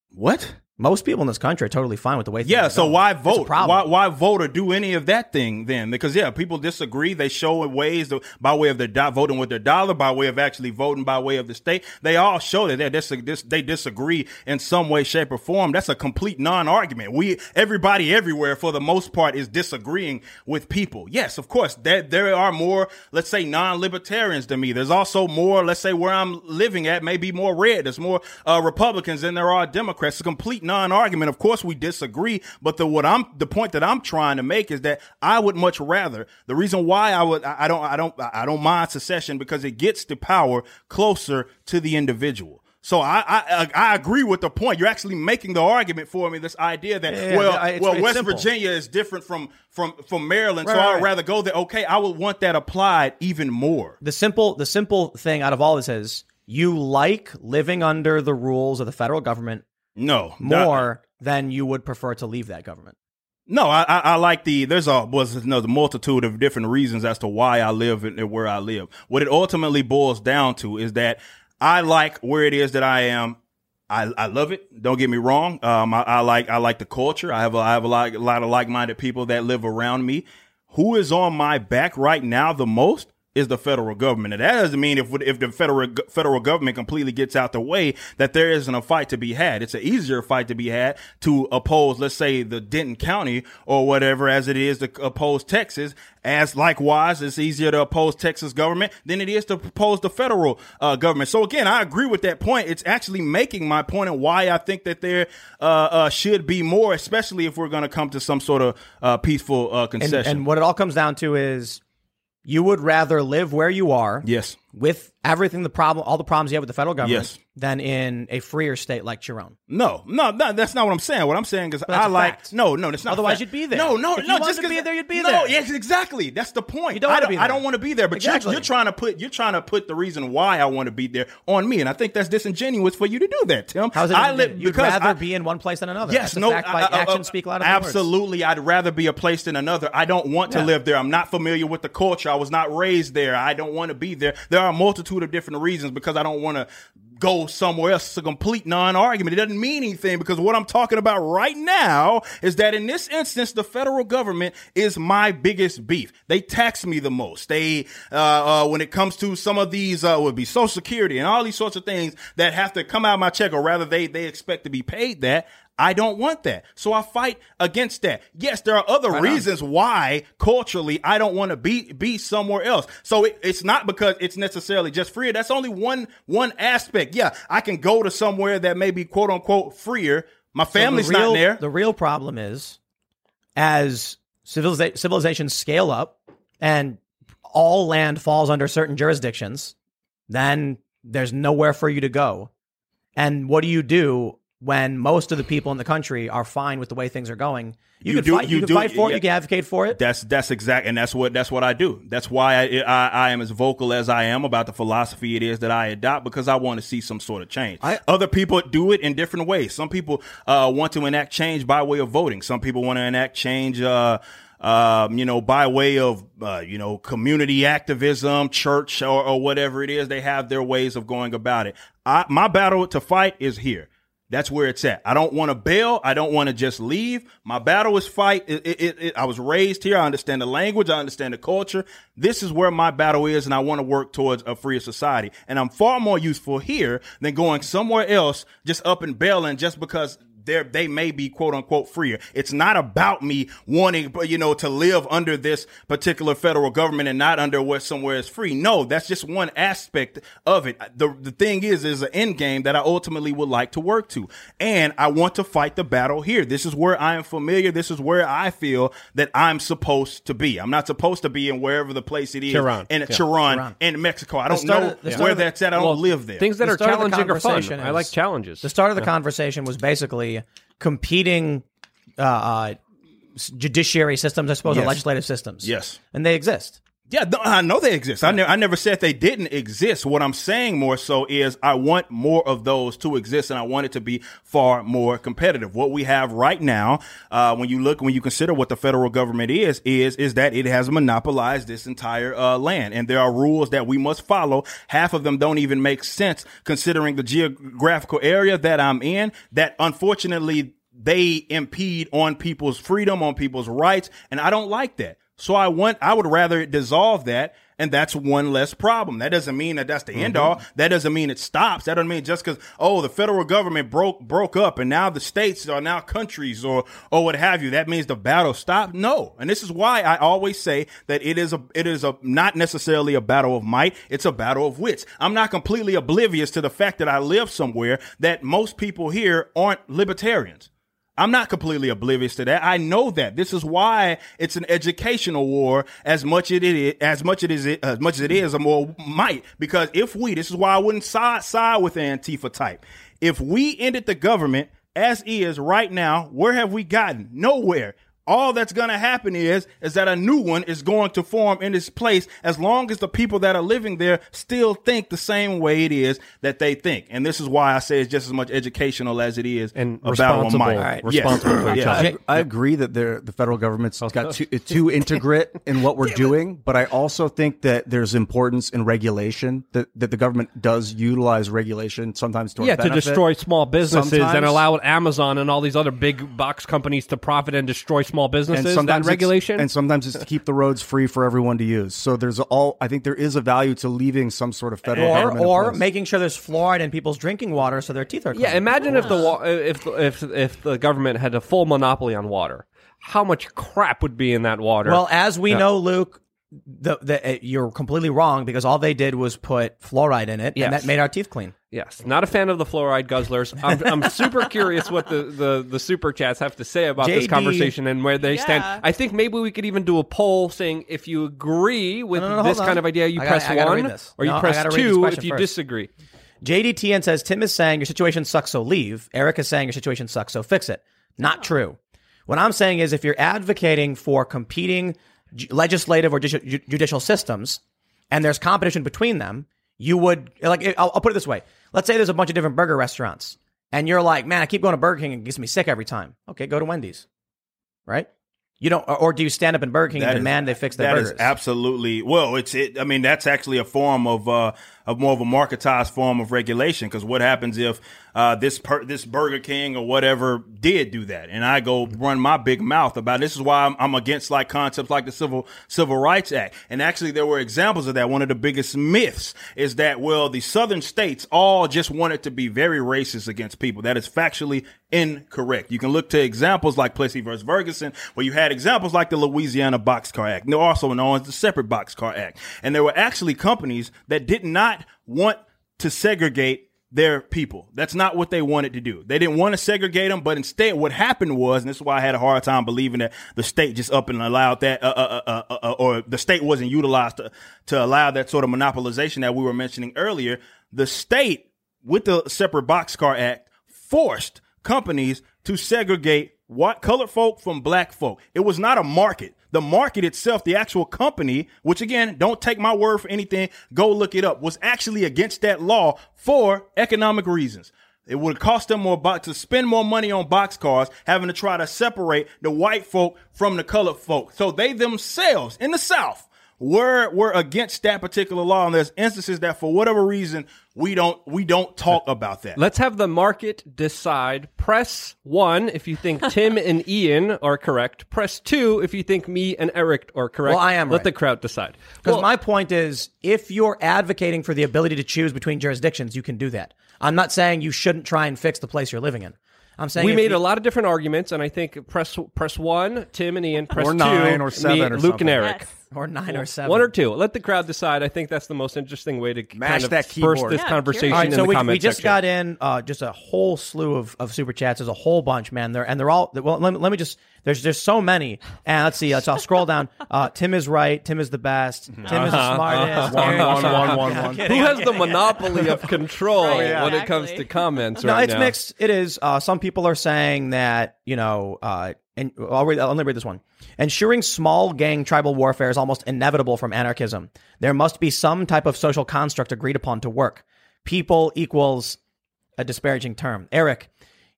what? Most people in this country are totally fine with the way. things Yeah, so going. why vote? Why why vote or do any of that thing then? Because yeah, people disagree. They show in ways to, by way of their do- voting with their dollar, by way of actually voting by way of the state. They all show that they dis- dis- they disagree in some way, shape, or form. That's a complete non-argument. We everybody everywhere for the most part is disagreeing with people. Yes, of course, there there are more, let's say, non-libertarians than me. There's also more, let's say, where I'm living at, maybe more red. There's more uh, Republicans than there are Democrats. It's a complete non-argument. Of course, we disagree, but the what I'm the point that I'm trying to make is that I would much rather. The reason why I would I don't I don't I don't mind secession because it gets the power closer to the individual. So I, I I agree with the point. You're actually making the argument for me. This idea that Yeah, yeah, well it's- well it's West simple. Virginia is different from from from Maryland, Right, so right, I'd right. rather go there. Okay, I would want that applied even more. the simple the simple thing out of all this is you like living under the rules of the federal government No, more than you would prefer to leave that government. No, I, I, I like the. There's a was another multitude of different reasons as to why I live and where I live. What it ultimately boils down to is that I like where it is that I am. I, I love it. Don't get me wrong. Um, I, I like I like the culture. I have a, I have a lot, a lot of like minded people that live around me. Who is on my back right now the most? Is the federal government. And that doesn't mean if if the federal federal government completely gets out the way that there isn't a fight to be had. It's an easier fight to be had to oppose, let's say, the Denton County or whatever, as it is to oppose Texas. As likewise, it's easier to oppose Texas government than it is to oppose the federal uh, government. So again, I agree with that point. It's actually making my point and why I think that there uh, uh, should be more, especially if we're going to come to some sort of uh, peaceful uh, concession. And, and what it all comes down to is you would rather live where you are. Yes. With everything the problem, all the problems you have with the federal government, Yes. than in a freer state like your own. No, no, no, that's not what I'm saying. What I'm saying is I like fact. no, no, that's not. Otherwise you'd be there. No, no, If no. Just to be there, you'd be no, there. yes, exactly. That's the point. You don't I don't, I don't want to be there, but Exactly. you're, you're trying to put you're trying to put the reason why I want to be there on me, and I think that's disingenuous for you to do that, Tim. How's it? I live you'd because rather I- be in one place than another. Yes, no. fact I- I- actions speak louder. Absolutely, I'd rather be a place than another. I don't want to live there. I'm not familiar with the culture. I was not raised there. I don't want to be there. There are a multitude of different reasons because I don't want to go somewhere else. It's a complete non-argument. It doesn't mean anything because what I'm talking about right now is that in this instance, the federal government is my biggest beef. They tax me the most. They, uh, uh, when it comes to some of these, uh, would be Social Security and all these sorts of things that have to come out of my check, or rather, they they expect to be paid that. I don't want that. So I fight against that. Yes, there are other reasons why culturally I don't want to be be somewhere else. So it, it's not because it's necessarily just freer. That's only one one aspect. Yeah, I can go to somewhere that may be quote unquote freer. My So the family's real- not there. The real problem is as civiliza- civilizations scale up and all land falls under certain jurisdictions, then there's nowhere for you to go. And what do you do when most of the people in the country are fine with the way things are going? You, You can do- fight, you, you can do- fight for it. You can advocate for it. That's that's exact, and that's what that's what I do. That's why I, I I am as vocal as I am about the philosophy it is that I adopt because I want to see some sort of change. I- Other people do it in different ways. Some people uh, want to enact change by way of voting. Some people want to enact change. Uh, um, you know, by way of, uh, you know, community activism, church, or, or whatever it is, they have their ways of going about it. I, my battle to fight is here. That's where it's at. I don't want to bail. I don't want to just leave. My battle is fight. It, it, it, I was raised here. I understand the language. I understand the culture. This is where my battle is, and I want to work towards a freer society. And I'm far more useful here than going somewhere else, just up and bailing, just because they're, they may be quote unquote freer. It's not about me wanting, you know, to live under this particular federal government and not under what somewhere is free. No, that's just one aspect of it. The, the thing is, is an end game that I ultimately would like to work to. And I want to fight the battle here. This is where I am familiar. This is where I feel that I'm supposed to be. I'm not supposed to be in wherever the place it is. Cherán. In Yeah. Cherán, in Mexico. I don't know of- where of that's at. I don't Well, live there. Things that The are start the challenging are fun. conversation I like challenges. The start of the conversation was basically competing uh, uh, judiciary systems, I suppose, or legislative systems. Yes. And they exist. Yeah, no, I know they exist. I never, I never said they didn't exist. What I'm saying more so is I want more of those to exist, and I want it to be far more competitive. What we have right now, uh, when you look, when you consider what the federal government is, is is that it has monopolized this entire uh, land, and there are rules that we must follow. Half of them don't even make sense considering the geographical area that I'm in. That unfortunately they impede on people's freedom, on people's rights, and I don't like that. So I want, I would rather dissolve that, and that's one less problem. That doesn't mean that that's the end mm-hmm. all. That doesn't mean it stops. That doesn't mean just because oh the federal government broke broke up and now the states are now countries or or what have you. That means the battle stopped. No, and this is why I always say that it is a it is a not necessarily a battle of might. It's a battle of wits. I'm not completely oblivious to the fact that I live somewhere that most people here aren't libertarians. I'm not completely oblivious to that. I know that. This is why it's an educational war as much it is as much it is as much as it is a more might. Because if we, this is why I wouldn't side side with the Antifa type. If we ended the government as is right now, where have we gotten? Nowhere. All that's going to happen is is that a new one is going to form in its place as long as the people that are living there still think the same way it is that they think and this is why i say it's just as much educational as it is And a battle of responsible. might. All right. Yes. For each Yeah. other. I, I agree that the the federal government's got too, too integrate in what we're doing, but I also think that there's importance in regulation that, that the government does utilize regulation sometimes to our yeah, to destroy small businesses and allow Amazon and all these other big box companies to profit and destroy small businesses. and that sometimes it's- regulation. and sometimes it's to keep the roads free for everyone to use. So there's all I think there is a value to leaving some sort of federal Or, government or making sure there's fluoride in people's drinking water so their teeth are clean. yeah, imagine if the wa- uh, if if if the government had a full monopoly on water, how much crap would be in that water? Well, as we know, Luke, the, the, uh, you're completely wrong because all they did was put fluoride in it, Yes. and that made our teeth clean. Yes, not a fan of the fluoride guzzlers. I'm, I'm super curious what the, the, the super chats have to say about this conversation and where they Yeah. stand. I think maybe we could even do a poll saying if you agree with No, no, no, this kind on. of idea, you I gotta- press gotta one, or you No, press gotta read this two if you first. disagree. JDTN says Tim is saying your situation sucks, so leave. Eric is saying your situation sucks, so fix it. Not true. What I'm saying is if you're advocating for competing ju- legislative or ju- ju- judicial systems and there's competition between them, you would like. I'll, I'll put it this way: Let's say there's a bunch of different burger restaurants, and you're like, "Man, I keep going to Burger King and it gets me sick every time." Okay, go to Wendy's, right? You don't, or, or do you stand up in Burger King That and is- demand they fix their That burgers? is absolutely well. It's it. I mean, that's actually a form of uh, of more of a marketized form of regulation. Because what happens if uh, this per, this Burger King or whatever did do that, and I go run my big mouth about it. this is why I'm, I'm against like concepts like the civil Civil Rights Act. And actually, there were examples of that. One of the biggest myths is that well, the southern states all just wanted to be very racist against people. That is factually incorrect. You can look to examples like Plessy versus Ferguson, where you had examples like the Louisiana Boxcar Act, also known as the Separate Boxcar Act. And there were actually companies that did not want to segregate their people. That's not what they wanted to do. They didn't want to segregate them, but instead what happened was, and this is why I had a hard time believing that the state just up and allowed that, uh, uh, uh, uh, uh, or the state wasn't utilized to, to allow that sort of monopolization that we were mentioning earlier. The state, with the Separate Boxcar Act, forced companies to segregate white colored folk from black folk. It was not a market. The market itself, the actual company, which again, don't take my word for anything, go look it up, was actually against that law for economic reasons. It would cost them more bo- to spend more money on boxcars, having to try to separate the white folk from the colored folk. So they themselves in the South were were against that particular law. And there's instances that for whatever reason we don't we don't talk about that. Let's have the market decide. Press one if you think Tim and Ian are correct. Press two if you think me and Eric are correct. Well, I am Let right. the crowd decide. Because Well, my point is, if you're advocating for the ability to choose between jurisdictions, you can do that. I'm not saying you shouldn't try and fix the place you're living in. I'm saying we made you- a lot of different arguments, and I think press press one, Tim and Ian. Press Or two, nine, or me, seven, or Luke something. and Eric. Yes. or nine or seven. One or two. Let the crowd decide. I think that's the most interesting way to Mash kind of that burst keyboard. this Yeah, conversation All right, in so the we, comment we just section. got in uh, just a whole slew of, of super chats. There's a whole bunch, man. They're and they're all well. Let me, let me just. There's there's so many. And let's see. Let's, I'll scroll down. Uh, Tim is right. Tim is the best. Tim is the smartest. One, Aaron- one, one, one, kidding, Who I'm has the monopoly of control Right, when it comes exactly. to comments No, right it's now? mixed. It is. Uh, some people are saying that you know, uh, and I'll read. I'll only read this one. Ensuring small gang tribal warfare is almost inevitable from anarchism. There must be some type of social construct agreed upon to work. People equals a disparaging term. Eric,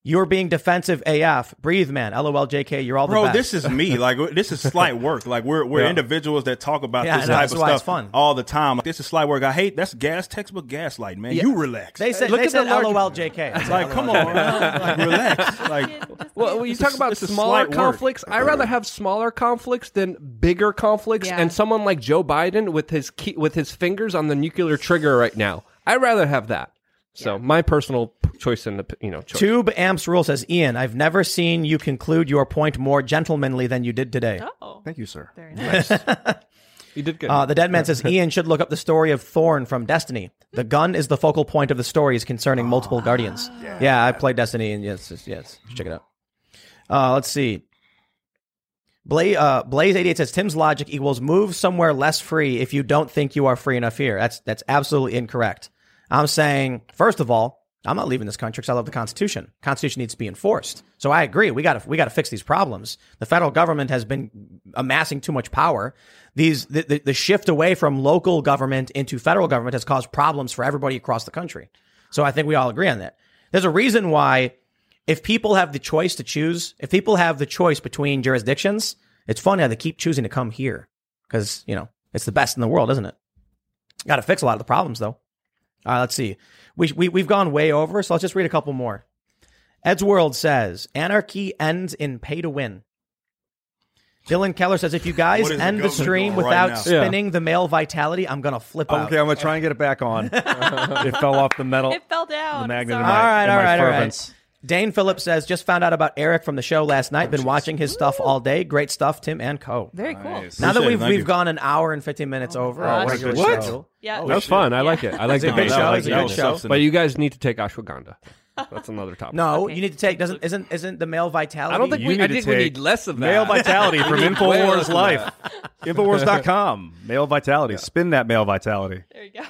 you're being defensive AF. Breathe, man. LOL, JK. You're all the Bro, best. this is me. Like this is slight work. Like we're we're Yeah. individuals that talk about Yeah, this know. type of stuff fun. all the time. Like this is slight work. I hate that's gas textbook gaslight, man. You relax. They said. Look they at the said large- LOL, JK. like come on, man. like relax. Like Well, when you talk about smaller conflicts, I'd rather have smaller conflicts than bigger conflicts. Yeah. And someone like Joe Biden with his key, with his fingers on the nuclear trigger right now, I'd rather have that. So my personal choice in the you know choice. Tube Amps Rule says, Ian, I've never seen you conclude your point more gentlemanly than you did today. Oh, Thank you, sir. very nice. You did good. Uh, the dead man says Ian should look up the story of Thorn from Destiny. The gun is the focal point of the stories concerning multiple guardians. Yeah, I played Destiny, and yes, yes, yes, check it out. Uh, let's see. Blaze, uh, Blaze eighty eight says Tim's logic equals move somewhere less free if you don't think you are free enough here. That's that's absolutely incorrect. I'm saying first of all, I'm not leaving this country because I love the Constitution. Constitution needs to be enforced. So I agree. We got to we got to fix these problems. The federal government has been amassing too much power. These the, the, the shift away from local government into federal government has caused problems for everybody across the country. So I think we all agree on that. There's a reason why if people have the choice to choose, if people have the choice between jurisdictions, it's funny how they keep choosing to come here because you know it's the best in the world, isn't it? Got to fix a lot of the problems though. All right, let's see. We, we, we've gone way over, so let's just read a couple more. Ed's World says anarchy ends in pay to win. Dylan Keller says if you guys What is the end the stream doing right without now? spinning the male vitality, I'm gonna flip out. Okay, I'm gonna try and get it back on. it fell off the metal. It fell down. The magnet Sorry. in my, All right, in all my right, all right. Fervence. Dane Phillips says just found out about Eric from the show last night. Been watching his stuff all day. Great stuff, Tim and Co. Very cool. Nice. Now that Appreciate it. we've Thank we've you. gone an hour and 15 minutes oh, over. gosh. our What regular good schedule. Yeah. that was fun. I like it. I like It's a the good game. show. I It's a good show. But you guys need to take ashwagandha. That's another topic. No, Okay. you need to take. Doesn't isn't isn't the male vitality? I don't think You we. need I to think we take need less of that. Male vitality from We need Infowars than Life. Infowars.com. Male vitality. Spin that male vitality. There you go.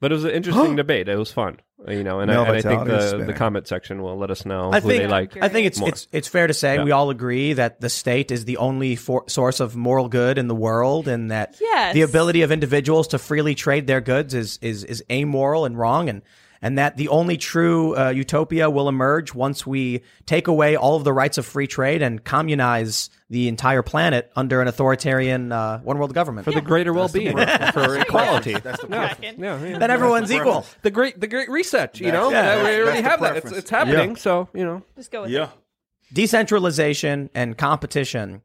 But it was an interesting debate. It was fun, you know, and, I, Male and I think vitality is the, spinning. the comment section will let us know I who think they like. I think it's more. it's it's fair to say Yeah. we all agree that the state is the only for- source of moral good in the world, and that Yes. the ability of individuals to freely trade their goods is is is amoral and wrong, and and that the only true uh, utopia will emerge once we take away all of the rights of free trade and communize the entire planet under an authoritarian uh, one world government. for the greater well-being, for equality. That's the yeah. preference. Yeah, yeah. then everyone's equal. the great, the great reset. You know, That's- Uh, we already the have that. It's, it's happening. Yeah. So you know, Just go with Yeah. it. decentralization and competition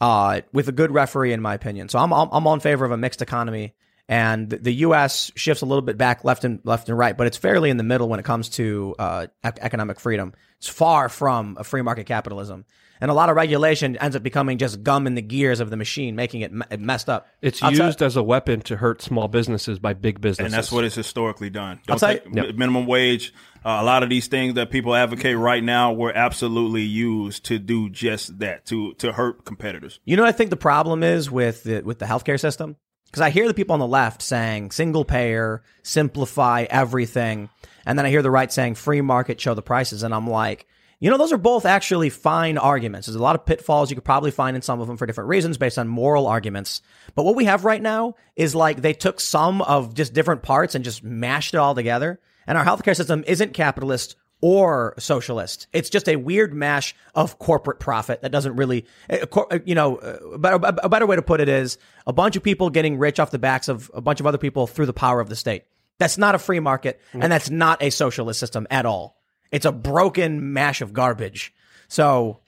uh, with a good referee, in my opinion. So I'm I'm, I'm all in favor of a mixed economy, and the, the U.S. shifts a little bit back left and left and right, but it's fairly in the middle when it comes to uh, economic freedom. It's far from a free market capitalism, and a lot of regulation ends up becoming just gum in the gears of the machine, making it, me- it messed up. it's I'll tell- used as a weapon to hurt small businesses by big businesses, and that's what it's historically done. I'll Don't tell take you- mi- minimum wage. Uh, a lot of these things that people advocate right now were absolutely used to do just that to to hurt competitors. You know what I think the problem is with the with the healthcare system? Because I hear the people on the left saying single payer, simplify everything, and then I hear the right saying free market, show the prices, and I'm like, you know, those are both actually fine arguments. There's a lot of pitfalls you could probably find in some of them for different reasons based on moral arguments. But what we have right now is like they took some of just different parts and just mashed it all together. And our healthcare system isn't capitalist or socialist. It's just a weird mash of corporate profit that doesn't really, cor- uh, you know, uh, a, a better way to put it is a bunch of people getting rich off the backs of a bunch of other people through the power of the state. That's not a free market and that's not a socialist system at all. It's a broken mash of garbage. So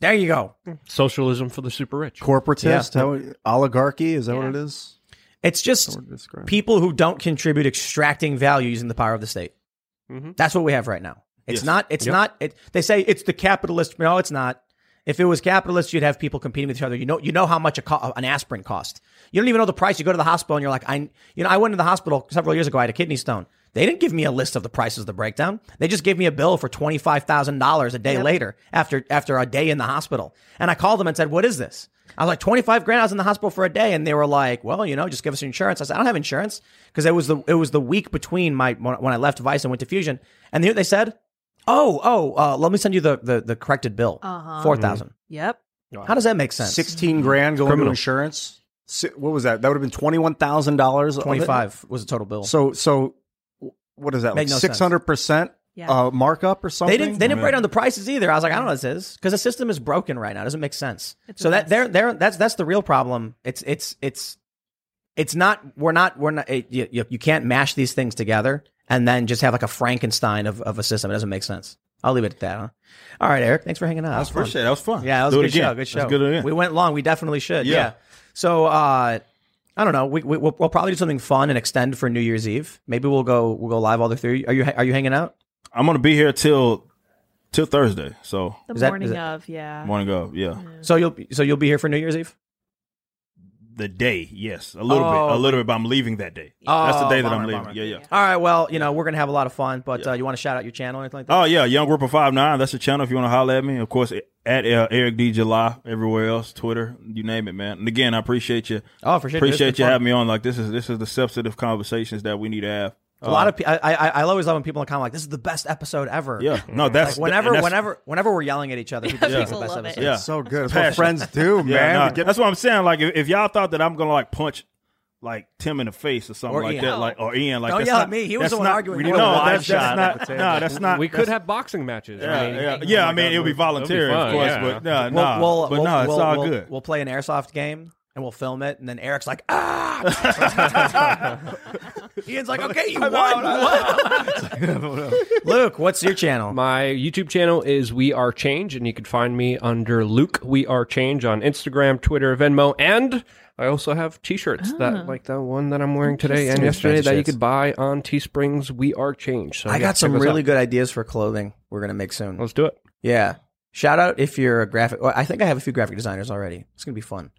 there you go. socialism for the super rich. Corporatist, how, oligarchy, is that what it is? It's just people who don't contribute extracting value using the power of the state. Mhm. That's what we have right now. It's Yes. not. It's Yep. not. It, they say it's the capitalist. No, it's not. If it was capitalist, you'd have people competing with each other. You know, you know how much a co- an aspirin cost. You don't even know the price. You go to the hospital and you're like, I, you know, I went to the hospital several years ago. I had a kidney stone. They didn't give me a list of the prices of the breakdown. They just gave me a bill for twenty five thousand dollars a day later after after a day in the hospital. And I called them and said, "What is this?" I was like, 25 grand. I was in the hospital for a day, and they were like, "Well, you know, just give us your insurance." I said, "I don't have insurance because it was the it was the week between my when when I left Vice and went to Fusion." And they, they said, "Oh, oh, uh, let me send you the the, the corrected bill, Uh-huh. four thousand. Yep. How does that make sense? 16 grand going Criminal. to insurance. What was that? That would have been $21,000. of it? Twenty five was the total bill. So, so what is that? Made Like no sense. 600% Yeah. uh, markup or something? They didn't. They didn't break down the prices either. I was like, I don't know what this is because the system is broken right now. It doesn't make sense. It's so that they're they're that's that's the real problem. It's it's it's it's not. We're not. We're not. It, you, you you can't mash these things together and then just have like a Frankenstein of, of a system. It doesn't make sense. I'll leave it at that. Huh? All right, Eric. Thanks for hanging out. That was fun. Appreciate it. That was fun. Yeah, that was Do a good again. show. Good show. Let's do it again. We went long. We definitely should. Yeah. Yeah. So uh, I don't know. We, we we'll, we'll probably do something fun and extend for New Year's Eve. Maybe we'll go we'll go live all the three. Are you are you hanging out? I'm gonna be here till till Thursday. So The Is that- morning is that- of, yeah. morning go. Yeah. So you'll so you'll be here for New Year's Eve. The day, yes, a little Oh. bit, a little bit. But I'm leaving that day. That's the Oh, day that bummer, I'm leaving. bummer. Yeah, yeah. All right. Well, you know we're gonna have a lot of fun. But uh, you want to shout out your channel or anything like that? Oh yeah, Young Rippa Five Nine. That's the channel if you want to holler at me. Of course, at uh, Eric D July everywhere else, Twitter, you name it, man. And again, I appreciate you. Oh, for sure. Appreciate you been having me on. Like this is this is the substantive conversations that we need to have. A lot of um, people. I, I I always love when people are kind of like, "This is the best episode ever." Yeah, no, that's Like whenever, and that's- whenever, whenever we're yelling at each other, people Yeah, think it's the people best love it. episode. Yeah. So good. That's what Passion. friends do, Yeah, man. nah, We get- that's what I'm saying. Like, if, if y'all thought that I'm gonna like punch like Tim in the face or something Or like Ian. that, like or Ian, like Don't that's yell not, at me. He was that's the one not- arguing. No, with the that's, wide that's shot not. at the table. No, that's not. we could have boxing matches. Yeah, I mean, yeah, yeah. I mean, it'll be that'd be voluntary, of fun, course, yeah. but no, no, but no, it's all we'll- good. We'll play an airsoft game and we'll film it, and then Eric's like, "Ah!" Ian's like, "Okay, you won." What? Luke, what's your channel? My YouTube channel is We Are Change, and you can find me under Luke We Are Change on Instagram, Twitter, Venmo, and I also have T-shirts that, like the one that I'm wearing today and yesterday, that you could buy on Teesprings. We Are Change. So I yeah, got some really out. good ideas for clothing. We're gonna make soon. Let's do it. Yeah. Shout out if you're a graphic. Well, I think I have a few graphic designers already. It's gonna be fun.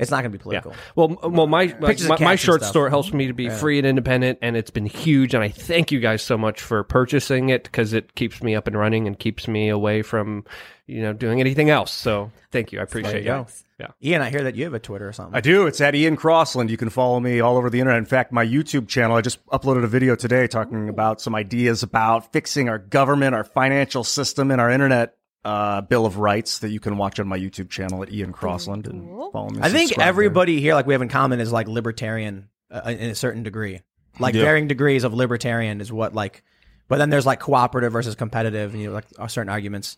It's not gonna be political. Well, m- well, my Pictures of my, my short stuff. store helps me to be free and independent, and it's been huge. And I thank you guys so much for purchasing it because it keeps me up and running and keeps me away from you know doing anything else. So thank you, I appreciate you you. Yeah. Ian, I hear that you have a Twitter or something. I do. It's at Ian Crossland. You can follow me all over the internet. In fact, my YouTube channel, I just uploaded a video today talking about some ideas about fixing our government, our financial system, and our internet uh, Bill of Rights that you can watch on my YouTube channel at Ian Crossland and follow me. I think subscribe there. everybody here, like we have in common, is like libertarian uh, in a certain degree. Like Yeah. varying degrees of libertarian is what like, but then there's like cooperative versus competitive, and you know, like uh, certain arguments.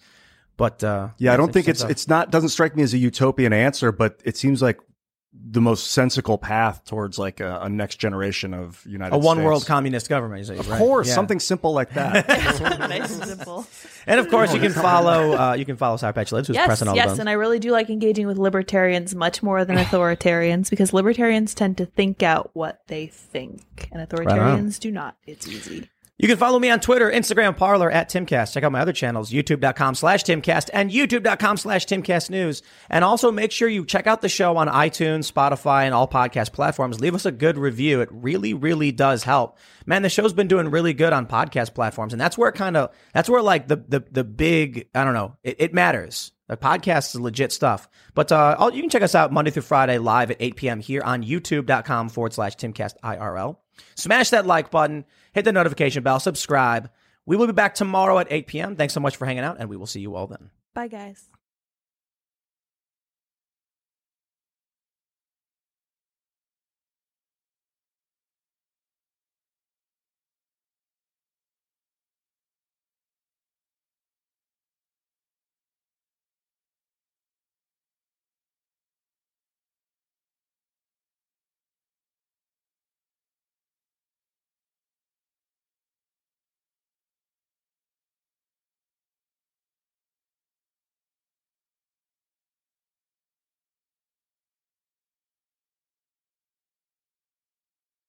But uh, Yeah, I don't think it's stuff. it's not doesn't strike me as a utopian answer, but it seems like the most sensical path towards like a, a next generation of United States. a one States. world communist government. you say, Of right? course, Yeah. something simple like that. nice and simple. And of course, you can follow uh, you can follow Sour Patch Lives, who's Yes, pressing all the yes, buttons. and I really do like engaging with libertarians much more than authoritarians because libertarians tend to think out what they think, and authoritarians do not. It's easy. You can follow me on Twitter, Instagram, Parler at Timcast. Check out my other channels, youtube.com slash Timcast and youtube.com slash Timcast News. And also make sure you check out the show on iTunes, Spotify, and all podcast platforms. Leave us a good review. It really, really does help. Man, the show's been doing really good on podcast platforms. And that's where kind of, that's where like the, the, the big, I don't know, it, it matters. The podcast is legit stuff. But uh, you can check us out Monday through Friday live at 8 p.m. here on youtube.com forward slash Timcast IRL. Smash that like button, hit the notification bell, subscribe. We will be back tomorrow at 8 p.m. Thanks so much for hanging out, and we will see you all then. Bye, guys.